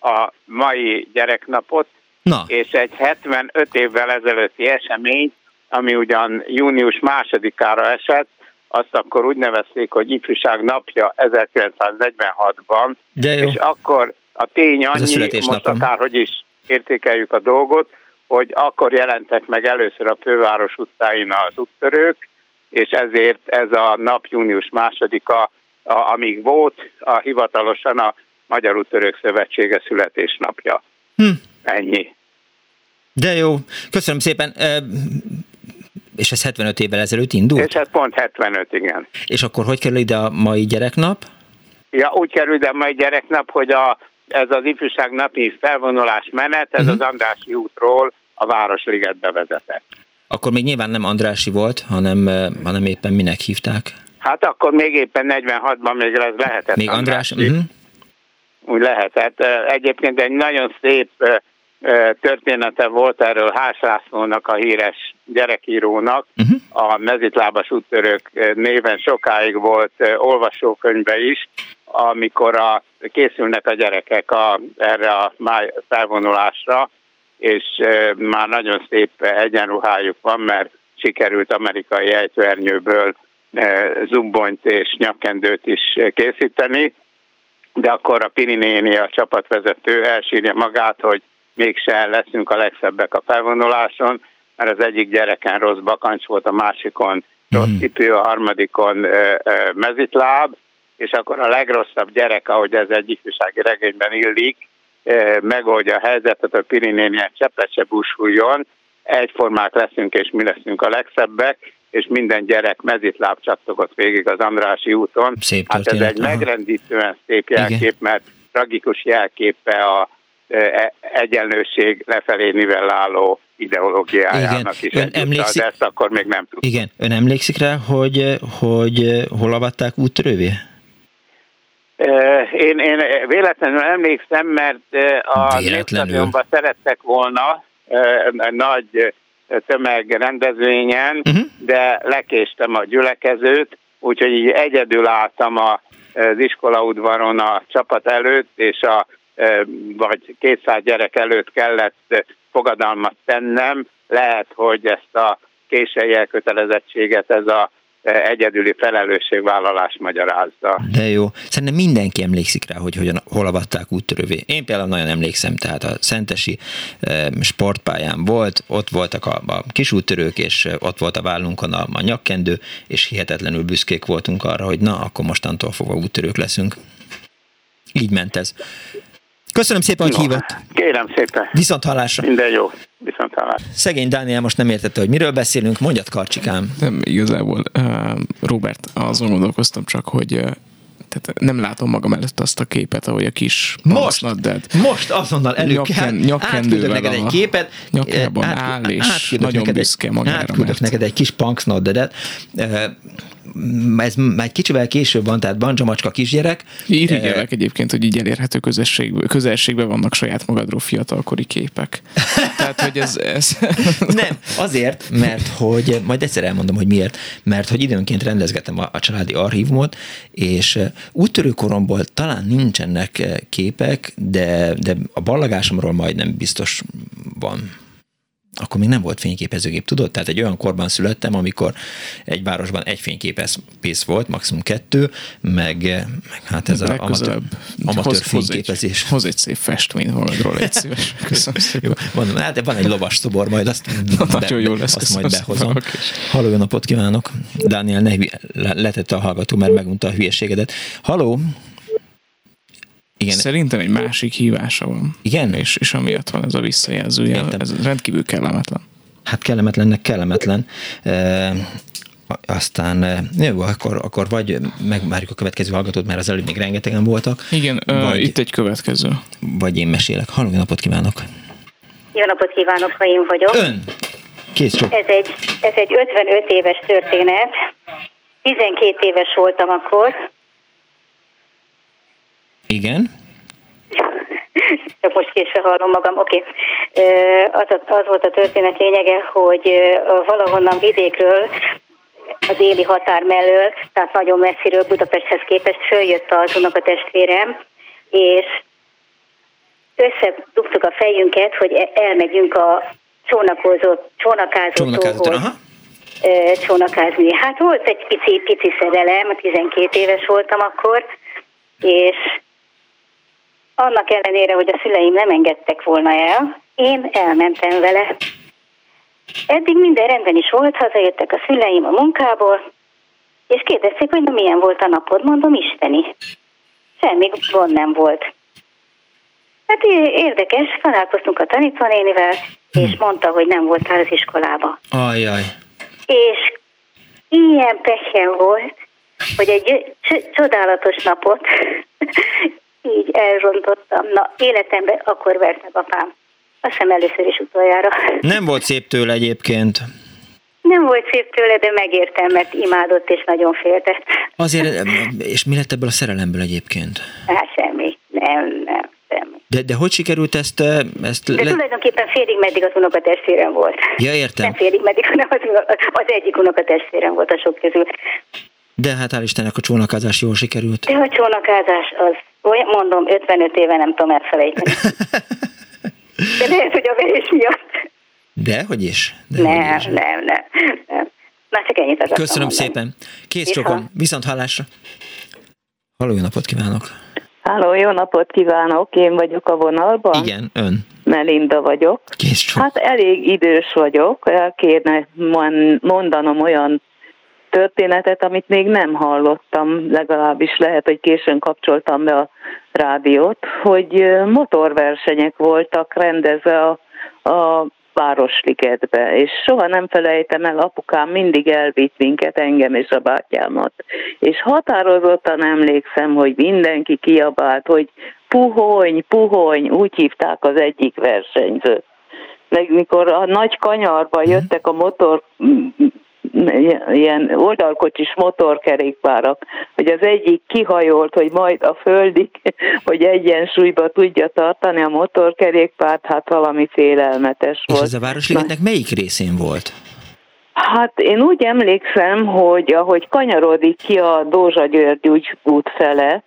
a mai gyereknapot,
Na.
és egy 75 évvel ezelőtti esemény, ami ugyan június másodikára esett, azt akkor úgy nevezték, hogy ifjúság napja 1946-ban, és akkor a tény annyi, most akárhogy is értékeljük a dolgot, hogy akkor jelentek meg először a főváros utcáin az úttörők, és ezért ez a nap június másodika, a, amíg volt, a hivatalosan a Magyar Úttörők Szövetsége születésnapja.
Hm.
Ennyi.
De jó, köszönöm szépen. És ez 75 évvel ezelőtt indult?
És ez pont 75, igen.
És akkor hogy kerül ide a mai gyereknap?
Ja, úgy kerül ide a mai gyereknap, hogy a, ez az ifjúság napi felvonulás menet, ez uh-huh. az Andrási útról a Városligetbe vezetett.
Akkor még nyilván nem Andrási volt, hanem, hanem éppen minek hívták?
Hát akkor még éppen 46-ban még ez lehetett.
Még András? Uh-huh.
Úgy lehetett. Egyébként egy nagyon szép története volt erről Hás Lászlónak, a híres gyerekírónak. Uh-huh. A mezitlábas úttörők néven sokáig volt olvasókönyve is, amikor a, készülnek a gyerekek a, erre a máj felvonulásra, és már nagyon szép egyenruhájuk van, mert sikerült amerikai ejtőernyőből zumbonyt és nyakkendőt is készíteni, de akkor a Pirinéni, a csapatvezető elsírja magát, hogy mégse leszünk a legszebbek a felvonuláson, mert az egyik gyereken rossz bakancs volt, a másikon rossz cipő, a harmadikon ö, ö, mezitláb, és akkor a legrosszabb gyerek, ahogy ez egy ifjúsági regényben illik, megoldja a helyzetet, a Pirinénien cseppet se búsuljon, egyformák leszünk, és mi leszünk a legszebbek, és minden gyerek mezitláb csattogott végig az Andrási úton.
Szép
hát ez egy megrendítően szép jelkép, Igen. mert tragikus jelképe a E, egyenlőség lefelé nivelláló ideológiájának
Igen. is. Ön emlékszik...
de ezt akkor még nem tudtam.
Igen, ön emlékszik rá, hogy, hogy hol avatták úttörővé?
Én, én véletlenül emlékszem, mert a Népstadionban szerettek volna nagy tömegrendezvényen, uh-huh. de lekéstem a gyülekezőt, úgyhogy így egyedül álltam a, az iskolaudvaron a csapat előtt, és a vagy 200 gyerek előtt kellett fogadalmat tennem. Lehet, hogy ezt a késői elkötelezettséget ez a egyedüli felelősségvállalás magyarázza.
De jó. Szerintem mindenki emlékszik rá, hogy hogyan, hol avatták úttörővé. Én például nagyon emlékszem, tehát a Szentesi e, sportpályán volt, ott voltak a, a kis úttörők, és ott volt a vállunkon a, a nyakkendő, és hihetetlenül büszkék voltunk arra, hogy na, akkor mostantól fogva úttörők leszünk. Így ment ez. Köszönöm szépen, hogy no, hívott.
Kérem szépen.
Viszont hallásra.
Minden jó. Viszont hallásra.
Szegény Dániel most nem értette, hogy miről beszélünk. Mondjad, Karcsikám.
Nem, igazából, Robert, azon gondolkoztam csak, hogy tehát nem látom magam előtt azt a képet, ahogy a kis
most, most azonnal elő nyakken,
nyakkendővel
neked egy képet,
nyakában át, áll, és nagyon büszke magára.
Átküldök mert... neked egy kis punksnoddedet, ez már egy kicsivel később van, tehát Banja Macska kisgyerek.
Irigyelek egyébként, hogy így elérhető közelség, közelségben vannak saját magadról fiatalkori képek. (laughs) Tehát, hogy ez, ez...
Nem, azért, mert hogy, majd egyszer elmondom, hogy miért, mert hogy időnként rendezgetem a, a családi archívumot, és úttörő koromból talán nincsenek képek, de, de a ballagásomról majdnem biztos van akkor még nem volt fényképezőgép, tudod? Tehát egy olyan korban születtem, amikor egy városban egy fényképész volt, maximum kettő, meg, meg hát ez az amatőr, amatőr hoz, fényképezés.
Hoz egy, hoz egy szép festmény magadról, egy (laughs) szíves. Köszönöm szépen.
Mondom, hát van egy lovas szobor, majd azt, (laughs)
be, Nagyon jó lesz,
azt majd behozom. Halló, jó napot kívánok! Dániel ne letette a hallgató, mert megunta a hülyeségedet. Halló!
Igen. Szerintem egy másik hívása van.
Igen?
És, és amiatt van ez a visszajelzője. Értem. Ez rendkívül kellemetlen.
Hát kellemetlennek kellemetlen. E, aztán jó, akkor, akkor vagy megvárjuk a következő hallgatót, mert az előbb még rengetegen voltak.
Igen, vagy, itt egy következő.
Vagy én mesélek. Halló, napot kívánok!
Jó napot kívánok, ha én vagyok.
Ön! Kész csak.
Ez egy, ez egy 55 éves történet. 12 éves voltam akkor,
igen.
Csak (laughs) most késve hallom magam, oké. Okay. Az, az volt a történet lényege, hogy valahonnan vidékről a déli határ mellől, tehát nagyon messziről Budapesthez képest följött az unokatestvérem, és összedugtuk a fejünket, hogy e- elmegyünk a csónakozó, csónakázótóhoz csónakázni. Hát volt egy pici, pici szerelem, 12 éves voltam akkor, és annak ellenére, hogy a szüleim nem engedtek volna el, én elmentem vele. Eddig minden rendben is volt, hazajöttek a szüleim a munkából, és kérdezték, hogy na milyen volt a napod, mondom, isteni. Semmi gond nem volt. Hát érdekes, találkoztunk a tanítónénivel, és mondta, hogy nem voltál az iskolába.
Ajaj.
És ilyen pehjen volt, hogy egy csodálatos napot így elrontottam. Na, életemben akkor vert meg apám. Azt hiszem először is utoljára.
Nem volt szép tőle egyébként.
Nem volt szép tőle, de megértem, mert imádott és nagyon féltett.
Azért, és mi lett ebből a szerelemből egyébként?
Hát semmi, nem, nem, semmi.
De, de hogy sikerült ezt... ezt
de le... tulajdonképpen félig meddig az unokatestvérem volt.
Ja, értem.
Nem félig meddig, hanem az, az egyik unokatestvérem volt a sok közül.
De hát hál' Istennek a csónakázás jól sikerült.
De a csónakázás az olyan, mondom, 55 éve nem tudom elfelejteni. (laughs) De lehet, hogy a verés miatt.
De, hogy is? De
nem, is. nem, nem, nem. Már csak ennyit
akartam Köszönöm szépen. Kész csokom. Viszont hallásra. Halló, jó napot kívánok.
Halló, jó napot kívánok. Én vagyok a vonalban.
Igen, ön.
Melinda vagyok.
Kész csok.
Hát elég idős vagyok. El kéne mondanom olyan történetet, amit még nem hallottam, legalábbis lehet, hogy későn kapcsoltam be a rádiót, hogy motorversenyek voltak rendezve a, a Városligetbe, és soha nem felejtem el, apukám mindig elvitt minket, engem és a bátyámat. És határozottan emlékszem, hogy mindenki kiabált, hogy puhony, puhony, úgy hívták az egyik versenyzőt. meg mikor a nagy kanyarba mhm. jöttek a motor ilyen oldalkocsis motorkerékpárak, hogy az egyik kihajolt, hogy majd a földig, (laughs) hogy egyensúlyba tudja tartani a motorkerékpárt, hát valami félelmetes
volt.
És
ez a Városligetnek melyik részén volt?
Hát én úgy emlékszem, hogy ahogy kanyarodik ki a Dózsa György úgy út fele,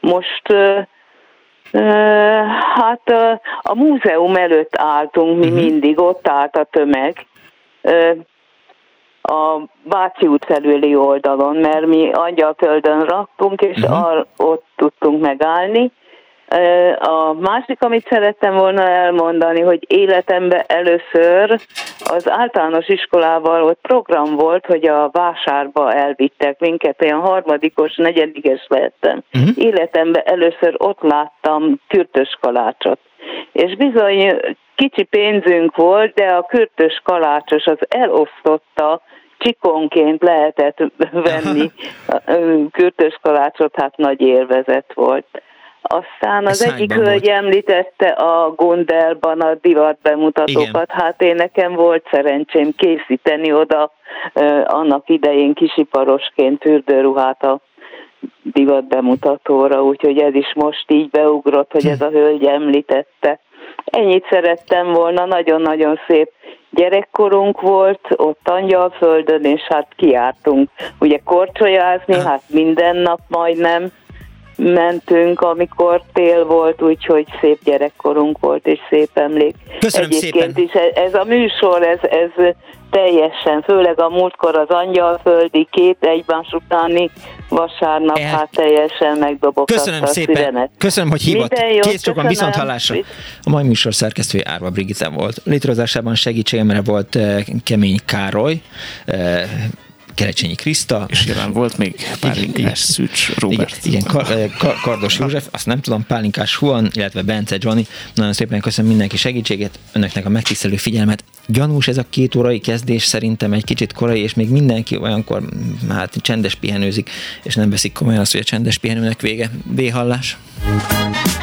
most hát a múzeum előtt álltunk mi uh-huh. mindig, ott állt a tömeg a Váci út felüli oldalon, mert mi Angyalföldön raktunk, és uh-huh. ar, ott tudtunk megállni. A másik, amit szerettem volna elmondani, hogy életemben először az általános iskolával ott program volt, hogy a vásárba elvittek minket, olyan harmadikos, negyedikes lettem. Uh-huh. Életemben először ott láttam kürtös kalácsot. És bizony kicsi pénzünk volt, de a kürtös kalácsos az elosztotta csikonként lehetett (laughs) venni kürtös kalácsot, hát nagy élvezet volt. Aztán az Ez egyik hölgy említette a Gondelban a divat bemutatókat. Igen. Hát én nekem volt szerencsém készíteni oda annak idején kisiparosként fürdőruhát a divat bemutatóra, úgyhogy ez is most így beugrott, hogy ez a hölgy említette. Ennyit szerettem volna, nagyon-nagyon szép gyerekkorunk volt, ott Angyalföldön, és hát kiártunk ugye korcsolyázni, hát minden nap majdnem mentünk, amikor tél volt, úgyhogy szép gyerekkorunk volt, és szép emlék.
Köszönöm
Egyébként
szépen.
is ez a műsor, ez, ez teljesen, főleg a múltkor az angyalföldi két egymás utáni vasárnap, El... hát teljesen megdobogtatta
Köszönöm szépen. Szívenet. Köszönöm, hogy hívott. Kész sokan viszont hallásra. A mai műsor szerkesztője Árva Brigitte volt. Létrehozásában segítségemre volt eh, Kemény Károly, eh, Kerecsényi Kriszta.
És jelen volt még Pálinkás Szűcs Robert.
Igen, igen Kar, eh, Kar, Kardos József, azt nem tudom, Pálinkás Huan, illetve Bence Johnny. Nagyon szépen köszönöm mindenki segítségét, önöknek a megtisztelő figyelmet. Gyanús ez a két órai kezdés szerintem egy kicsit korai, és még mindenki olyankor hát csendes pihenőzik, és nem veszik komolyan azt, hogy a csendes pihenőnek vége. B-hallás. igen, igen,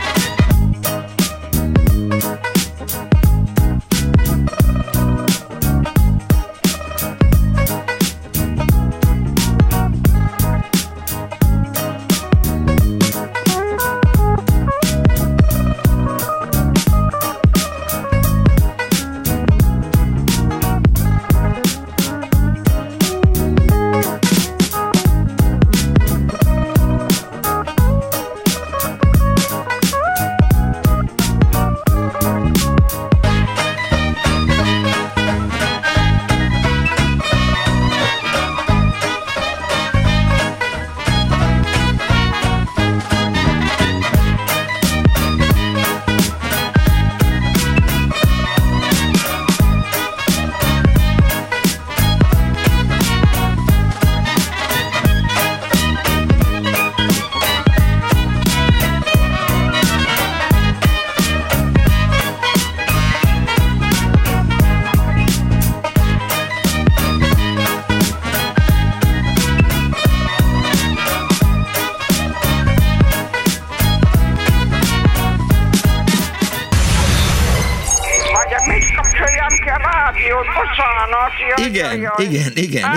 igen.
Elnézést! Jó napot kívánok!